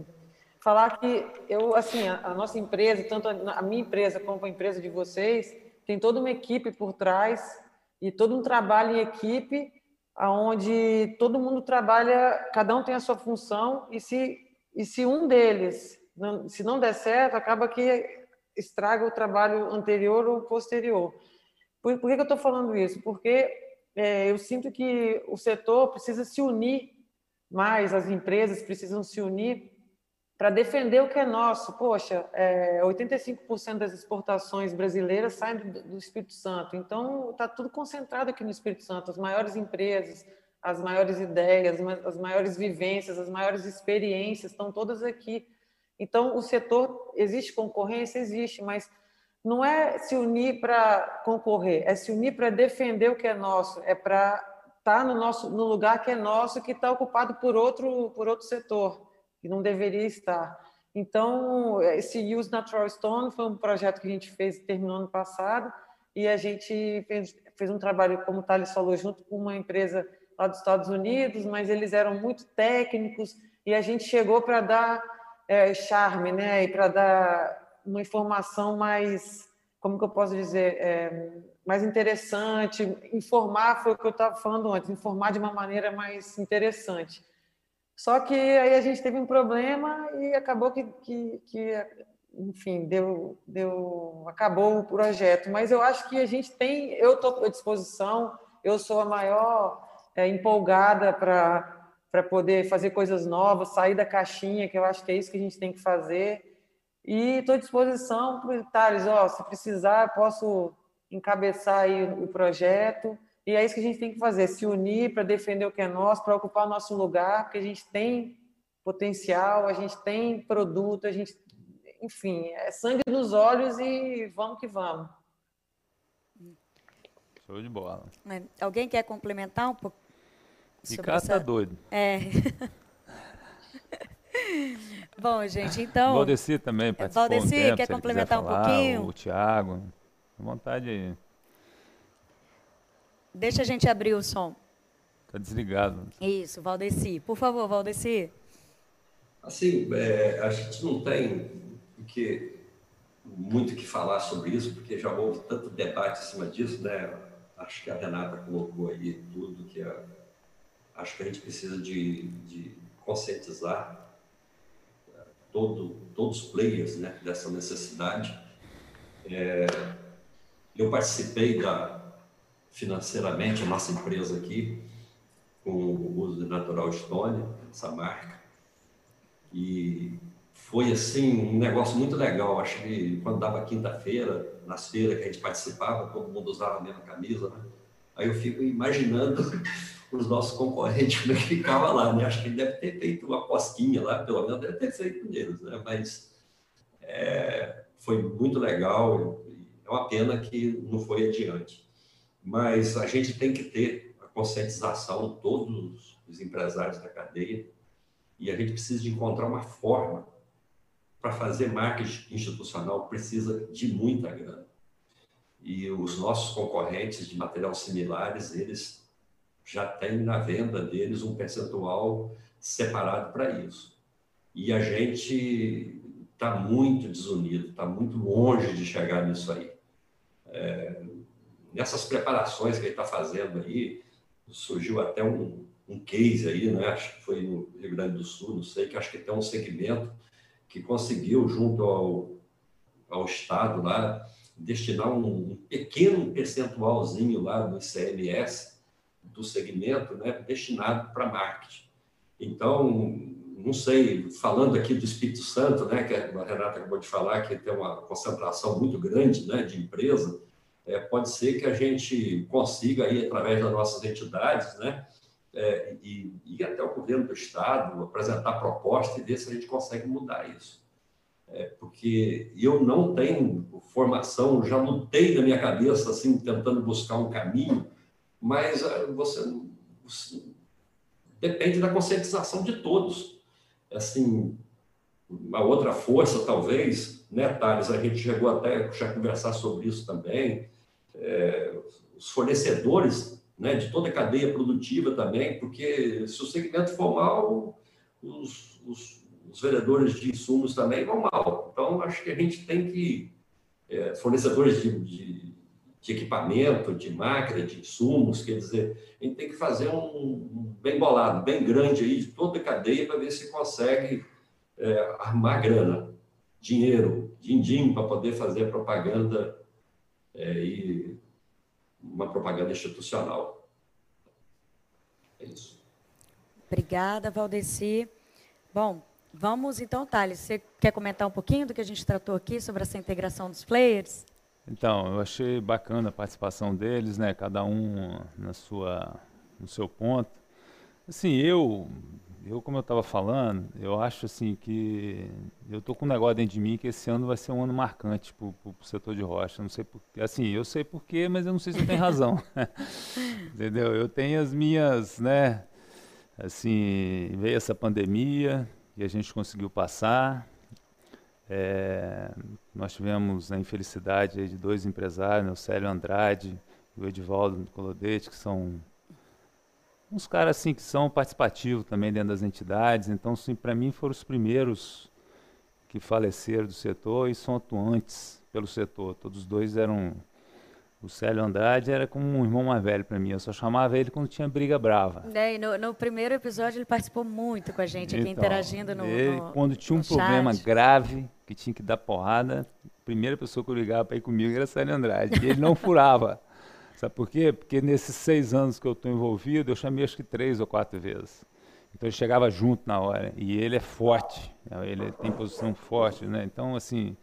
falar que eu, assim, a, a, nossa empresa, tanto a, a minha empresa como a empresa de vocês, tem toda uma equipe por trás e todo um trabalho em equipe, aonde todo mundo trabalha, cada um tem a sua função e se e se um deles não, se não der certo, acaba que estraga o trabalho anterior ou posterior. Por, por que, que eu estou falando isso? Porque é, eu sinto que o setor precisa se unir mais, as empresas precisam se unir para defender o que é nosso. Poxa, é, 85% das exportações brasileiras saem do, do Espírito Santo, então está tudo concentrado aqui no Espírito Santo. As maiores empresas, as maiores ideias, as maiores vivências, as maiores experiências estão todas aqui. Então, o setor, existe concorrência? Existe, mas não é se unir para concorrer, é se unir para defender o que é nosso, é para estar tá no, nosso, no lugar que é nosso, que está ocupado por outro, por outro setor, que não deveria estar. Então, esse Use Natural Stone foi um projeto que a gente fez, terminou ano passado, e a gente fez, fez um trabalho, como o Thales falou, junto com uma empresa lá dos Estados Unidos, mas eles eram muito técnicos, e a gente chegou para dar é, charme, né? E para dar uma informação mais como que eu posso dizer, é, mais interessante, informar, foi o que eu estava falando antes, informar de uma maneira mais interessante. Só que aí a gente teve um problema e acabou que, que, que enfim, deu, deu, acabou o projeto. Mas eu acho que a gente tem, eu estou à disposição, eu sou a maior é, empolgada para para poder fazer coisas novas, sair da caixinha, que eu acho que é isso que a gente tem que fazer. E estou à disposição para o Thales, ó, se precisar, posso encabeçar aí o projeto. E é isso que a gente tem que fazer, se unir para defender o que é nosso, para ocupar o nosso lugar, porque a gente tem potencial, a gente tem produto, a gente, enfim, é sangue nos olhos e vamos que vamos. Show de bola. Alguém quer complementar um pouco? Ricardo essa... tá doido. É. Bom, gente, então. Valdeci também participou Valdeci, um tempo, quer complementar um pouquinho? O Tiago. vontade aí. Deixa a gente abrir o som. Está desligado. Isso, Valdeci. Por favor, Valdeci. Assim, é, a gente não tem que, muito que falar sobre isso, porque já houve tanto debate em cima disso, né? Acho que a Renata colocou aí tudo que a, acho que a gente precisa de, de conscientizar é, todo, todos os players né, dessa necessidade. É, eu participei da, financeiramente a nossa empresa aqui, com o uso de Natural Stone, essa marca. E foi, assim, um negócio muito legal. Acho que quando dava quinta-feira, nas feiras que a gente participava, todo mundo usava a mesma camisa, né? Aí eu fico imaginando os nossos concorrentes, como é que ficava lá, né? Acho que ele deve ter feito uma cosquinha lá, pelo menos deve ter feito neles, né? Mas é, foi muito legal. É uma pena que não foi adiante mas a gente tem que ter a conscientização todos os empresários da cadeia e a gente precisa de encontrar uma forma para fazer marketing institucional precisa de muita grana. E os nossos concorrentes de material similares, eles já têm na venda deles um percentual separado para isso. E a gente está muito desunido, está muito longe de chegar nisso aí. É, nessas preparações que ele está fazendo aí, surgiu até um, um case aí, né? acho que foi no Rio Grande do Sul, não sei, que acho que tem um segmento que conseguiu, junto ao, ao Estado lá, destinar um, um pequeno percentualzinho lá do ICMS do segmento, né, destinado para marketing. Então, não sei, falando aqui do Espírito Santo, né, que a Renata acabou de falar, que tem uma concentração muito grande né, de empresa, é, pode ser que a gente consiga, aí, através das nossas entidades, né, é, e, e até o governo do Estado, apresentar proposta e ver se a gente consegue mudar isso. É, porque eu não tenho formação, já lutei na minha cabeça, assim, tentando buscar um caminho, mas é, você, você depende da conscientização de todos. Assim, uma outra força, talvez, né, Thales? A gente chegou até a conversar sobre isso também é, os fornecedores né, de toda a cadeia produtiva também, porque se o segmento for mal, os, os, os vendedores de insumos também vão mal. Então, acho que a gente tem que, é, fornecedores de, de, de, equipamento, de máquina, de insumos, quer dizer, a gente tem que fazer um, bem bolado, bem grande aí de toda a cadeia para ver se consegue é, armar grana, dinheiro, din-din, para poder fazer propaganda é, e uma propaganda institucional. É isso. Obrigada, Valdeci. Bom, vamos então, Thales, você quer comentar um pouquinho do que a gente tratou aqui sobre essa integração dos players? Então, eu achei bacana a participação deles, né? Cada um na sua, no seu ponto. Assim, eu eu, como eu estava falando, eu acho assim que eu tô com um negócio dentro de mim que esse ano vai ser um ano marcante para o setor de rocha. Não sei porque, assim, eu sei porquê, mas eu não sei se tenho razão. Entendeu? Eu tenho as minhas, né? Assim, veio essa pandemia e a gente conseguiu passar. É, nós tivemos a infelicidade de dois empresários, né, o Célio Andrade e o Edivaldo Colodete, que são uns caras assim que são participativos também dentro das entidades. Então, para mim foram os primeiros que faleceram do setor e são atuantes pelo setor. Todos os dois eram o Célio Andrade era como um irmão mais velho para mim. Eu só chamava ele quando tinha briga brava. É, no, no, primeiro episódio ele participou muito com a gente aqui, então, interagindo no, ele, no Quando tinha um problema grave, que tinha que dar porrada, a primeira pessoa que eu ligava para ir comigo era Célio Andrade. E ele não furava. Sabe por quê? Porque nesses seis anos que eu estou envolvido, eu chamei acho que três ou quatro vezes. Então ele chegava junto na hora. E ele é forte, ele tem posição forte, né? Então, assim,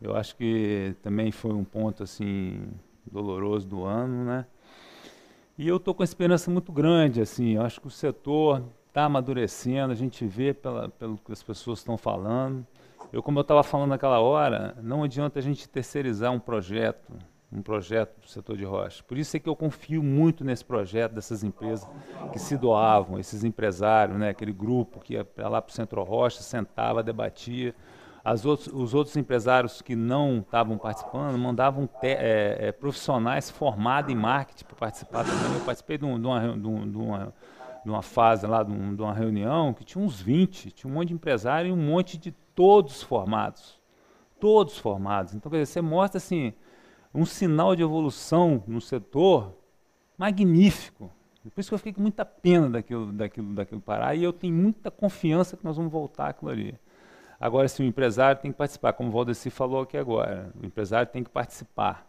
eu acho que também foi um ponto, assim, doloroso do ano, né? E eu estou com uma esperança muito grande, assim, eu acho que o setor está amadurecendo, a gente vê pela, pelo que as pessoas estão falando. Eu, como eu estava falando naquela hora, não adianta a gente terceirizar um projeto, um projeto do setor de rocha. Por isso é que eu confio muito nesse projeto dessas empresas que se doavam, esses empresários, né, aquele grupo que ia lá para o Centro Rocha, sentava, debatia, outros, os outros empresários que não estavam participando mandavam te, é, é, profissionais formados em marketing para participar também. Eu participei de, um, de, uma, de, uma, de, uma, fase lá, de, um, de, uma reunião que tinha uns 20, tinha um monte de empresário e um monte de todos formados. Todos formados. Então, quer dizer, você mostra assim, um sinal de evolução no setor magnífico. Por isso que eu fiquei com muita pena daquilo, daquilo, daquilo parar e eu tenho muita confiança que nós vamos voltar aquilo ali. Agora, se o empresário tem que participar, como o Valdeci falou aqui agora, o empresário tem que participar,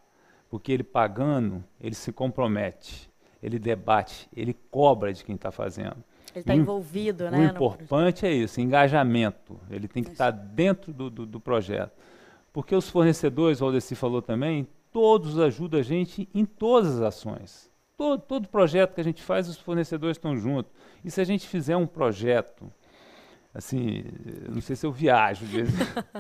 porque ele pagando, ele se compromete, ele debate, ele cobra de quem está fazendo. Ele está envolvido, o né? O importante é isso, engajamento. Ele tem que estar tá dentro do, do, do, projeto. Porque os fornecedores, o Valdeci falou também, todos ajudam a gente em todas as ações. Todo, todo projeto que a gente faz, os fornecedores estão juntos. E se a gente fizer um projeto assim, não sei se eu viajo,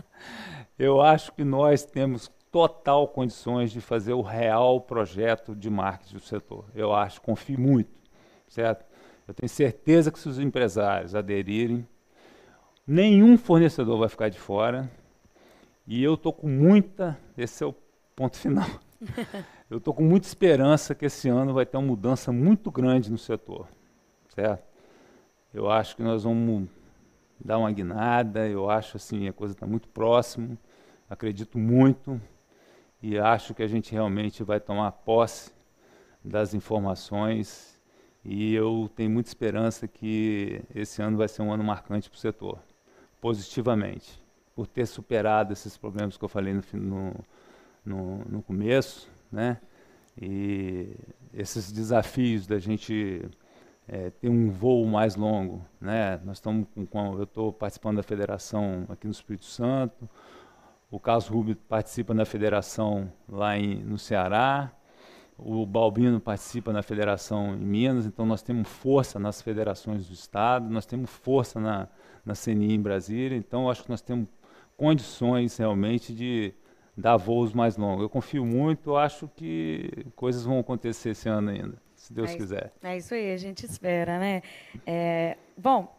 eu acho que nós temos total condições de fazer o real projeto de marketing do setor. Eu acho, confio muito, certo? Eu tenho certeza que se os empresários aderirem, nenhum fornecedor vai ficar de fora. E eu estou com muita, esse é o ponto final. eu estou com muita esperança que esse ano vai ter uma mudança muito grande no setor, certo? Eu acho que nós vamos dar uma guinada. Eu acho assim, a coisa está muito próximo. Acredito muito e acho que a gente realmente vai tomar posse das informações e eu tenho muita esperança que esse ano vai ser um ano marcante para o setor, positivamente, por ter superado esses problemas que eu falei no, no, no, no começo, né? E esses desafios da gente é, ter um voo mais longo. Né? Nós estamos com, eu estou participando da federação aqui no Espírito Santo, o Carlos Rubio participa da federação lá em, no Ceará, o Balbino participa na federação em Minas, então nós temos força nas federações do Estado, nós temos força na, na CNI em Brasília, então acho que nós temos condições realmente de dar voos mais longos. Eu confio muito, acho que coisas vão acontecer esse ano ainda se Deus é, quiser. É isso aí, a gente espera, né? É, bom,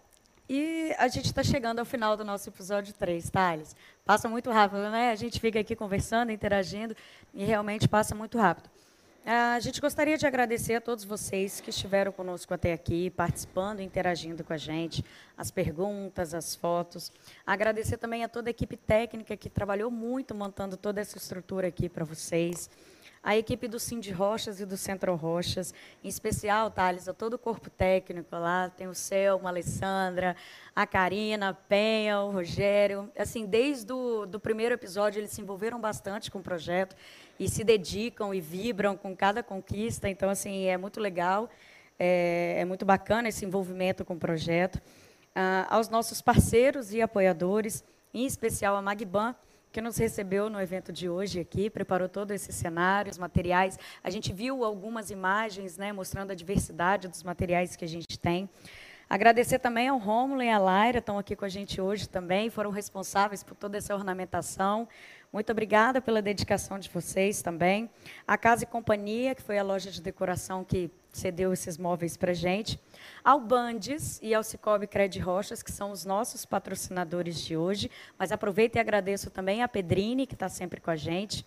e a gente está chegando ao final do nosso episódio 3, Thales. Passa muito rápido, né? A gente fica aqui conversando, interagindo, e realmente passa muito rápido. A gente gostaria de agradecer a todos vocês que estiveram conosco até aqui, participando, interagindo com a gente, as perguntas, as fotos. Agradecer também a toda a equipe técnica que trabalhou muito montando toda essa estrutura aqui para vocês a equipe do Cindy Rochas e do Centro Rochas, em especial, Thales, a todo o corpo técnico lá, tem o Selma, a Alessandra, a Karina, a Penha, o Rogério. Assim, desde o do primeiro episódio, eles se envolveram bastante com o projeto e se dedicam e vibram com cada conquista. Então, assim, é muito legal, é, é muito bacana esse envolvimento com o projeto. Ah, aos nossos parceiros e apoiadores, em especial a Magban, que nos recebeu no evento de hoje aqui, preparou todo esse cenário, os materiais. A gente viu algumas imagens né, mostrando a diversidade dos materiais que a gente tem. Agradecer também ao Rômulo e à Laira, estão aqui com a gente hoje também, foram responsáveis por toda essa ornamentação. Muito obrigada pela dedicação de vocês também. A Casa e Companhia, que foi a loja de decoração que cedeu esses móveis para gente ao Bandes e ao Cicobi Cred Rochas, que são os nossos patrocinadores de hoje. Mas aproveito e agradeço também a Pedrini, que está sempre com a gente.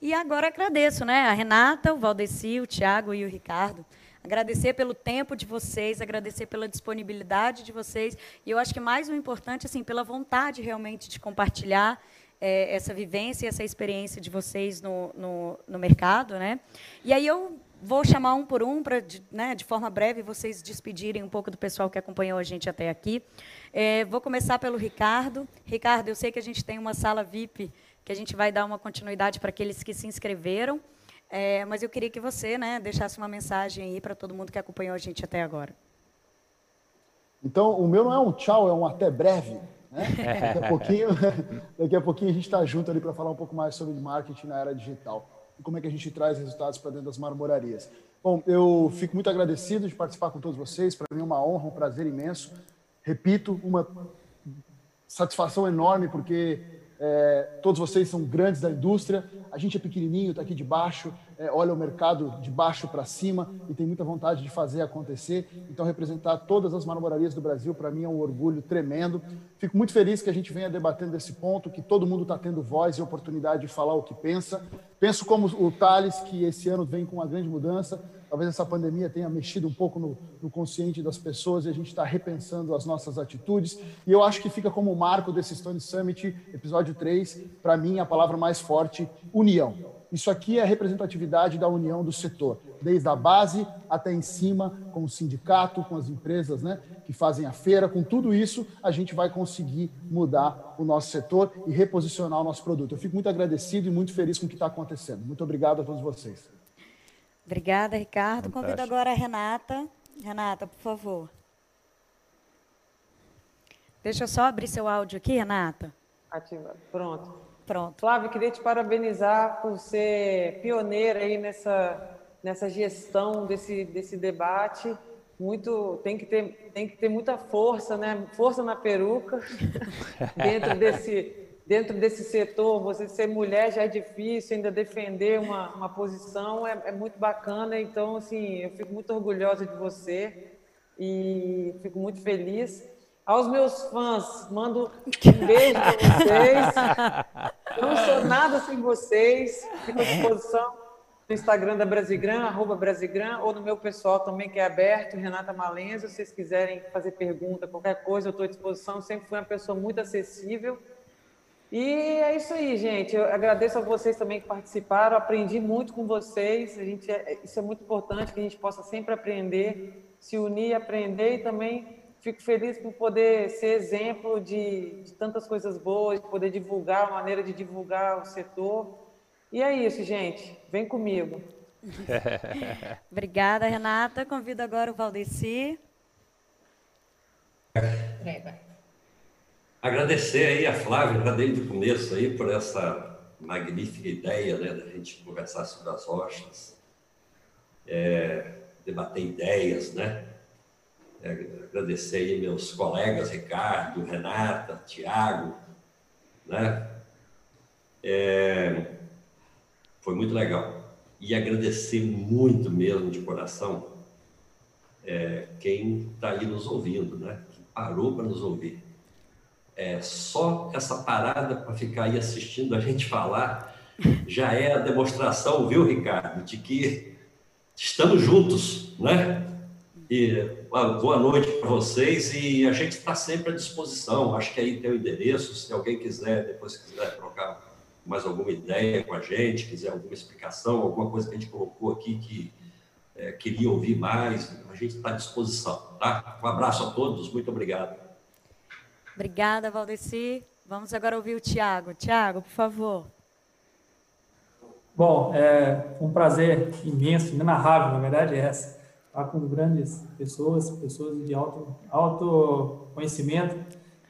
E agora agradeço né, a Renata, o Valdeci, o Tiago e o Ricardo. Agradecer pelo tempo de vocês, agradecer pela disponibilidade de vocês. E eu acho que mais o importante, assim, pela vontade realmente de compartilhar é, essa vivência e essa experiência de vocês no, no, no mercado, né? E aí eu vou chamar um por um para, né, de forma breve, vocês despedirem um pouco do pessoal que acompanhou a gente até aqui. É, vou começar pelo Ricardo. Ricardo, eu sei que a gente tem uma sala VIP que a gente vai dar uma continuidade para aqueles que se inscreveram. É, mas eu queria que você né, deixasse uma mensagem aí para todo mundo que acompanhou a gente até agora. Então, o meu não é um tchau, é um até breve. Né? Daqui, a pouquinho, daqui a pouquinho a gente está junto ali para falar um pouco mais sobre marketing na era digital e como é que a gente traz resultados para dentro das marmorarias. Bom, eu fico muito agradecido de participar com todos vocês. Para mim é uma honra, um prazer imenso. Repito, uma satisfação enorme, porque é, todos vocês são grandes da indústria, a gente é pequenininho, está aqui de baixo, é, olha o mercado de baixo para cima e tem muita vontade de fazer acontecer. Então, representar todas as marmorarias do Brasil, para mim, é um orgulho tremendo. Fico muito feliz que a gente venha debatendo esse ponto, que todo mundo está tendo voz e oportunidade de falar o que pensa. Penso como o Thales, que esse ano vem com uma grande mudança. Talvez essa pandemia tenha mexido um pouco no, no consciente das pessoas e a gente está repensando as nossas atitudes. E eu acho que fica como marco desse Stone Summit, episódio 3, para mim, a palavra mais forte, união. Isso aqui é a representatividade da união do setor, desde a base até em cima, com o sindicato, com as empresas né, que fazem a feira. Com tudo isso, a gente vai conseguir mudar o nosso setor e reposicionar o nosso produto. Eu fico muito agradecido e muito feliz com o que está acontecendo. Muito obrigado a todos vocês. Obrigada, Ricardo. Fantástico. Convido agora a Renata. Renata, por favor. Deixa eu só abrir seu áudio aqui, Renata. Ativa. Pronto. Pronto. Flávio, queria te parabenizar por ser pioneira aí nessa, nessa gestão desse, desse debate. Muito, tem que ter, tem que ter muita força, né? Força na peruca dentro desse dentro desse setor, você ser mulher já é difícil, ainda defender uma, uma posição é, é muito bacana. Então, assim, eu fico muito orgulhosa de você e fico muito feliz. Aos meus fãs, mando um beijo para vocês. Eu não sou nada sem vocês. Fico à disposição no Instagram da Brasigran, arroba Brasigran, ou no meu pessoal também, que é aberto, Renata Malenza. Se vocês quiserem fazer pergunta, qualquer coisa, eu estou à disposição. Sempre fui uma pessoa muito acessível. E é isso aí, gente. Eu agradeço a vocês também que participaram. Aprendi muito com vocês. A gente é, isso é muito importante que a gente possa sempre aprender, se unir, aprender e também fico feliz por poder ser exemplo de, de tantas coisas boas, poder divulgar, uma maneira de divulgar o setor. E é isso, gente. Vem comigo. Obrigada, Renata. Convido agora o Valdeci. Agradecer aí a Flávia, já desde o começo aí, por essa magnífica ideia, né, da gente conversar sobre as rochas, é, debater ideias, né? É, agradecer aí meus colegas Ricardo, Renata, Tiago, né? É, foi muito legal. E agradecer muito mesmo de coração é, quem está aí nos ouvindo, né? Que parou para nos ouvir é, só essa parada para ficar aí assistindo a gente falar já é a demonstração, viu, Ricardo, de que estamos juntos, né? E boa noite para vocês e a gente está sempre à disposição. Acho que aí tem o endereço, se alguém quiser, depois quiser trocar mais alguma ideia com a gente, quiser alguma explicação, alguma coisa que a gente colocou aqui que é, queria ouvir mais, a gente está à disposição, tá? Um abraço a todos, muito obrigado. Obrigada, Valdeci. Vamos agora ouvir o Tiago. Tiago, por favor. Bom, é um prazer imenso, inenarrável, na verdade é essa, estar com grandes pessoas, pessoas de alto, alto conhecimento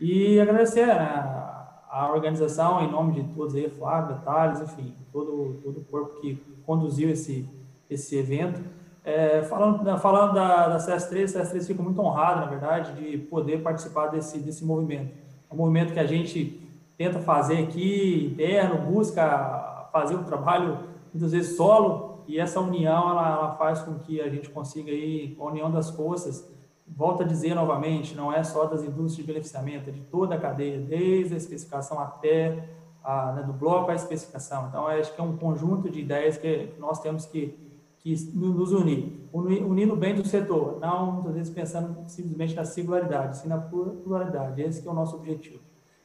e agradecer a, a organização em nome de todos aí, Flávia, Thales, enfim, todo, todo o corpo que conduziu esse, esse evento. É, falando falando da, da CS3, a CS3 fica muito honrado, na verdade, de poder participar desse, desse movimento. É um movimento que a gente tenta fazer aqui, interno, busca fazer um trabalho, muitas vezes, solo, e essa união, ela, ela faz com que a gente consiga, aí, a união das forças, volto a dizer novamente, não é só das indústrias de beneficiamento, é de toda a cadeia, desde a especificação até a, né, do bloco à especificação. Então, acho que é um conjunto de ideias que nós temos que que nos unir, unindo bem do setor, não muitas vezes pensando simplesmente na singularidade, sim na pluralidade. Esse é o nosso objetivo.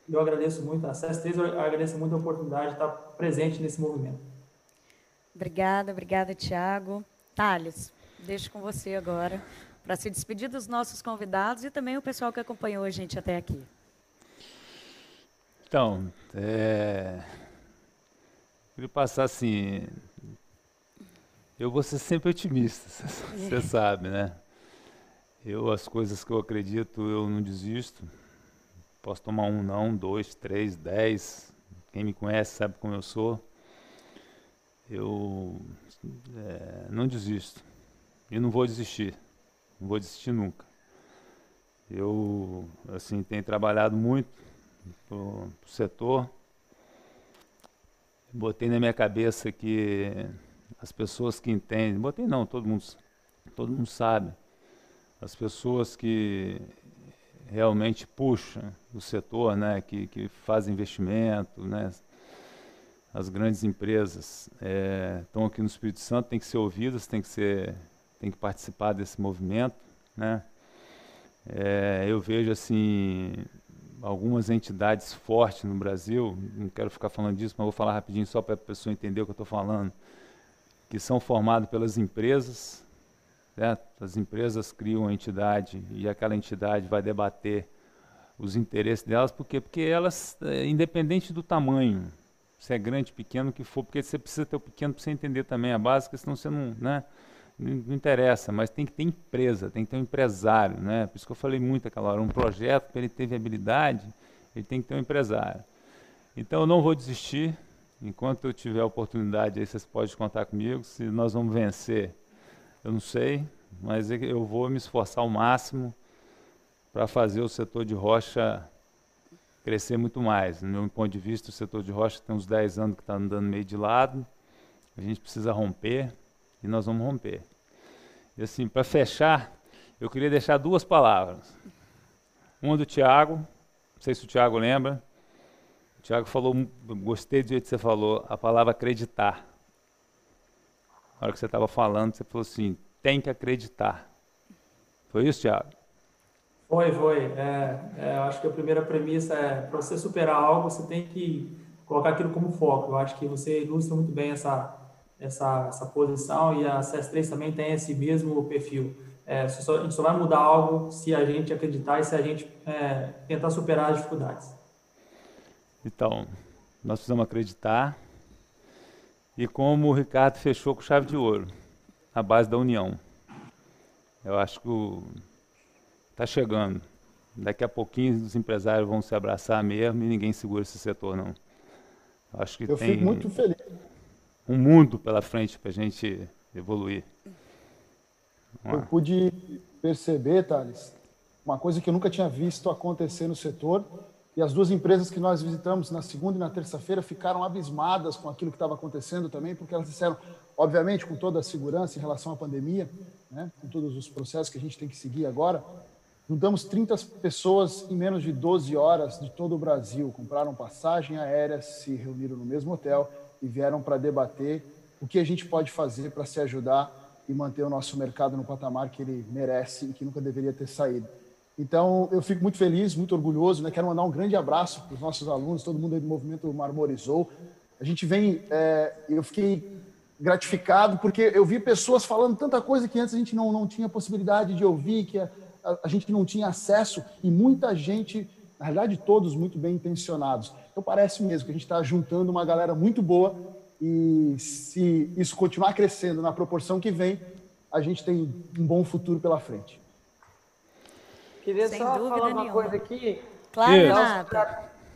eu agradeço muito a CES3, eu agradeço muito a oportunidade de estar presente nesse movimento. Obrigada, obrigada, Tiago. Thales, deixo com você agora para se despedir dos nossos convidados e também o pessoal que acompanhou a gente até aqui. Então, é, queria passar assim, eu vou ser sempre otimista, você sabe, né? Eu, as coisas que eu acredito, eu não desisto. Posso tomar um não, dois, três, dez. Quem me conhece sabe como eu sou. Eu é, não desisto. E não vou desistir. Não vou desistir nunca. Eu, assim, tenho trabalhado muito pro, pro setor. Botei na minha cabeça que as pessoas que entendem, botei não, todo mundo, todo mundo sabe. As pessoas que realmente puxam o setor, né, que, que fazem investimento, né, as grandes empresas é, estão aqui no Espírito Santo, tem que ser ouvidas, tem que ser, tem que participar desse movimento, né. É, eu vejo assim algumas entidades fortes no Brasil, não quero ficar falando disso, mas vou falar rapidinho só para a pessoa entender o que eu estou falando, que são formados pelas empresas, certo? As empresas criam uma entidade e aquela entidade vai debater os interesses delas, por quê? Porque elas, é, independente do tamanho, se é grande, pequeno, o que for, porque você precisa ter o pequeno para você entender também a básica, senão você não, né, não interessa, mas tem que ter empresa, tem que ter um empresário, né? Por isso que eu falei muito aquela hora, um projeto, para ele ter viabilidade, ele tem que ter um empresário. Então eu não vou desistir, enquanto eu tiver a oportunidade, aí vocês podem contar comigo, se nós vamos vencer eu não sei, mas eu vou me esforçar ao máximo para fazer o setor de rocha crescer muito mais. No meu ponto de vista, o setor de rocha tem uns 10 anos que está andando meio de lado. A gente precisa romper e nós vamos romper. E assim, para fechar, eu queria deixar duas palavras. Uma do Tiago, não sei se o Tiago lembra. O Tiago falou, gostei do jeito que você falou, a palavra acreditar. Na hora que você estava falando, você falou assim: tem que acreditar. Foi isso, Tiago? Foi, foi. É, é, acho que a primeira premissa é: para você superar algo, você tem que colocar aquilo como foco. Eu acho que você ilustra muito bem essa, essa, essa posição e a CS3 também tem esse mesmo perfil. É, só, a gente só vai mudar algo se a gente acreditar e se a gente é, tentar superar as dificuldades. Então, nós precisamos acreditar, e como o Ricardo fechou com chave de ouro, a base da união. Eu acho que está chegando. Daqui a pouquinho os empresários vão se abraçar mesmo e ninguém segura esse setor, não. Acho que Eu tem fico muito feliz. um mundo pela frente para a gente evoluir. Eu pude perceber, Thales, uma coisa que eu nunca tinha visto acontecer no setor, e as duas empresas que nós visitamos na segunda e na terça-feira ficaram abismadas com aquilo que estava acontecendo também, porque elas disseram, obviamente, com toda a segurança em relação à pandemia, né, com todos os processos que a gente tem que seguir agora, juntamos 30 pessoas em menos de 12 horas de todo o Brasil, compraram passagem aérea, se reuniram no mesmo hotel e vieram para debater o que a gente pode fazer para se ajudar e manter o nosso mercado no patamar que ele merece e que nunca deveria ter saído. Então, eu fico muito feliz, muito orgulhoso, né? Quero mandar um grande abraço para os nossos alunos, todo mundo aí do movimento Marmorizou. A gente vem, é, eu fiquei gratificado porque eu vi pessoas falando tanta coisa que antes a gente não, não tinha possibilidade de ouvir, que a, a, a gente não tinha acesso e muita gente, na realidade todos muito bem intencionados. Então parece mesmo que a gente está juntando uma galera muito boa e se isso continuar crescendo na proporção que vem, a gente tem um bom futuro pela frente. Queria Sem só falar uma nenhuma. coisa aqui. Claro,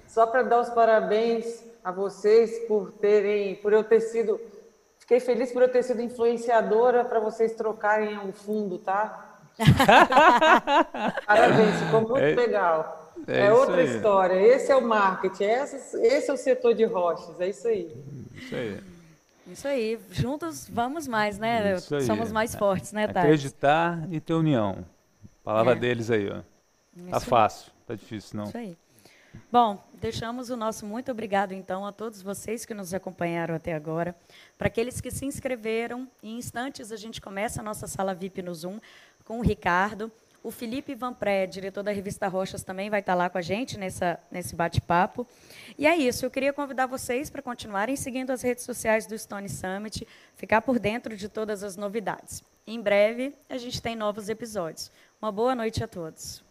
Só para dar os parabéns a vocês por terem, por eu ter sido, fiquei feliz por eu ter sido influenciadora para vocês trocarem o fundo, tá? Parabéns, ficou muito É- legal. é É, outra aí. história. Esse é o marketing, esse, esse é o setor de rochas, é isso aí. Isso aí. Isso aí, juntos vamos mais, né? Isso aí. Somos mais fortes, né, Thales? Acreditar e ter união. Palavra É. deles aí, ó. Tá Isso fácil, tá difícil não. Isso aí. Bom, deixamos o nosso muito obrigado, então, a todos vocês que nos acompanharam até agora. Para aqueles que se inscreveram, em instantes a gente começa a nossa sala VIP no Zoom com o Ricardo. O Felipe Van Pré, diretor da revista Rochas, também vai estar lá com a gente nessa, nesse bate-papo. E é isso, eu queria convidar vocês para continuarem seguindo as redes sociais do Stone Summit, ficar por dentro de todas as novidades. Em breve, a gente tem novos episódios. Uma boa noite a todos.